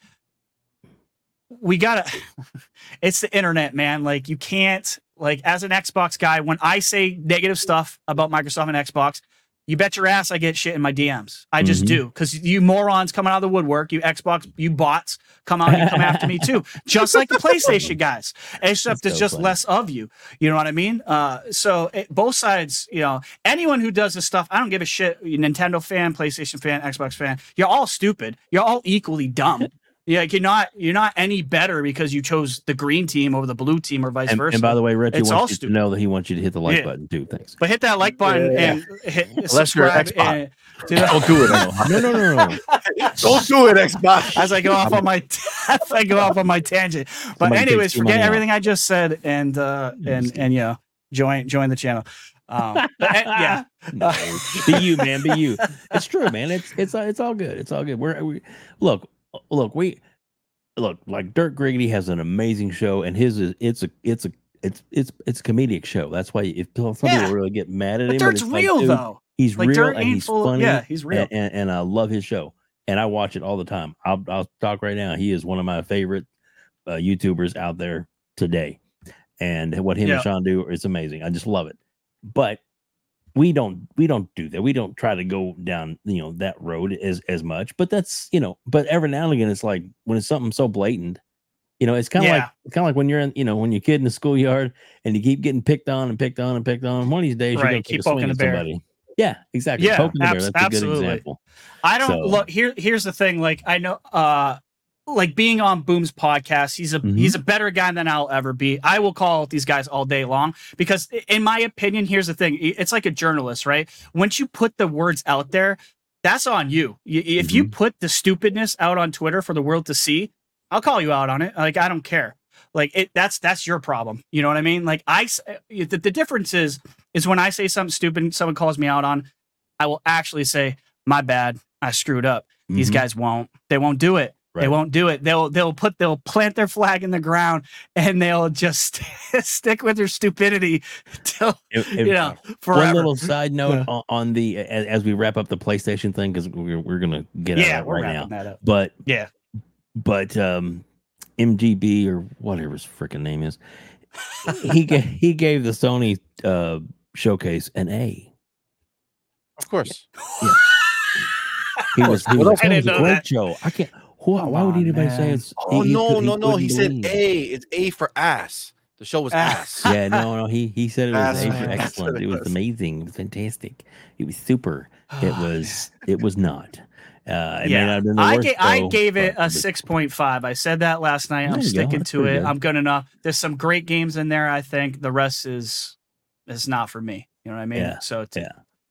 we gotta, it's the internet, man. Like you can't, like as an Xbox guy, when I say negative stuff about Microsoft and Xbox, You bet your ass I get shit in my DMs. I just Mhm. do because you morons coming out of the woodwork, you Xbox, you bots come out and you come after me too, just like the PlayStation guys. Except it's just funny. less of you. You know what I mean? Uh, so it, both sides, you know, anyone who does this stuff, I don't give a shit. Nintendo fan, PlayStation fan, Xbox fan, you're all stupid. You're all equally dumb. Yeah, like you're not you're not any better because you chose the green team over the blue team or vice And, versa. and by the way, Reggie It's all wants you to know that he wants you to hit the like Yeah. button too. Thanks. but hit that like button Yeah. and hit Unless you're an subscribe Xbox. and do that. Don't do it. No, no, no, no. Don't do it, Xbox. as I go off on my as I go off on my tangent. But Somebody anyways, forget money out. everything I just said and uh and and yeah, join join the channel. Um, but, eh, yeah, No, be you, man. Be you. It's true, man. It's it's it's all good. It's all good. We're we look look we look like Dirk Griggity has an amazing show, and his is it's a it's a it's it's it's a comedic show. That's why if some Yeah. people really get mad at but him, like, real dude, though. He's Like real and he's full. funny. Yeah, he's real. and, and, and I love his show, and I watch it all the time. I'll I'll talk right now. He is one of my favorite uh, YouTubers out there today, and what him Yeah. and Sean do is amazing. I just love it. But we don't we don't do that. We don't try to go down you know that road as as much. But that's you know. But every now and again, it's like when it's something so blatant. You know, it's kind of Yeah. like kind of like when you're in, you know, when you're kid in the schoolyard and you keep getting picked on and picked on and picked on. One of these days, you're gonna keep a poking bear. somebody. Yeah, exactly. Yeah, poking the bear. abs- That's a good absolutely. example. I don't So- look here. Here's the thing. Like I know, uh, like being on Boom's podcast, he's a Mhm. he's a better guy than I'll ever be. I will call these guys all day long because, in my opinion, here's the thing. It's like a journalist, right? Once you put the words out there, that's on you. If you put the stupidness out on Twitter for the world to see, I'll call you out on it. Like I don't care. Like it, that's that's your problem. You know what I mean? Like I the, the difference is is when I say something stupid, someone calls me out on, I will actually say, "My bad, I screwed up." These Mhm. guys won't. They won't do it. They won't do it. They'll they'll put they'll plant their flag in the ground and they'll just stick with their stupidity till If- if- you know forever. One little side note Yeah. on, on the as, as we wrap up the PlayStation thing because we're, we're gonna get yeah, out of we're that right now. wrapping that up. But Yeah. but um, MGB or whatever his freaking name is, he gave he gave the Sony uh showcase an A. Of course. yeah He was he What was, else? it I was didn't a know great that. show. I can't. Why, why would on, anybody say man. it's? Oh he- he no, could- no, no. He said believe. A. It's A for ass. The show was ass. Yeah, no, no. He he said it was Ass, A for excellent. It it was was. amazing. It was fantastic. It was super. It was it was not. Uh, yeah, not have been the I, worst ga- I gave it a six point five. I said that last night. There I'm you go. sticking to it. good. I'm good enough. There's some great games in there. I think the rest is is not for me. You know what I mean? Yeah, So to, yeah.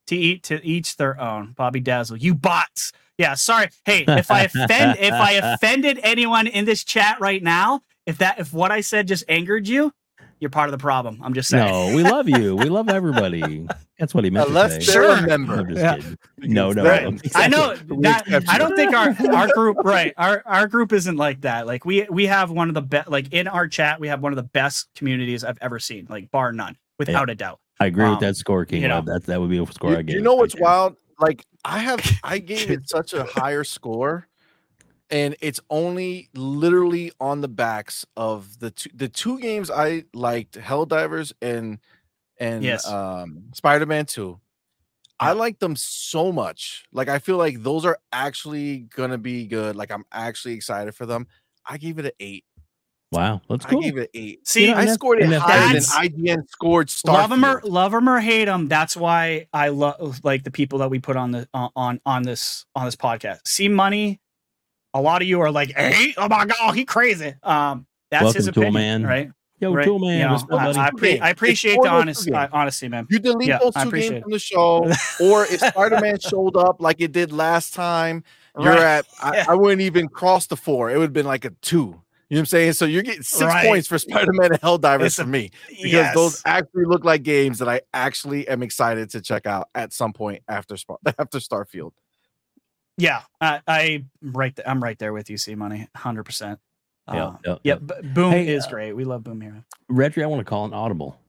To eat to each their own. Bobby Dazzle, you bots. Yeah, sorry. Hey, if I offend if I offended anyone in this chat right now, if that if what I said just angered you, you're part of the problem. I'm just saying. No, we love you. We love everybody. That's what he meant Unless to say. they're Sure. a I'm member. just Yeah. kidding. No, no, Then- no. I know that. I don't think our our group right our our group isn't like that. Like we we have one of the best like in our chat we have one of the best communities I've ever seen, like bar none, without a doubt. I agree um, with that score, King. you know. that that would be a score You, I give. you know what's wild? Like I have, I gave it such a higher score, and it's only literally on the backs of the two, the two games I liked, Helldivers and and Yes. um, Spider Man Two. I like them so much. Like I feel like those are actually gonna be good. Like I'm actually excited for them. I gave it an eight. Wow, that's cool. I gave it eight. See, know, I and scored it higher than that's- IGN scored. love them or love them or hate them. That's why I love like the people that we put on the on on, on this on this podcast. C Money. A lot of you are like, hey, oh my god, he crazy. Um, that's his Welcome to opinion, man. right? Yo, right. Tool man, You know, I. I, appre- I appreciate the honest, two uh, honesty, man. You delete Yeah, those two games it. from the show, or if Spider Man showed up like it did last time, you're Right. at. I, Yeah. I wouldn't even cross the four. It would have been like a two. You know what I'm saying? So you're getting six Right. points for Spider Man and Helldivers It's a- for me because Yes. those actually look like games that I actually am excited to check out at some point after Sp- after Starfield. Yeah, I, I'm right. Th- I'm right there with you. C money, hundred percent. Yeah, Um, yeah, yeah, yeah. b- Boom Hey, is uh, great. We love Boom here. Rhetri, I want to call an audible.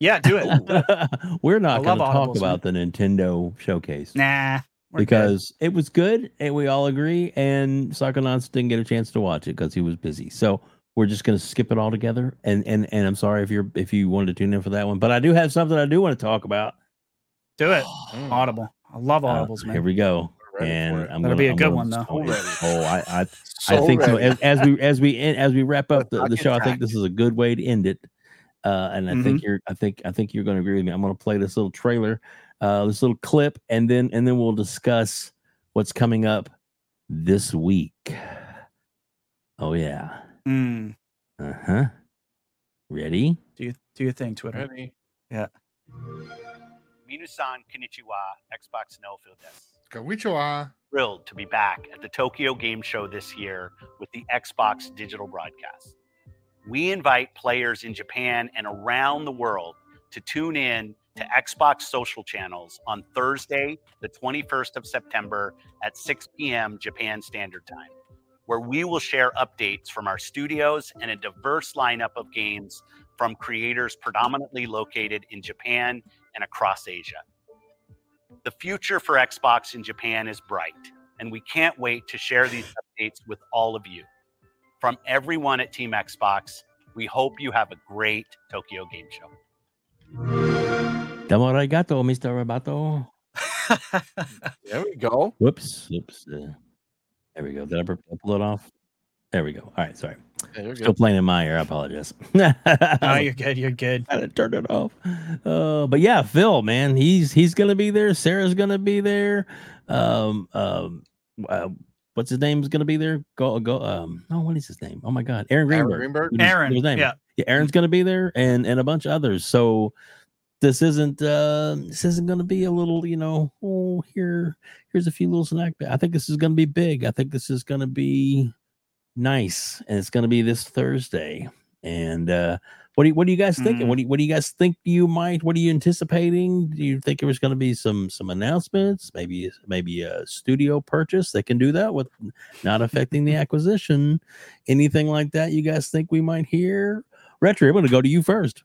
Yeah, do it. We're I not going to talk audibles, about the Nintendo showcase nah, we're good. because it was good and we all agree. And Psychonauts didn't get a chance to watch it because he was busy. So we're just going to skip it all together. And and and I'm sorry if you're if you wanted to tune in for that one, but I do have something I do want to talk about. Do it. Mm. Audible. I love Uh, audibles, man. here we go. And. I'm That'll gonna be a I'm good one, though. Oh, I I, I So think so. As, as we as we end, as we wrap up the, the show, I think this is a good way to end it. Uh, and I Mm-hmm. think you're I think I think you're going to agree with me. I'm going to play this little trailer, uh, this little clip, and then and then we'll discuss what's coming up this week. Oh yeah. Mm. Uh huh. Ready? Do you do your thing, Twitter? Ready. Yeah. Minusan Konnichiwa, Xbox Snowfield desk. Konnichiwa. Thrilled to be back at the Tokyo Game Show this year with the Xbox digital broadcast. We invite players in Japan and around the world to tune in to Xbox social channels on Thursday, the 21st of September at 6 p.m. Japan Standard Time, where we will share updates from our studios and a diverse lineup of games from creators predominantly located in Japan and across Asia. The future for Xbox in Japan is bright, and we can't wait to share these updates with all of you. From everyone at Team Xbox, we hope you have a great Tokyo Game Show. Domo arigato, Mr. Roboto. There we go. Whoops. Whoops. Uh, there we go. Did I pull it off? There we go. All right. Sorry. Yeah, you're Still good. playing in my ear. I apologize. no, you're good. You're good. I turned it off. Uh, but yeah, Phil, man, he's he's gonna be there. Sarah's gonna be there. Um, um, uh, what's his name's gonna be there? Go go. Um, oh, what is his name? Oh my God, Aaron Greenberg. Aaron Greenberg. Greenberg? What is- Aaron. what's his name? Yeah. yeah, Aaron's gonna be there, and and a bunch of others. So this isn't uh this isn't gonna be a little, you know, oh here here's a few little snack. I think this is gonna be big. I think this is gonna be nice, and it's gonna be this Thursday. And uh what do you, what do you guys thinking? Mm. What do you, what do you guys think you might? What are you anticipating? Do you think there was going to be some some announcements? Maybe maybe a studio purchase that can do that with not affecting the acquisition. Anything like that? You guys think we might hear? Rhetri, I'm going to go to you first.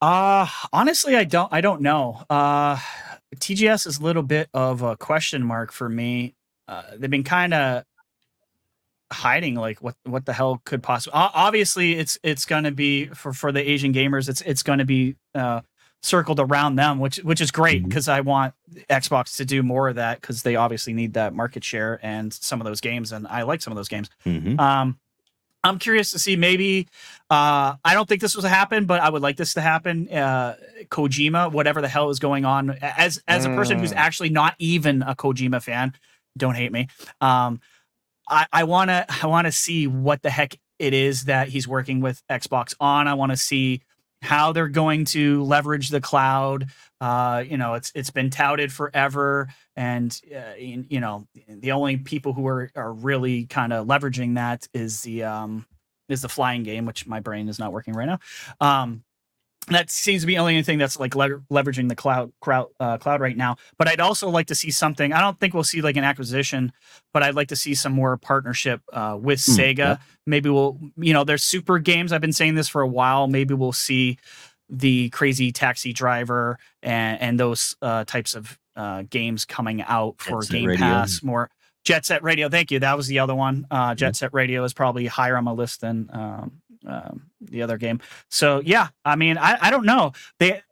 Uh honestly, I don't. I don't know. Uh, TGS is a little bit of a question mark for me. Uh, they've been kind of hiding like what what the hell could possibly obviously it's it's going to be for for the asian gamers it's it's going to be uh circled around them which which is great because i want xbox to do more of that because they obviously need that market share and some of those games and i like some of those games Mhm. um, I'm curious to see maybe. Uh, I don't think this was to happen, but I would like this to happen. Uh, Kojima, whatever the hell is going on, as as a person who's Mm. actually not even a Kojima fan, don't hate me. Um, I I want to I want to see what the heck it is that he's working with Xbox on. I want to see how they're going to leverage the cloud. Uh, you know, it's it's been touted forever, and uh, you you know, the only people who are are really kind of leveraging that is the um is the flying game, which my brain is not working right now. Um, that seems to be the only thing that's like le- leveraging the cloud crowd uh, cloud right now. But I'd also like to see something. I don't think we'll see like an acquisition, but I'd like to see some more partnership uh, with Hmm, Sega. yeah. Maybe we'll, you know, there's super games. I've been saying this for a while. Maybe we'll see the crazy taxi driver and and those uh, types of uh, games coming out for Jet Game Radio. Pass. More Jet Set Radio. Thank you. That was the other one. Uh, Jet Set Radio is probably higher on my list than um, um, the other game. So yeah, I mean, I, I don't know. They,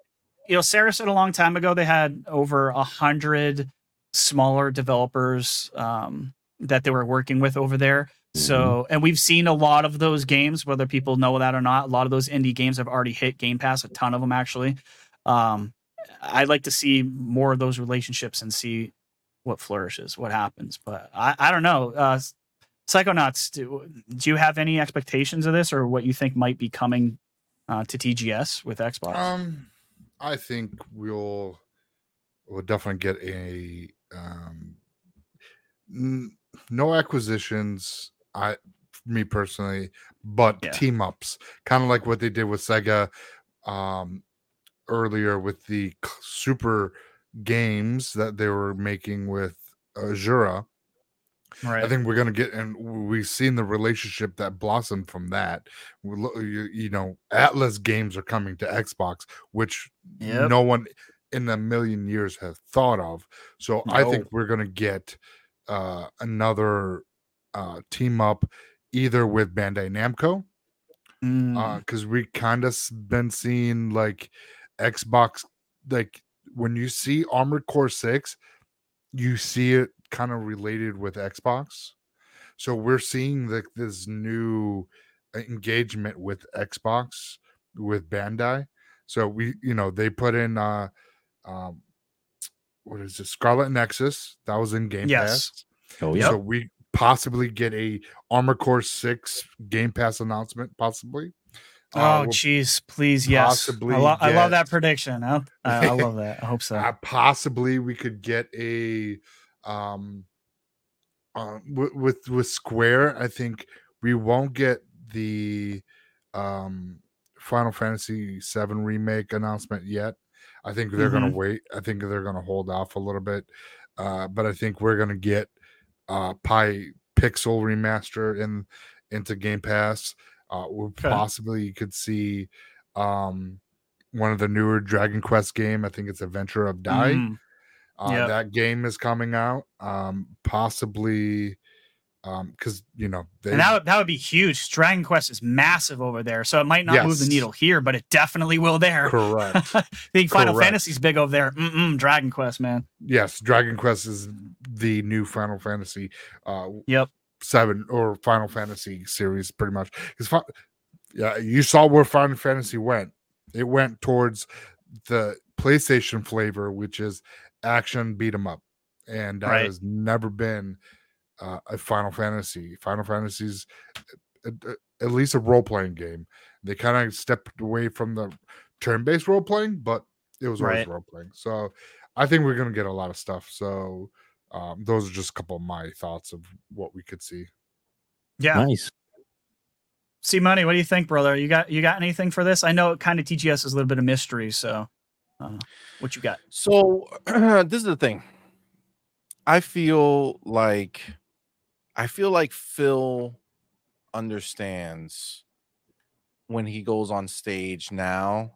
you know, Sarah said a long time ago they had over a hundred smaller developers um, that they were working with over there. So, and we've seen a lot of those games, whether people know that or not. A lot of those indie games have already hit Game Pass. A ton of them actually. Um, I'd like to see more of those relationships and see what flourishes, what happens. But I, I don't know. Uh, Psychonauts, do, do you have any expectations of this or what you think might be coming uh, to TGS with Xbox? Um, I think we'll we'll definitely get a um, n- no acquisitions. I, me personally, but Yeah. team ups, kind of like what they did with Sega um, earlier with the super games that they were making with Azure. Right. I think we're gonna get, and we've seen the relationship that blossomed from that. You, you know, Atlus games are coming to Xbox, which Yep. no one in a million years has thought of. So I think we're gonna get uh, another uh, team up, either with Bandai Namco, Mm, because we kind of been seeing like Xbox like when you see Armored Core 6, you see it kind of related with Xbox. So we're seeing like this new engagement with Xbox with Bandai. So we, you know, they put in uh um what is it, Scarlet Nexus? That was in Game Yes. Pass. Oh yeah. So we possibly get a Armored Core 6 Game Pass announcement, possibly. Uh, Oh, we'll please, yes. possibly I, lo- I love that prediction. I, I, I love that. I hope so. Uh, possibly we could get a um uh, with, with with Square. I think we won't get the um Final Fantasy VII remake announcement yet. I think they're gonna Mhm. wait. I think they're gonna hold off a little bit. Uh, but I think we're gonna get uh Pi Pixel remaster in into Game Pass. Uh, we Okay. possibly could see um one of the newer Dragon Quest game. I think it's Adventure of Dai. Mm, Uh, Yep. That game is coming out. Um, possibly because you know they and that would, that would be huge. Dragon Quest is massive over there, so it might not move the needle here, but it definitely will there. correct. I think Final. Fantasy's big over there. Mm-mm, Dragon Quest, man. yes, Dragon Quest is the new Final Fantasy. Uh, Yep. seven or Final Fantasy series, pretty much. Because yeah, you saw where Final Fantasy went. It went towards the PlayStation flavor, which is action beat 'em up, and that Right. has never been uh, a Final Fantasy. Final Fantasy's at, at- at least a role playing game. They kind of stepped away from the turn based role playing, but it was always Right. role playing. So I think we're gonna get a lot of stuff. So um, those are just a couple of my thoughts of what we could see. Yeah. Nice. C Money. What do you think, brother? You got you got anything for this? I know it kind of TGS is a little bit of mystery, so uh, what you got? So this is the thing. I feel like I feel like Phil understands when he goes on stage now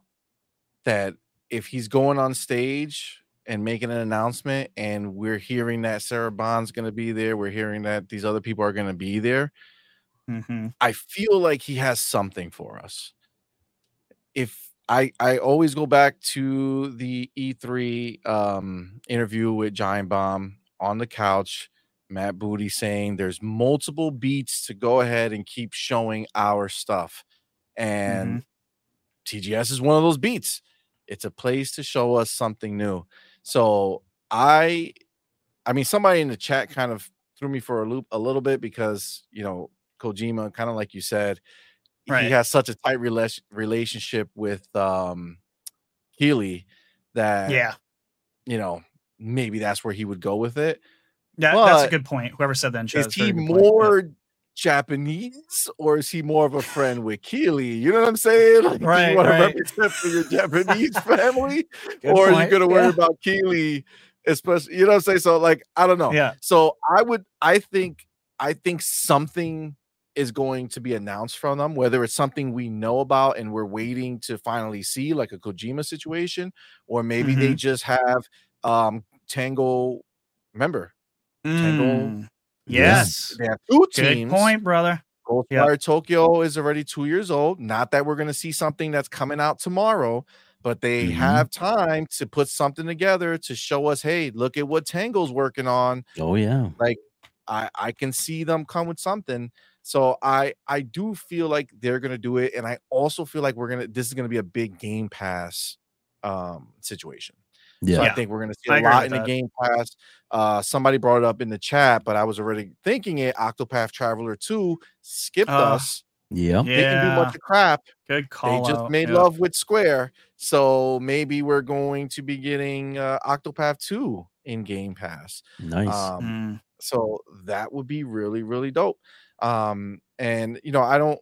that if he's going on stage and making an announcement and we're hearing that Sarah Bond's going to be there, we're hearing that these other people are going to be there, Mm-hmm. I feel like he has something for us. If I I always go back to the E3 um, interview with Giant Bomb on the couch, Matt Booty saying there's multiple beats to go ahead and keep showing our stuff, and TGS is one of those beats. It's a place to show us something new. So I, I mean, somebody in the chat kind of threw me for a loop a little bit because you know Kojima, kind of like you said, Right. he has such a tight rela- relationship with um Keighley that Yeah, you know maybe that's where he would go with it. yeah, that's a good point. Whoever said that in Is is he point. Yeah. more Japanese or is he more of a friend with Keighley? You know what I'm saying? Like, do Right, you want right. to represent for your Japanese family, Good or are you point, going to worry yeah. about Keighley? Especially, you know what I'm saying? So, like, I don't know. Yeah, So I would I think I think something is going to be announced from them, whether it's something we know about and we're waiting to finally see, like a Kojima situation, or maybe they just have um Tango. Remember, Tango. Mm, yes, they have two good teams. point, brother. Ghostwire Tokyo is already two years old. Not that we're going to see something that's coming out tomorrow, but they Mhm. have time to put something together to show us, hey, look at what Tango's working on. Oh yeah. Like I I can see them come with something. So I I do feel like they're gonna do it, and I also feel like we're gonna this is gonna be a big Game Pass um situation. So Yeah. I think we're gonna see I a agree lot with in the that. Game Pass. Uh, somebody brought it up in the chat, but I was already thinking it. Octopath Traveler Two skipped Uh, us. Yeah. They can do Yeah, much of crap. good call. they just out. made Yeah. love with Square, so maybe we're going to be getting uh, Octopath Two in Game Pass. Nice. Um, Mm, so that would be really really dope um and you know i don't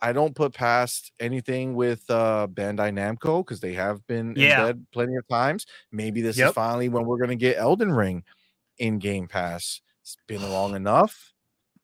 i don't put past anything with uh bandai namco because they have been Yeah. in bed plenty of times maybe this Yep. is finally when we're going to get elden ring in game pass it's been long enough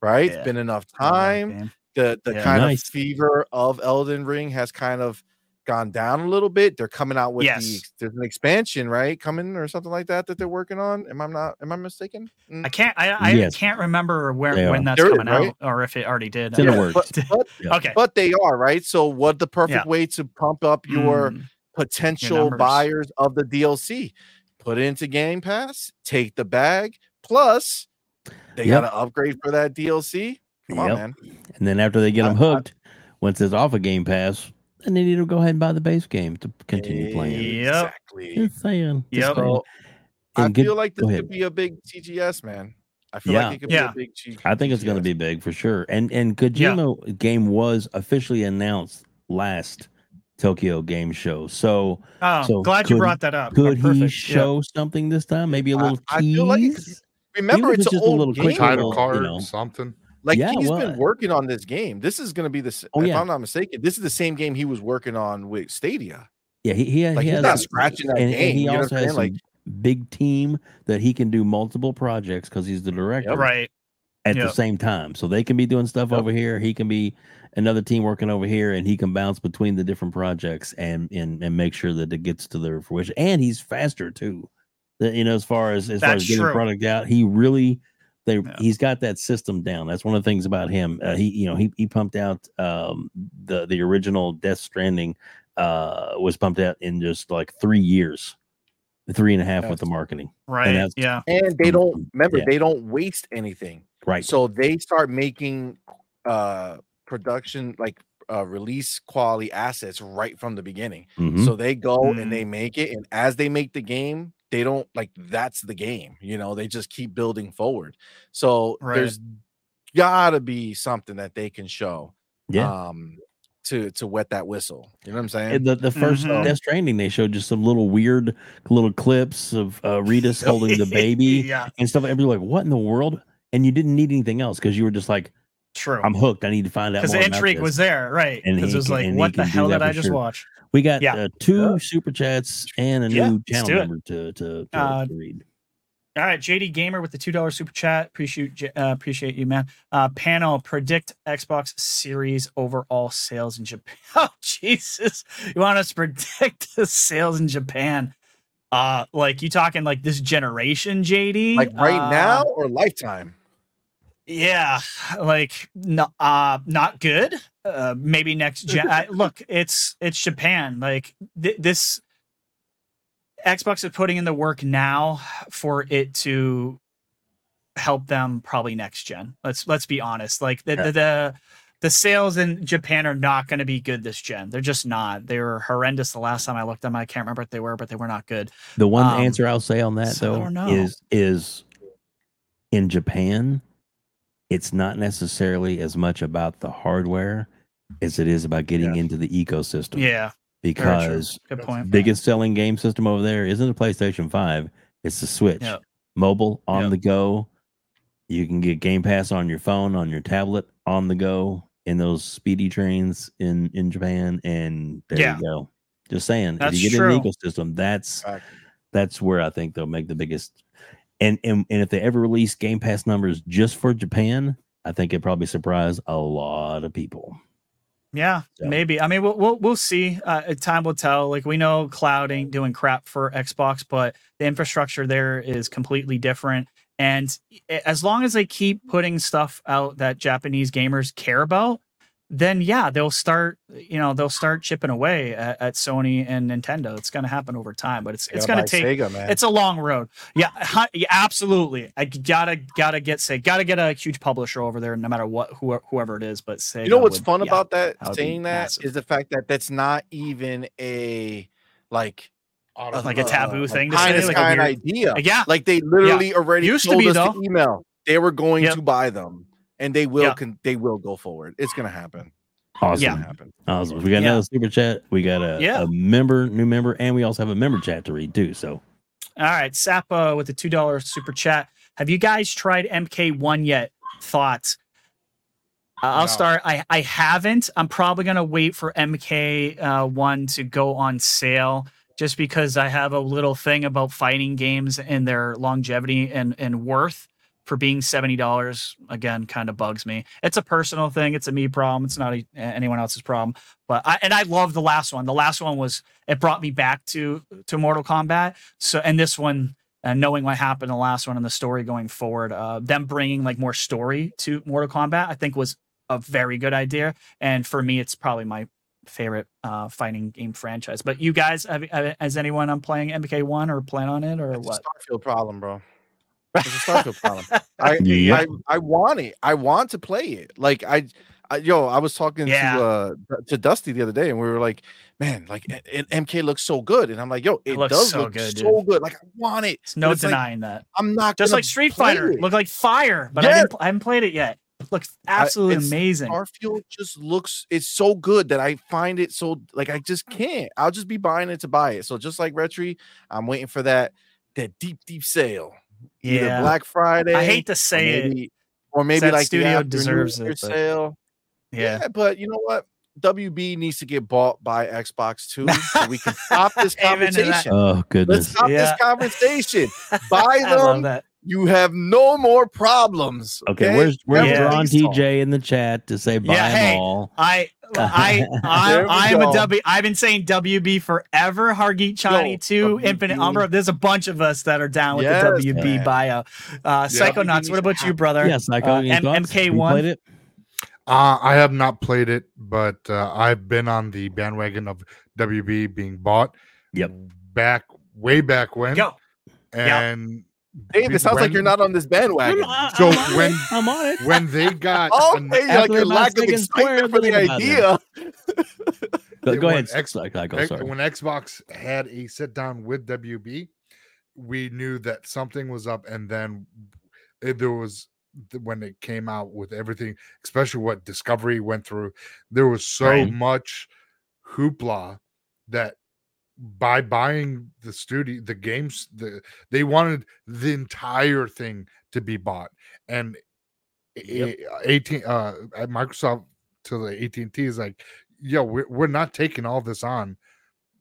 right Yeah. it's been enough time game. the the Yeah. kind Nice. of fever of elden ring has kind of gone down a little bit they're coming out with the Yes. there's an expansion right coming or something like that that they're working on am i not am i mistaken Mm. I can't. I, I Yes. can't remember where They when are. that's There is, coming right? out or if it already did. It's in the Uh, but, but Yeah. Okay. but they are right. So what the perfect Yeah. way to pump up your Mm, potential numbers. buyers of the DLC. Put it into Game Pass, take the bag. Plus, they Yep. got to upgrade for that DLC. Come on, man. And then after they get I- them I- hooked, once it's off a Game Pass, then they need to go ahead and buy the base game to continue playing. Yep. Exactly. Just saying. Yep. So I And good- feel like this could be a big TGS, man. I feel Yeah. like it could Yeah. be a big G- I think it's going to be big for sure. And and Kojima game was officially announced last Tokyo Game Show. So Oh, So glad you brought that up. could he perfect. Yeah. show something this time? Maybe a little I feel like it tease? Remember, Even it's, it's an just a little game. quick Title card, you know. something. Like Yeah, he's well, been working on this game. This is going to be the. s- Oh, if yeah. I'm not mistaken, this is the same game he was working on with Stadia. Yeah, he, he, Like he he's has not scratching that and, game. and he you know also what has saying? some Like big team that he can do multiple projects because he's the director Right. at the same time. So they can be doing stuff Yep. over here. He can be another team working over here, and he can bounce between the different projects and and and make sure that it gets to their fruition. And he's faster too. The- you know, as far as as far as getting true. product out, he really they Yeah. he's got that system down. That's one of the things about him. Uh, he you know he he pumped out um the the original Death Stranding uh was pumped out in just like three years, three and a half with the marketing. Right. that's- Yeah. and they don't remember Yeah. they don't waste anything. Right. So they start making uh production like uh release quality assets right from the beginning. Mhm. So they go Mm. and they make it, and as they make the game, they don't like that's the game. You know, they just keep building forward. So Right. there's gotta be something that they can show. yeah. Um to to wet that whistle. You know what I'm saying? And the the 1st Mhm. Death Stranding, they showed just some little weird little clips of uh, Reedus holding the baby yeah. and stuff. And you're like, what in the world? And you didn't need anything else because you were just like, True. I'm hooked. I need to find out Because more the about intrigue this. was there, right? And Because it was like, what the hell did I just sure. watch? We got Yeah. uh, two super chats and a new Yeah, let's channel do it. member to to, to, Uh, to read. All right, JD Gamer with the two dollar super chat. Appreciate uh, appreciate you, man. Uh, panel predict Xbox Series overall sales in Japan. Oh Jesus, you want us to predict the sales in Japan? Uh, like you talking like this generation, JD? like right Uh, now or lifetime? Yeah, like no, uh, not good. Uh, maybe next gen. I, look, it's it's Japan. Like th- this, Xbox is putting in the work now for it to help them probably next gen. Let's let's be honest. Like the the the, the sales in Japan are not going to be good this gen. They're just not. They were horrendous the last time I looked at them. I can't remember what they were, but they were not good. The one um, answer I'll say on that so though is is in Japan, it's not necessarily as much about the hardware as it is about getting Yeah. into the ecosystem. Yeah, because good point. biggest selling game system over there isn't the PlayStation 5, it's the Switch. Yep. Mobile on Yep. the go. You can get Game Pass on your phone, on your tablet, on the go in those speedy trains in in Japan and there Yeah. you go. Just saying, That's if you get true. in the ecosystem, that's that's where I think they'll make the biggest and and, and if they ever release Game Pass numbers just for Japan, I think it probably surprise a lot of people. Yeah, So- maybe. I mean, we'll we'll, we'll see. Uh, time will tell. Like we know, cloud ain't doing crap for Xbox, but the infrastructure there is completely different. And as long as they keep putting stuff out that Japanese gamers care about, then yeah, they'll start. You know, they'll start chipping away at, at Sony and Nintendo. It's going to happen over time, but it's it's going to take Sega, man. it's a long road. Yeah, yeah, absolutely. I gotta gotta get say gotta get a huge publisher over there, no matter what who, whoever it is. But say you know what's fun yeah. about that saying that is massive. the fact that that's not even a like Like a taboo thing to say, like a weird- idea. Yeah, Like they literally already Used to be, to email they were going Yep. to buy them, and they will Yeah. con- they will go forward. It's gonna happen. Awesome. Yeah. happen. Awesome. We got Yeah. another super chat. We got a, Yeah. a member, new member, and we also have a member chat to read too. So All right, Sapa with the two dollar super chat. Have you guys tried MK1 yet? Thoughts? Uh, I'll No. start. I I haven't. I'm probably gonna wait for MK uh, one to go on sale, just because I have a little thing about fighting games and their longevity and and worth for being seventy dollars. Again, kind of bugs me. It's a personal thing. It's a me problem. It's not a, anyone else's problem. But I and I love the last one. The last one was it brought me back to to Mortal Kombat. So and this one, and knowing what happened in the last one and the story going forward, uh, them bringing like more story to Mortal Kombat, I think was a very good idea. And for me, it's probably my favorite uh, fighting game franchise. But you guys, have, have- has anyone on playing MK1 or plan on it or what? Starfield problem, bro. It's a Starfield problem. I, Yeah. I I want it. I want to play it. Like I, I yo, I was talking Yeah. to uh to Dusty the other day, and we were like, man, like it, it- MK looks so good, and I'm like, yo, it, looks does so look good, so good. Like I want it. It's no it's like, denying that. I'm not Just like Street Fighter, it. look like fire, but I, didn't, I haven't played it yet. Looks absolutely it's- amazing. Starfield just looks it's so good that I find it so like I just can't. I'll just be buying it to buy it. So just like Rhetri, I'm waiting for that that deep deep sale. Either Yeah. Black Friday. I hate to or say it. or maybe like the studio after deserves Year it, but- sale. Yeah. Yeah, but you know what? WB needs to get bought by Xbox too, so we can stop this Amen to that. conversation. Oh goodness! Let's stop Yeah. this conversation. Buy I love them. That. You have no more problems. Okay, where's where's Yeah. Ron Please. TJ in the chat to say buy Yeah, them hey, all? I I I I'm a go. W. I've been saying WB forever. Hargeet Chani Yo, two, WB. Infinite Umbra. There's a bunch of us that are down with Yes, the WB man. bio. Uh, Psychonauts. WB What about you, brother? Yeah, Psycho. Uh, any M- thoughts? MK1? You played it? Uh, I have not played it, but uh, I've been on the bandwagon of WB being bought. Yep. Back way back when. Go. And Dave, it sounds like you're not on this bandwagon. So I'm when- it. I'm on it. when they got Oh, an- okay, like your they're lack of taking excitement for the idea. Go, go ahead. X- Psycho. X- Sorry. when Xbox had a sit down with WB, we knew that something was up, and then it, there was when it came out with everything, especially what Discovery went through. There was so Right. much hoopla that by buying the studio, the games, the they wanted the entire thing to be bought, and Yep. 18 uh at Microsoft to the AT&T is like, yo, we're, we're not taking all this on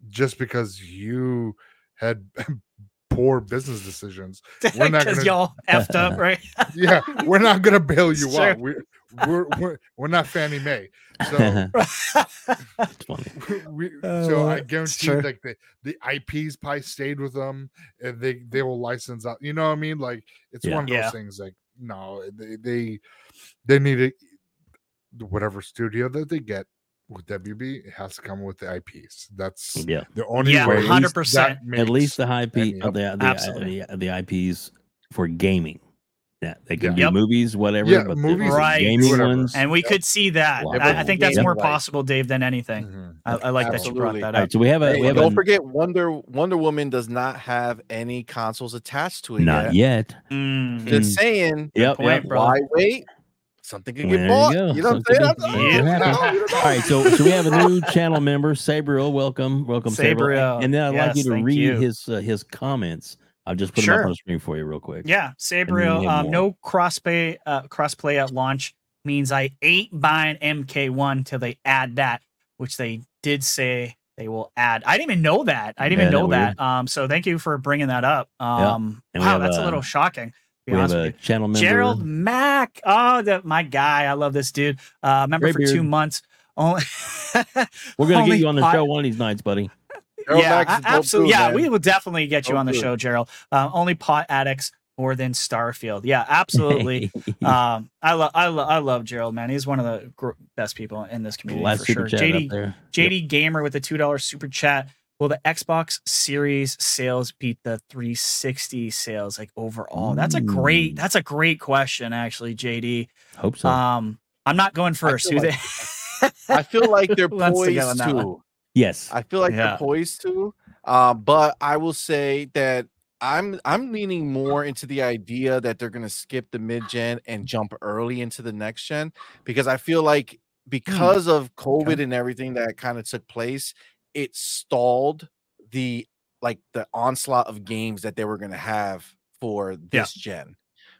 just because you had poor business decisions. We're not gonna- y'all effed up, right? Yeah, we're not gonna bail you Sure. out. We're, we're we're we're not Fannie Mae. So we, so Uh, I guarantee true. like the, the IPs probably stayed with them and they they will license out. You know what I mean? Like it's Yeah. one of those Yeah. things like no, they they, they need it whatever studio that they get with WB, it has to come with the IPs. That's Yeah. the only Yeah, way. 100%. that At least the IP, any- uh, the, the, Absolutely. uh, the, the IPs for gaming. Yeah, they can Yeah. be Yep. movies, whatever. Yeah, but movies, Right. gaming whatever. ones. and we Yep. could see that. Well, I, I think that's yeah, more possible, Dave, than anything. Mhm. I, I like that you brought that All up. right, so we have a Hey, we have don't a forget Wonder Wonder Woman does not have any consoles attached to it not yet. yet. Mm. Just saying, Yep, point, yep. why wait? Something can There get you bought. go. You, know what I'm saying? Yeah. I'm- Yeah. you know, you know. All right, so so we have a new channel member, Sabriel. Welcome, welcome, Sabriel. Sabriel, And then I'd like you to read you. his uh, his comments. I'll just put them up on the screen for you real quick. Yeah, Sabriel. have Um, more. no crossplay. Uh, crossplay at launch means I ain't buying MK1 till they add that, which they did say they will add. I didn't even know that. I didn't Yeah, even know that that. Um, so thank you for bringing that up. Um, And we wow, have, that's a uh, little shocking. To be We have a channel member. Gerald Mack. Oh, the, my guy. I love this dude. Uh, member Great for two months. Only. We're gonna get you on the pot- show one of these nights, buddy. Gerald yeah, Max is dope too, absolutely. Yeah, man. we will definitely get you Dope on the dude. show, Gerald. Uh, only pot addicts more than Starfield. Yeah, absolutely. um, I love, I love, I love Gerald, man. He's one of the gr- best people in this community Last for sure. chat JD, up there. JD Gamer with a two dollar super chat. Will the Xbox Series sales beat the 360 sales like overall? That's a great. That's a great question, actually, JD. Hope so. Um, I'm not going first. feel Who like- they? I feel like they're Who wants to poised that one? to. yes. I feel like Yeah. they're poised to. Uh, but I will say that I'm I'm leaning more into the idea that they're gonna skip the mid gen and jump early into the next gen because I feel like because of COVID and everything that kind of took place, it stalled the like the onslaught of games that they were gonna have for this gen.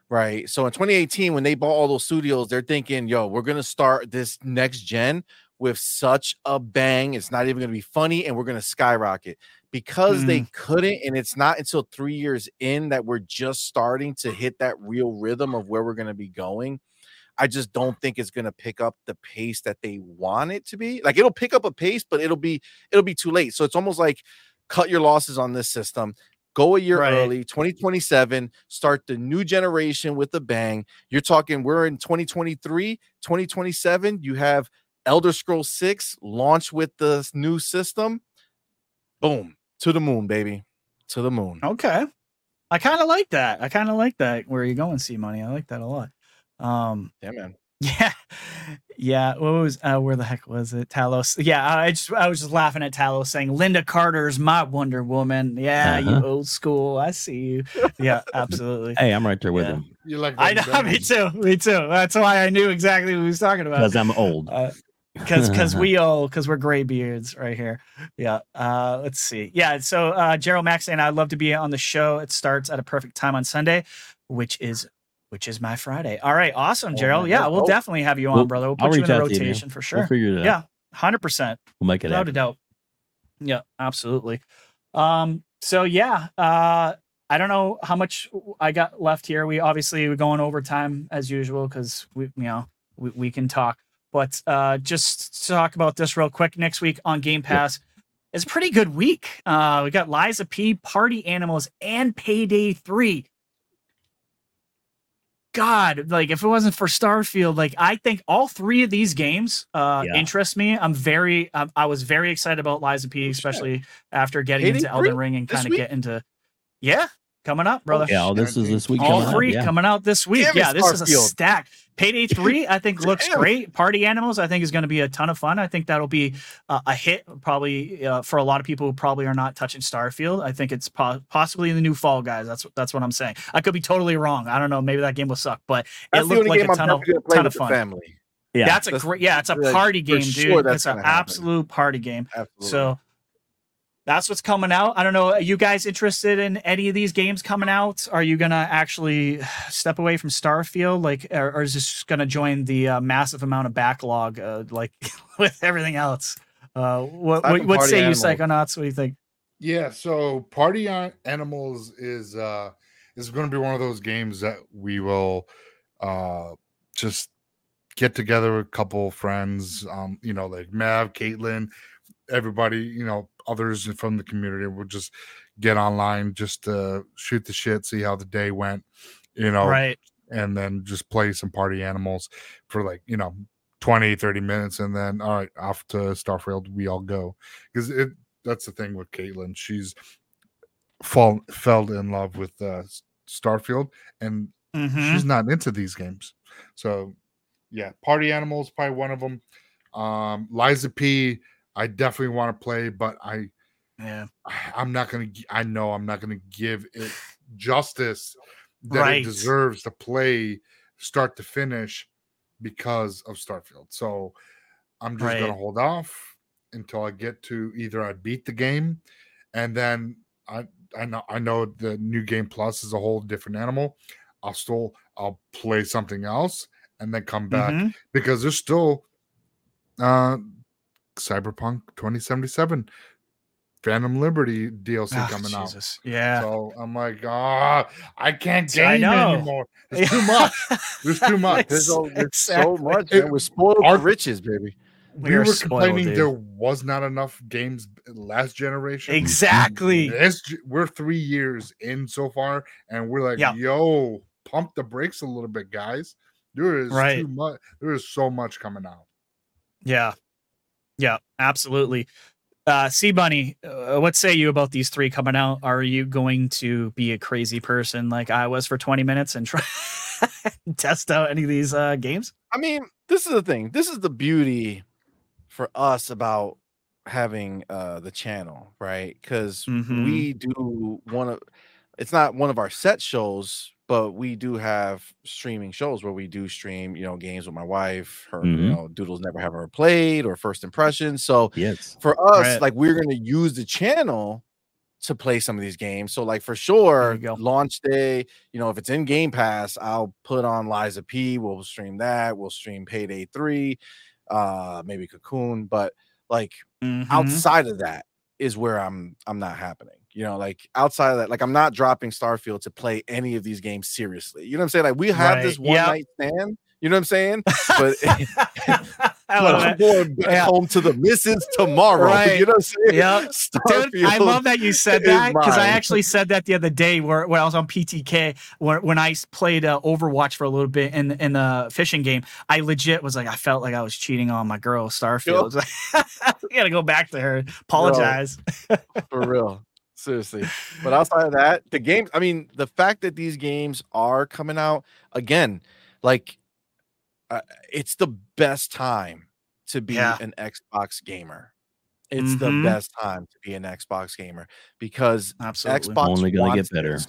Right. So in 2018, when they bought all those studios, they're thinking, yo, we're gonna start this next gen with such a bang. It's not even going to be funny, and we're going to skyrocket because they mm-hmm. couldn't. And it's not until three years in that we're just starting to hit that real rhythm of where we're going to be going. I just don't think it's going to pick up the pace that they want it to be. Like it'll pick up a pace, but it'll be it'll be too late. So it's almost like cut your losses on this system. Go a year Right. early, 2027, start the new generation with a bang. You're talking, we're in 2023, 2027. You have Elder Scrolls 6 launch with the new system. Boom. To the moon, baby. To the moon. Okay. I kind of like that. I kind of like that. Where are you going, C Money? I like that a lot. Um, Yeah, man. yeah, yeah. What was uh, where the heck was it? Talos. Yeah, I just I was just laughing at Talos saying Lynda Carter's my Wonder Woman. Yeah, Uh-huh. you old school. I see you. Yeah, absolutely. Hey, I'm right there with Yeah. him You like I them know. Me too. Me too. That's why I knew exactly what he was talking about. because I'm old. because because we all because we're gray beards right here yeah uh let's see yeah so uh gerald max and i'd love to be on the show it starts at a perfect time on sunday which is which is my friday all right awesome Oh, gerald yeah we'll Oh. definitely have you on We'll- brother we'll I'll put you in out you, rotation for We'll sure figure it out. yeah 100% We'll make it without a doubt yeah absolutely um so yeah uh I don't know how much I got left here. We obviously we're going overtime as usual because we you know we, we can talk. But uh just to talk about this real quick. Next week on Game Pass is a pretty good week. Uh we got Lies of P, Party Animals, and Payday 3. God, like if it wasn't for Starfield, like I think all three of these games uh Yeah. interest me. I'm very um, I was very excited about Lies of P, especially after getting Payday into Elden Ring and kind of get into Yeah, coming up, brother. Yeah, all this is this week. All coming up, yeah. coming out this week. Damn yeah, this is a Starfield. stack. Payday three, I think looks great. Party Animals, I think is going to be a ton of fun. I think that'll be uh, a hit, probably uh, for a lot of people who probably are not touching Starfield. I think it's po- possibly in the new Fall Guys. That's that's what I'm saying. I could be totally wrong. I don't know. Maybe that game will suck, but That's it the looked only like game a I'm ton of definitely gonna play ton of fun. family. Yeah. That's a That's- great. Yeah, it's a party game, sure dude. that's It's an gonna happen. absolute party game. Absolutely. So that's what's coming out. I don't know. Are you guys interested in any of these games coming out? Are you gonna actually step away from Starfield, like, or, or is this gonna join the uh, massive amount of backlog, uh, like with everything else? Uh, what what, what Party say you, Psychonauts? What do you think? Yeah, so Party An- Animals is uh is going to be one of those games that we will uh just get together with a couple friends, um, you know, like Mav, Caitlin, everybody, you know, others from the community. We'll just get online, just to shoot the shit, see how the day went, you know, Right. and then just play some Party Animals for like, you know, 20, 30 minutes, and then all right, off to Starfield we all go because it that's the thing with Caitlin. She's fall fell in love with uh, Starfield, and Mhm. she's not into these games. So, yeah, Party Animals probably one of them. Um, Lies of P, I definitely want to play, but I Yeah. I'm not gonna. I know I'm not gonna give it justice that Right. it deserves to play start to finish because of Starfield. So I'm just gonna hold off until I get to either I beat the game, and then I I know I know the new game plus is a whole different animal. I'll still I'll play something else and then come back Mhm. because there's still uh Cyberpunk 2077 Phantom Liberty DLC Ah, coming out. Yeah. So I'm like, ah, I can't I game know. anymore. It's too much. There's too much. There's, so, there's so much. It- man. We're spoiled our- riches, baby. We, are were spoiled, complaining dude. there was not enough games last generation. Exactly. This we're three years in so far, and we're like, Yeah. yo, pump the brakes a little bit, guys. There is Right. too much. There is so much coming out. Yeah. Yeah, absolutely. Uh C Money, uh, what say you about these three coming out? Are you going to be a crazy person like I was for 20 minutes and try test out any of these uh games? I mean, this is the thing. This is the beauty for us about having uh the channel, right? Because Mhm. we do one of it's not one of our set shows, but we do have streaming shows where we do stream, you know, games with my wife, her, you Mhm. know, Doodles never have ever played or first impressions. So Yes. for us, Right. like we're gonna use the channel to play some of these games. So like for sure, launch day, you know, if it's in Game Pass, I'll put on Lies of P. We'll stream that. We'll stream Payday Three, uh, maybe Cocoon. But like Mhm. outside of that is where I'm I'm not happening. You know, like outside of that, like I'm not dropping Starfield to play any of these games seriously. You know what I'm saying? Like we have this one Yep. night stand. You know what I'm saying? But But I'm going back Yeah. home to the missus tomorrow. Right. You know what I'm saying? Yeah. Dude, I love that you said that because I actually said that the other day where when I was on PTK when, I played uh, Overwatch for a little bit in in the fishing game. I legit was like I felt like I was cheating on my girl Starfield. I gotta go back to her, apologize. for real. Seriously. But outside of that, the games, I mean, the fact that these games are coming out again, like uh, it's the best time to be Yeah. an Xbox gamer. It's Mhm. the best time to be an Xbox gamer because Absolutely. Xbox Only gonna get better. this.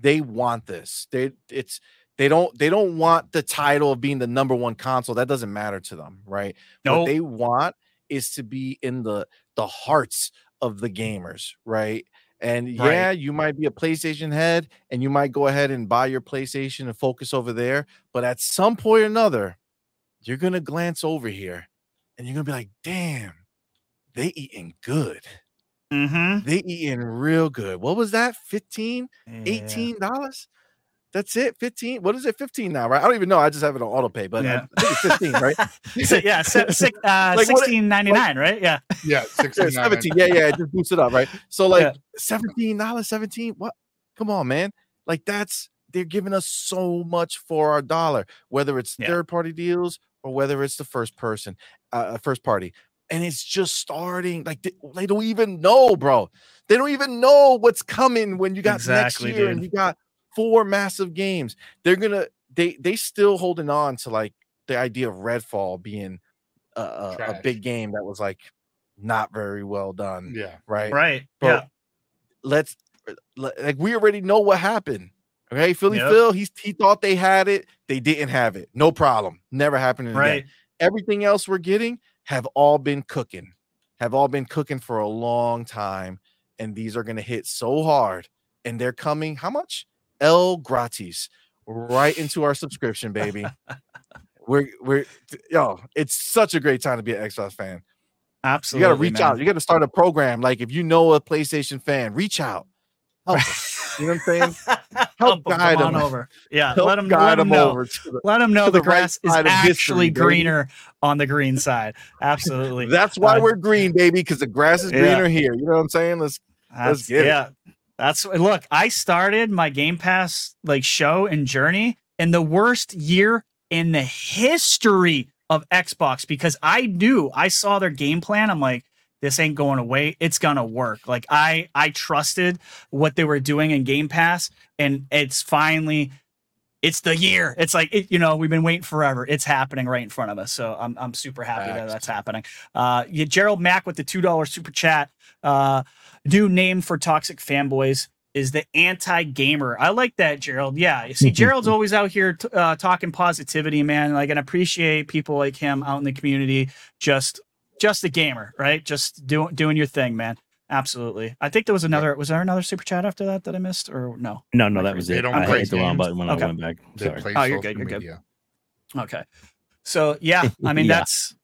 They want this. They it's they don't they don't want the title of being the number one console. That doesn't matter to them, right? What they want is to be in the the hearts of the gamers, right? And Right. yeah, you might be a PlayStation head and you might go ahead and buy your PlayStation and focus over there, but at some point or another, you're gonna glance over here and you're gonna be like, damn, they eating good. Mm-hmm. They eating real good. What was that? 15 18 dollars that's it? 15 what is it? 15 now right? I don't even know. I just have it on auto pay but Yeah. I, think it's 15 right? So, yeah, si- six, uh, Like what- sixteen ninety nine, right? Yeah. Yeah, Yeah, 69. 17 yeah yeah it just boosts it up right? So like Yeah. 17 dollars 17 what? Come on man. Like that's they're giving us so much for our dollar whether it's Yeah. third party deals or whether it's the first person uh first party. And it's just starting like they, they don't even know bro. They don't even know what's coming when you got Exactly, next year and you got four massive games they're gonna they they still holding on to like the idea of redfall being a, a, a big game that was like not very well done Yeah. right Right. Bro, yeah. let's uh, like we already know what happened. Okay, Philly Yep. Phil, he's he thought they had it, they didn't have it. No problem. Never happened again. Right. Everything else we're getting have all been cooking, have all been cooking for a long time, and these are gonna hit so hard. And they're coming. How much? El gratis, right into our subscription, baby. we're we're yo. It's such a great time to be an Xbox fan. Absolutely. You got to reach man. out. You got to start a program. Like if you know a PlayStation fan, reach out. Help. You know what I'm saying? Help guide come on 'em. over. Yeah. Help let them guide let them them know. over the- Let them know the, the right grass is side of history, actually baby. greener on the green side. Absolutely. That's why Uh, we're green, baby, because the grass is yeah. greener here. You know what I'm saying? Let's That's, get it. That's look, I started my Game Pass like show and journey in the worst year in the history of Xbox because I knew I saw their game plan. I'm like, this ain't going away. It's gonna work. Like I I trusted what they were doing in Game Pass, and it's finally it's the year. It's like it, you know we've been waiting forever. It's happening right in front of us. So I'm I'm super happy that that's happening. Uh, yeah, Gerald Mack with the two dollar super chat. Uh, new name for toxic fanboys is the anti gamer. I like that, Gerald. Yeah, you see, Gerald's always out here t- uh, talking positivity, man. Like, and appreciate people like him out in the community. Just, just a gamer, right? Just doing doing your thing, man. Absolutely. I think there was another. Was there another super chat after that that I missed, or no? No, no, that was They it. don't I play hit the wrong button when Okay. I went back. They Sorry. Oh, you're good, you're good. media. Okay. So yeah, I mean Yeah. that's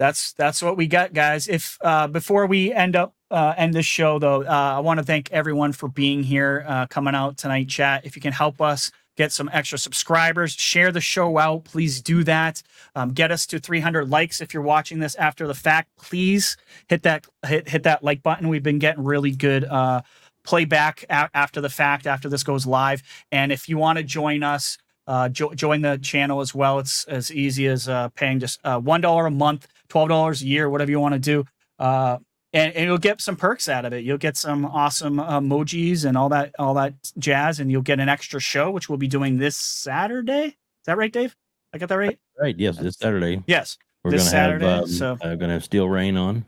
that's that's what we got, guys. If uh before we end up uh end this show though, uh I want to thank everyone for being here, uh coming out tonight, chat. If you can help us get some extra subscribers, share the show out, please do that. Um, get us to 300 likes if you're watching this after the fact. Please hit that hit hit that like button. We've been getting really good uh playback after the fact after this goes live. And if you want to join us uh, jo- join the channel as well. It's as easy as uh, paying just uh, one dollar a month, twelve dollars a year, whatever you want to do, uh, and, and you'll get some perks out of it. You'll get some awesome emojis and all that, all that jazz, and you'll get an extra show, which we'll be doing this Saturday. Is that right, Dave? I got that right? Right. Yes, this Saturday Yes. we're This gonna Saturday, have um, so- uh, gonna have Steel Rain on.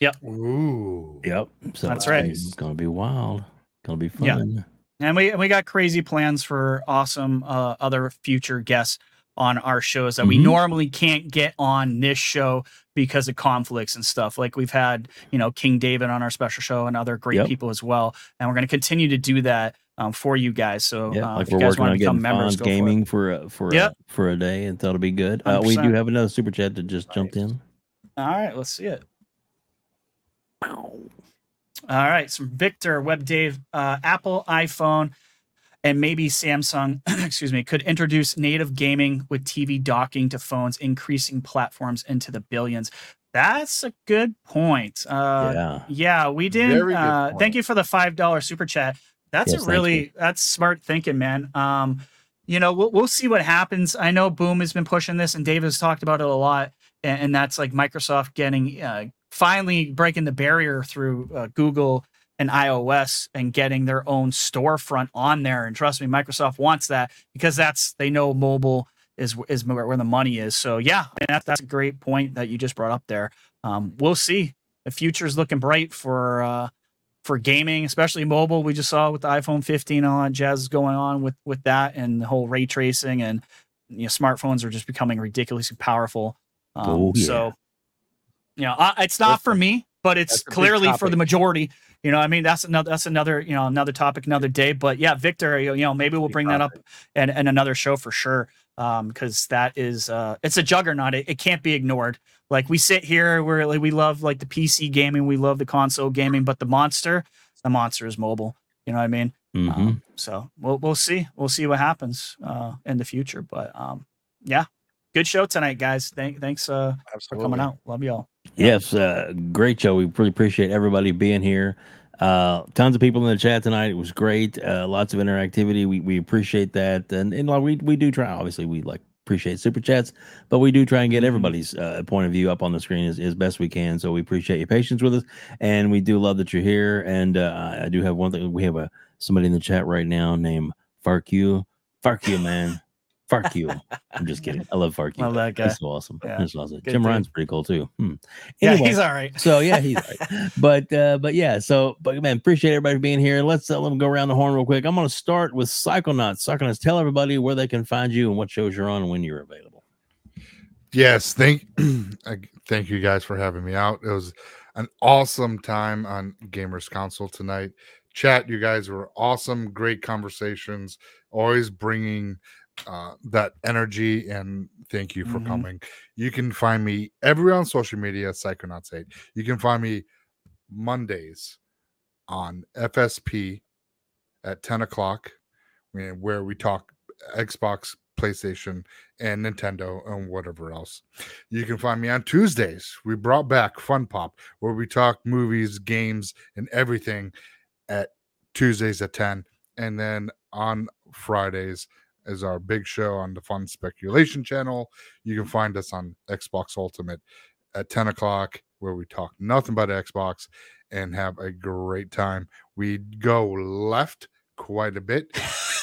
Yep. Ooh. Yep. So That's right. It's gonna be wild. Gonna be fun. Yeah. fun. And we and we got crazy plans for awesome uh, other future guests on our shows that we Mhm. normally can't get on this show because of conflicts and stuff. Like we've had, you know, King David on our special show and other great Yep. people as well. And we're going to continue to do that um, for you guys. So Yeah, uh, like if we're you guys working want to become members, go for it. gaming for a, for Yep. a, for a day, and that'll be good. Uh, we do have another super chat that just jumped in. All right, let's see it. All right, some Victor WebDave uh, Apple iPhone and maybe Samsung, excuse me, could introduce native gaming with TV docking to phones, increasing platforms into the billions. That's a good point. Uh, yeah. yeah, we did. Uh, thank you for the five dollar super chat. That's Yes, a really that's smart thinking, man. Um, you know, we'll we'll see what happens. I know Boom has been pushing this, and Dave has talked about it a lot, and, and that's like Microsoft getting uh, finally breaking the barrier through uh, Google and iOS and getting their own storefront on there. And trust me, Microsoft wants that because that's they know mobile is is where the money is. So yeah, and that, that's a great point that you just brought up there. Um, we'll see. The future is looking bright for uh, for gaming, especially mobile. We just saw with the iPhone 15 and all that jazz is going on with with that and the whole ray tracing and you know smartphones are just becoming ridiculously powerful. Um, Oh, yeah. So you know, I, it's not for me, but it's that's a big clearly for the majority. You know, I mean, that's another that's another you know another topic, another day. But yeah, Victor, you know, maybe we'll bring that up and and another show for sure. Um, because that is uh, it's a juggernaut. It, it can't be ignored. Like we sit here, we're like we love like the PC gaming, we love the console gaming, but the monster, the monster is mobile. You know what I mean? Mhm. Um, so we'll we'll see. We'll see what happens uh in the future. But um, yeah, good show tonight, guys. Thank thanks uh for coming out. Love y'all. Yes, uh, great show. We really appreciate everybody being here. Uh, tons of people in the chat tonight. It was great. Uh, lots of interactivity. We we appreciate that, and and like, we we do try. Obviously, we like appreciate super chats, but we do try and get Mhm. everybody's uh, point of view up on the screen as, as best we can. So we appreciate your patience with us, and we do love that you're here. And uh, I- do have one thing. We have a somebody in the chat right now named Fark you, Fark you, man, Fark you. I'm just kidding. I love Fark you. Love that guy. That's so awesome. Yeah, That's awesome. good Jim dude. Ryan's pretty cool too. Hmm. Yeah, he's all right. so yeah, he's right. But uh, but yeah, so but man, appreciate everybody being here. Let's uh, let them go around the horn real quick. I'm gonna start with Psychonauts. Psychonauts, tell everybody where they can find you and what shows you're on and when you're available. Yes, thank I- thank you guys for having me out. It was an awesome time on Gamers Council tonight. Chat, you guys were awesome, great conversations, always bringing uh, that energy and thank you for Mhm. coming. You can find me everywhere on social media, Psychonauts 8. You can find me Mondays on FSP at 10 o'clock, where where we talk Xbox, PlayStation, and Nintendo and whatever else. You can find me on Tuesdays. We brought back Fun Pop, where we talk movies, games, and everything at Tuesdays at 10. And then on Fridays is our big show on the Fun Speculation channel. You can find us on Xbox Ultimate at 10 o'clock, where we talk nothing but Xbox and have a great time. We go left quite a bit.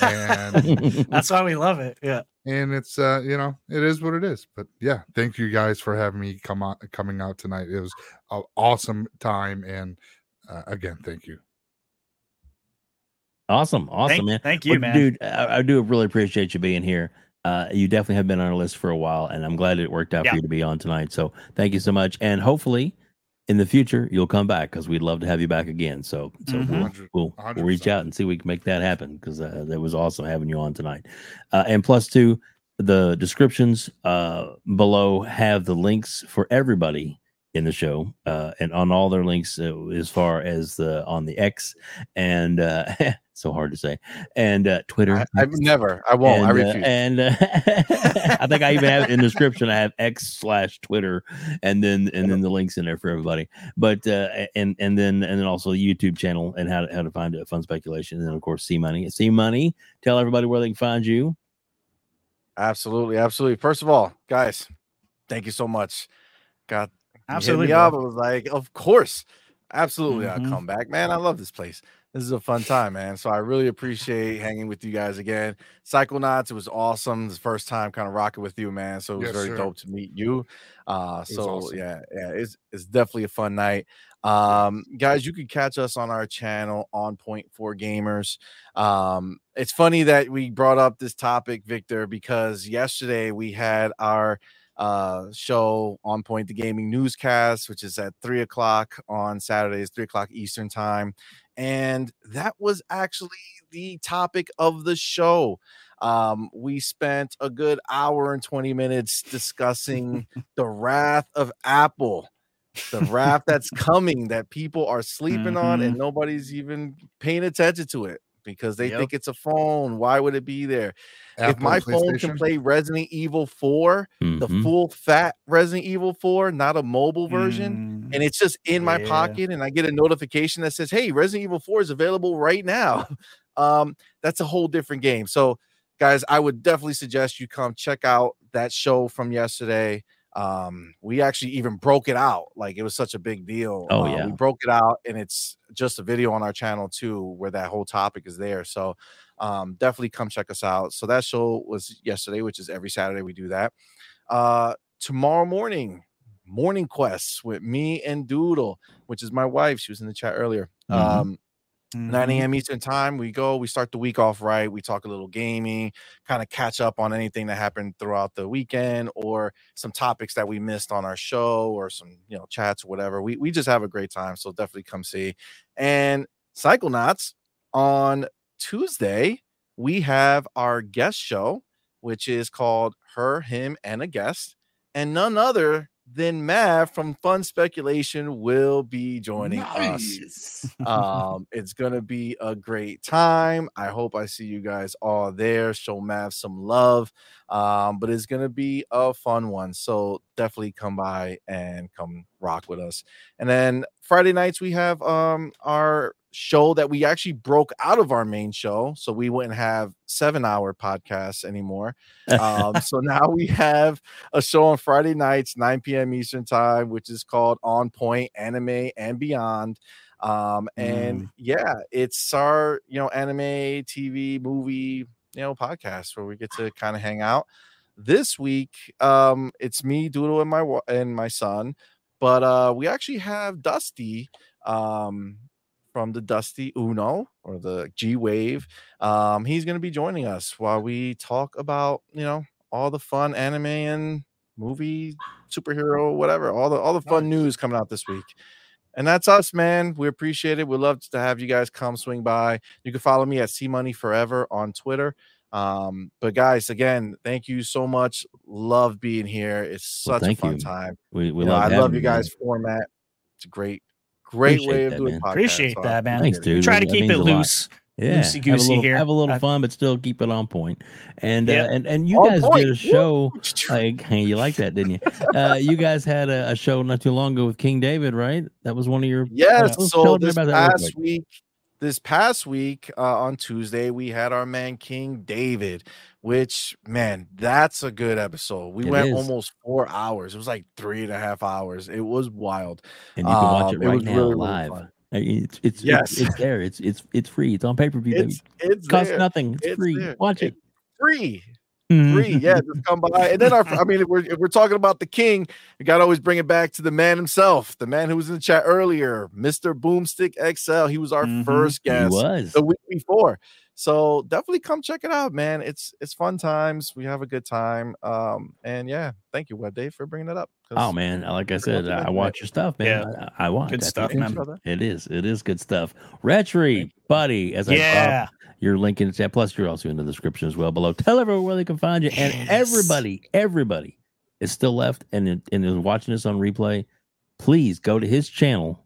And That's why we love it. Yeah. and it's uh you know it is what it is but yeah thank you guys for having me come on coming out tonight it was an awesome time and uh, again thank you awesome, awesome, thank, man. Thank you, Well, man. dude. I, I do really appreciate you being here. Uh, you definitely have been on our list for a while, and I'm glad it worked out Yeah. for you to be on tonight. So thank you so much, and hopefully. In the future, you'll come back because we'd love to have you back again. So, so Mhm. we'll, we'll, we'll reach out and see if we can make that happen because uh, that was awesome having you on tonight. Uh, and plus, two, the descriptions uh, below have the links for everybody in the show uh, and on all their links uh, as far as the on the X and uh, so hard to say and uh, Twitter. I, I've never. I won't. I and, uh, refuse. and uh, I think I even have in the description. I have X slash Twitter, and then and then the links in there for everybody. But uh, and and then and then also the YouTube channel and how to, how to find it, fun speculation, and then of course C Money. C Money. Tell everybody where they can find you. absolutely, absolutely. First of all, guys, thank you so much. God, Absolutely. Hit up. I was like, of course, absolutely. Mhm. I'll come back, man. I love this place. This is a fun time, man. So I really appreciate hanging with you guys again. Psychonauts, it was awesome. The first time kind of rocking with you, man. So it was Yes, very sir. dope to meet you. Uh, so awesome. yeah, yeah, it's it's definitely a fun night. Um, guys, you can catch us on our channel on Four Gamers. Um, it's funny that we brought up this topic, Victor, because yesterday we had our uh show on point the gaming newscast which is at three o'clock on saturdays three o'clock eastern time and that was actually the topic of the show. Um we spent a good hour and 20 minutes discussing the wrath of apple the wrath that's coming that people are sleeping on and nobody's even paying attention to it because they Yep. think it's a phone. Why would it be there? if my phone can play Resident Evil 4, the Mhm. full fat Resident Evil 4, not a mobile version, Mm, and it's just in my Yeah. pocket and I get a notification that says, "Hey, Resident Evil 4 is available right now." Um, that's a whole different game. So, guys, I would definitely suggest you come check out that show from yesterday. Um, we actually even broke it out. Like it was such a big deal. Oh, Uh, yeah. we broke it out and it's just a video on our channel too, where that whole topic is there. So um, definitely come check us out. So that show was yesterday, which is every Saturday we do that. Uh, tomorrow morning, morning quests with me and Doodle, which is my wife. She was in the chat earlier. Mhm. Um, 9 mhm. a.m. Eastern time. We go, we start the week off right. We talk a little gaming, kind of catch up on anything that happened throughout the weekend or some topics that we missed on our show or some, you know, chats or whatever. We, we just have a great time. So definitely come see. And Psychonauts on Tuesday, we have our guest show, which is called Her, Him, and a Guest. And none other than Mav from Fun Speculation will be joining us. Um it's gonna be a great time. I hope i see you guys all there show mav some love um but it's gonna be a fun one so definitely come by and come rock with us. And then friday nights we have um our show that we actually broke out of our main show so we wouldn't have seven hour podcasts anymore. Um so now we have a show on friday nights 9 p.m eastern time which is called on point anime and beyond. Um and yeah it's our you know anime tv movie you know podcast where we get to kind of hang out. This week um it's me doodle and my and my son but uh we actually have dusty um from the dusty uno or the g wave um he's going to be joining us while we talk about you know all the fun anime and movie superhero whatever all the all the fun news coming out this week and that's us, man. We appreciate it. We'd love to have you guys come swing by. You can follow me at C Money Forever on Twitter. Um, but guys, again, thank you so much. Love being here. It's Well, such a fun you. time. We, we You know, love I love you man. guys' format. It's great, great Appreciate way of that, doing man. podcasts. Appreciate so that, man. Thanks, appreciate it. dude. Try to That keep means it a lot. loose. Yeah, have a loosey-goosey little, here. have a little I- fun, but still keep it on point. And Yep. uh, and and you On guys point. did a show like hey, you like that, didn't you? Uh, you guys had a, a show not too long ago with King David, right? That was one of your Yes. Tell- So me this about that real past quick. week, this past week uh, on Tuesday, we had our man King David, which man, that's a good episode. We It went is. almost four hours. It was like three and a half hours. It was wild. and you can watch Um, it it right was now really, really live. Uh, It's it's, Yes. it's it's there. It's it's it's free. It's on pay per view. It's it's It costs nothing. It's, It's free. there. Watch it. free. Mhm. Free. Yeah, just come by. And then our I mean, if we're if we're talking about the king, we gotta always bring it back to the man himself, the man who was in the chat earlier, Mr. Boomstick XL. He was our Mhm. first guest. the week before. So definitely come check it out, man. It's it's fun times. We have a good time. Um, and yeah, thank you, WebDave, for bringing it up. Oh man, like I said, I, I watch your stuff, man. Yeah. I, I watch Good stuff, man. It is. It is good stuff. Rhetri, buddy. As I Yeah. drop your link in the chat. Plus, you're also in the description as well below. Tell everyone where they can find you. And everybody, everybody is still left and and is watching this on replay. Please go to his channel.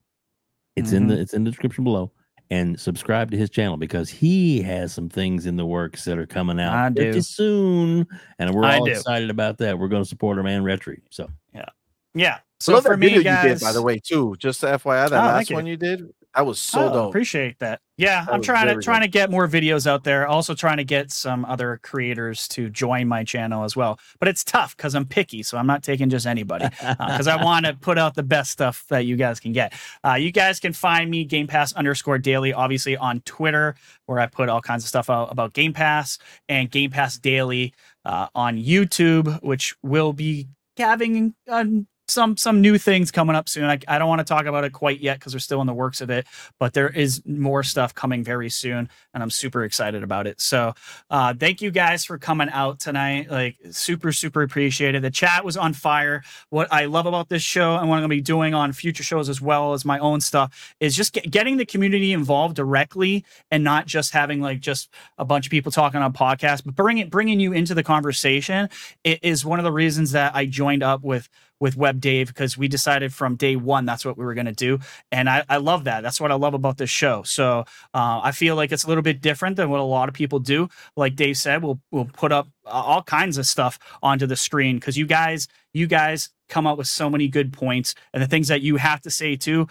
It's in the Mm-hmm. it's in the description below. And subscribe to his channel because he has some things in the works that are coming out I pretty do. soon, and we're I all do. excited about that. We're going to support our man Rhetri. So Yeah. yeah. So love for me, video guys, you did, by the way, too. Just to FYI, that Oh, last thank you. one you did, that was so oh, dope. Appreciate that. Yeah, That I'm trying to trying to get more videos out there. Also trying to get some other creators to join my channel as well. But it's tough because I'm picky, so I'm not taking just anybody because I want to put out the best stuff that you guys can get. Uh, you guys can find me Game Pass underscore daily, obviously on Twitter, where I put all kinds of stuff out about Game Pass and Game Pass Daily uh, on YouTube, which will be having um, some some new things coming up soon. I, I don't want to talk about it quite yet because we're still in the works of it, but there is more stuff coming very soon, and I'm super excited about it. So, uh, thank you guys for coming out tonight. Like, super super appreciated. The chat was on fire. What I love about this show and what I'm to be doing on future shows as well as my own stuff is just get, getting the community involved directly and not just having like just a bunch of people talking on podcasts, but bringing bringing you into the conversation. It is one of the reasons that I joined up with with WebDave because we decided from day one that's what we were going to do, and I, I love that. That's what I love about this show. So uh, I feel like it's a little bit different than what a lot of people do. Like Dave said, we'll we'll put up uh, all kinds of stuff onto the screen because you guys you guys come up with so many good points and the things that you have to say too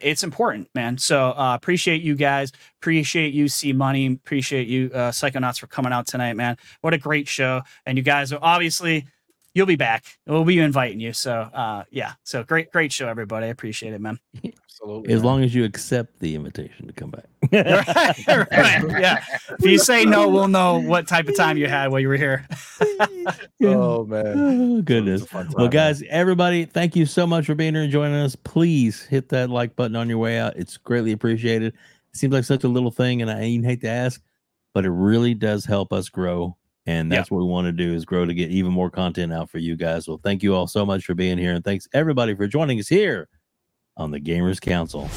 it's important, man. So uh, appreciate you guys. Appreciate you, C Money. Appreciate you, uh, Psychonauts, for coming out tonight, man. What a great show. And you guys are obviously you'll be back. We'll be inviting you. So uh, yeah. So great, great show, everybody. I appreciate it, man. Absolutely. As long as you accept the invitation to come back. right, right. Yeah. If you say no, we'll know what type of time you had while you were here. Oh man. Oh, goodness. It's a fun time, Well, man. guys, everybody, thank you so much for being here and joining us. Please hit that like button on your way out. It's greatly appreciated. It seems like such a little thing, and I even hate to ask, but it really does help us grow. And that's what we want to do is grow to get even more content out for you guys. Well, thank you all so much for being here. And thanks everybody for joining us here on the Gamers Council.